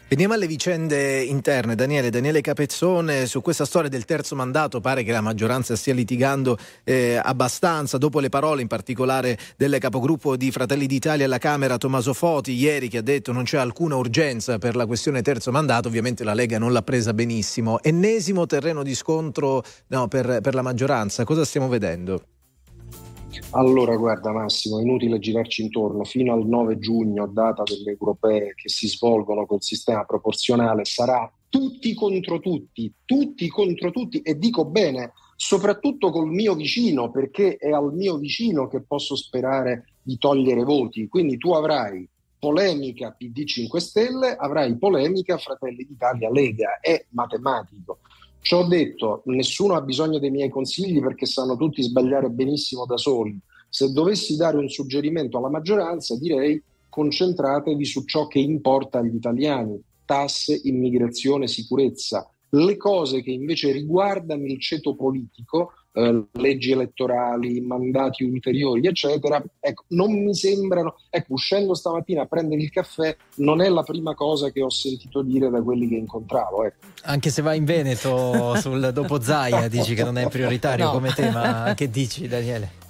Veniamo alle vicende interne. Daniele, Daniele Capezzone, su questa storia del terzo mandato pare che la maggioranza stia litigando eh, abbastanza dopo le parole in particolare del capogruppo di Fratelli d'Italia alla Camera Tommaso Foti ieri che ha detto non c'è alcuna urgenza per la questione terzo mandato, ovviamente la Lega non l'ha presa benissimo. Ennesimo terreno di scontro no, per, per la maggioranza, cosa stiamo vedendo? Allora, guarda Massimo, è inutile girarci intorno. Fino al 9 giugno, data delle europee che si svolgono col sistema proporzionale, sarà tutti contro tutti, tutti contro tutti, e dico bene, soprattutto col mio vicino, perché è al mio vicino che posso sperare di togliere voti. Quindi tu avrai polemica PD 5 Stelle, avrai polemica Fratelli d'Italia Lega, è matematico. Ci ho detto, nessuno ha bisogno dei miei consigli perché sanno tutti sbagliare benissimo da soli. Se dovessi dare un suggerimento alla maggioranza, direi concentratevi su ciò che importa agli italiani, tasse, immigrazione, sicurezza. Le cose che invece riguardano il ceto politico, eh, leggi elettorali, mandati ulteriori, eccetera, ecco, non mi sembrano, ecco, uscendo stamattina a prendere il caffè non è la prima cosa che ho sentito dire da quelli che incontravo. Ecco. Anche se vai in Veneto [laughs] sul dopo Zaia dici che non è prioritario No. come tema, [laughs] che dici Daniele?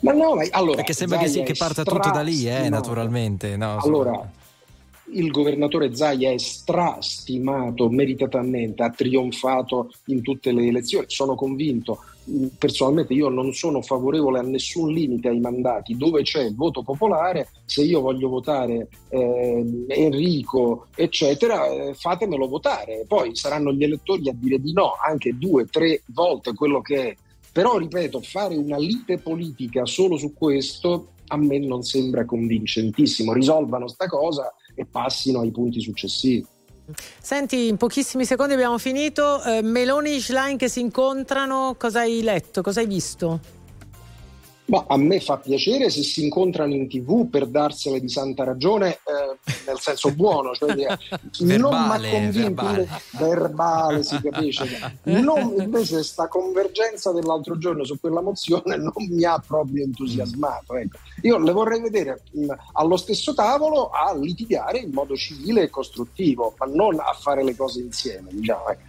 Ma no, ma allora, Perché sembra che, sia- che parta tutto da lì, eh, naturalmente. No, Allora, il governatore Zaia è strastimato meritatamente, ha trionfato in tutte le elezioni. Sono convinto, personalmente io non sono favorevole a nessun limite ai mandati. Dove c'è il voto popolare, se io voglio votare eh, Enrico, eccetera, eh, fatemelo votare. Poi saranno gli elettori a dire di no, anche due, tre volte quello che è. Però, ripeto, fare una lite politica solo su questo a me non sembra convincentissimo. Risolvano sta cosa e passino ai punti successivi. Senti, in pochissimi secondi abbiamo finito. Eh, Meloni e Schlein che si incontrano, cosa hai letto? Cosa hai visto? Ma a me fa piacere se si incontrano in tv per darsele di santa ragione, eh, nel senso buono, cioè [laughs] non mi ha Verbale, convinto verbale. verbale, si capisce. Non, invece sta convergenza dell'altro giorno su quella mozione non mi ha proprio entusiasmato. ecco. Io le vorrei vedere mh, allo stesso tavolo a litigare in modo civile e costruttivo, ma non a fare le cose insieme. Diciamo, ecco.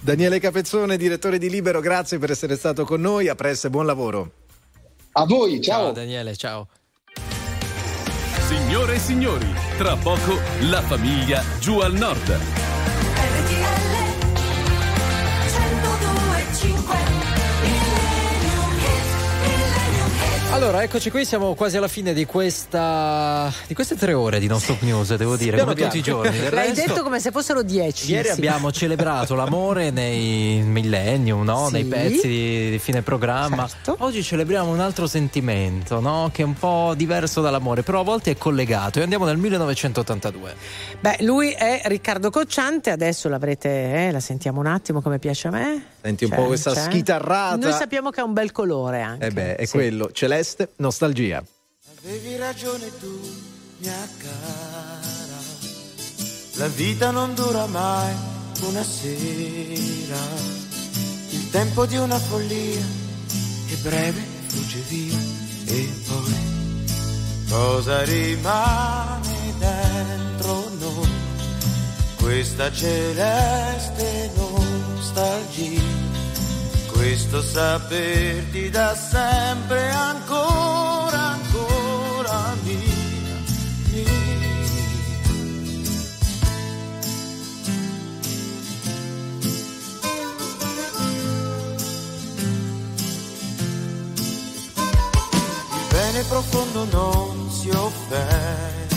Daniele Capezzone, direttore di Libero, grazie per essere stato con noi, a presto e buon lavoro. A voi, ciao Daniele, ciao. Signore e signori, tra poco la famiglia giù al nord. Allora, eccoci qui, siamo quasi alla fine di questa di queste tre ore di Non Stop News, devo dire, Piano come tutti i giorni. Del L'hai resto- detto come se fossero dieci. Ieri Sì. abbiamo celebrato l'amore nei millennium, no? Sì. nei pezzi di, di fine programma. Oggi celebriamo un altro sentimento, no? che è un po' diverso dall'amore, però a volte è collegato. E andiamo nel 1982. Beh, lui è Riccardo Cocciante, adesso l'avrete, eh, la sentiamo un attimo come piace a me. Senti un C'è, po' questa c'è. schitarrata. Noi sappiamo che ha un bel colore anche. Eh beh, è Sì. quello, Celeste, nostalgia. Avevi ragione tu, mia cara. La vita non dura mai una sera. Il tempo di una follia è breve, fugge via. E poi cosa rimane dentro noi? Questa celeste nostalgia. Questo saperti da sempre ancora, ancora mia, mia. Il bene profondo non si offende,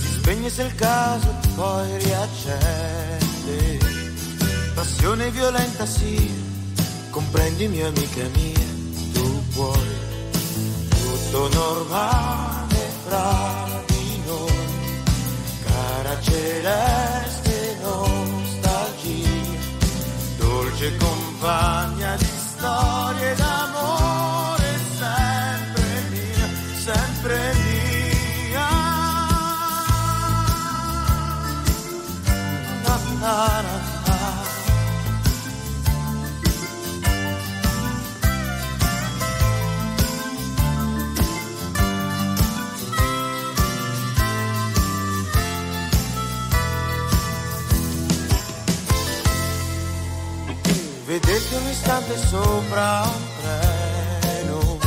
si spegne se il caso poi riaccende. Passione violenta sì, comprendimi amica mia, tu puoi, tutto normale fra di noi, cara celeste nostalgia, dolce compagna di storie d'amore, sempre mia, sempre mia. Na, na, na, Vedete un istante sopra un treno,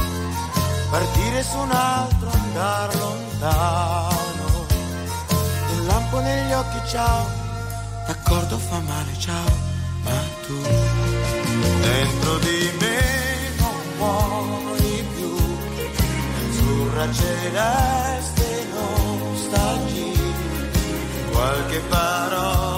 partire su un altro, andar lontano. Un lampo negli occhi, ciao, d'accordo fa male, ciao, ma tu dentro di me non muori più. Azzurra celeste nostalgia, qualche parola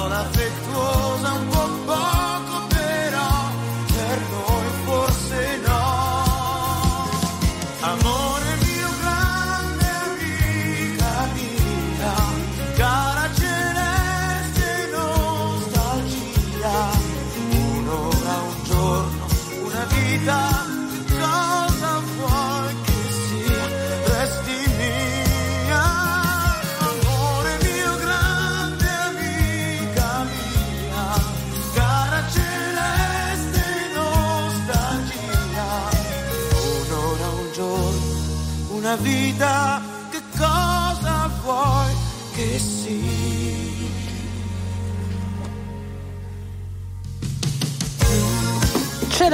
una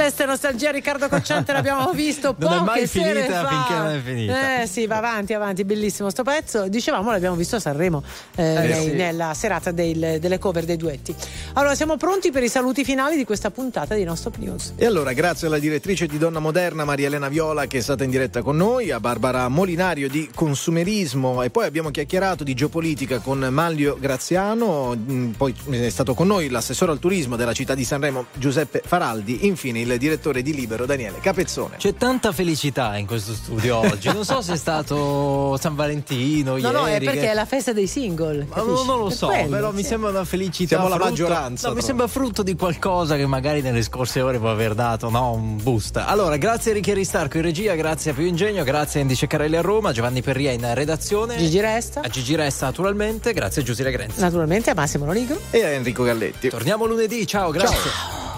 Celeste nostalgia, Riccardo Cocciante [laughs] l'abbiamo visto Non è poche mai sere finita fa. finché non è finita. Eh sì, va avanti, avanti, bellissimo sto pezzo. Dicevamo, l'abbiamo visto a Sanremo eh, Eh, sì. nella serata del- delle cover dei duetti. Allora, siamo pronti per i saluti finali di questa puntata di Nostop News. E allora, grazie alla direttrice di Donna Moderna, Maria Elena Viola, che è stata in diretta con noi, a Barbara Molinario di Consumerismo e poi abbiamo chiacchierato di geopolitica con Manlio Graziano, mm, poi è stato con noi l'assessore al turismo della città di Sanremo Giuseppe Faraldi, infine il direttore di Libero Daniele Capezzone. C'è tanta felicità in questo studio oggi. Non so se è stato San Valentino No, ieri. no, è perché che- è la festa dei single. Ma non, non lo Per so, quello, però mi sì. sembra una felicità. Siamo la frutto- maggioranza, No, mi sembra frutto di qualcosa che magari nelle scorse ore può aver dato no, un boost. Allora, grazie a Ricchieri Starco in regia, grazie a Più Ingegno, grazie a Andy Ceccarelli a Roma, Giovanni Perria in redazione. Gigi Resta. A Gigi Resta naturalmente, grazie a Giusy Grenzi. Naturalmente a Massimo Lonigro. E a Enrico Galletti. Torniamo lunedì, ciao, grazie.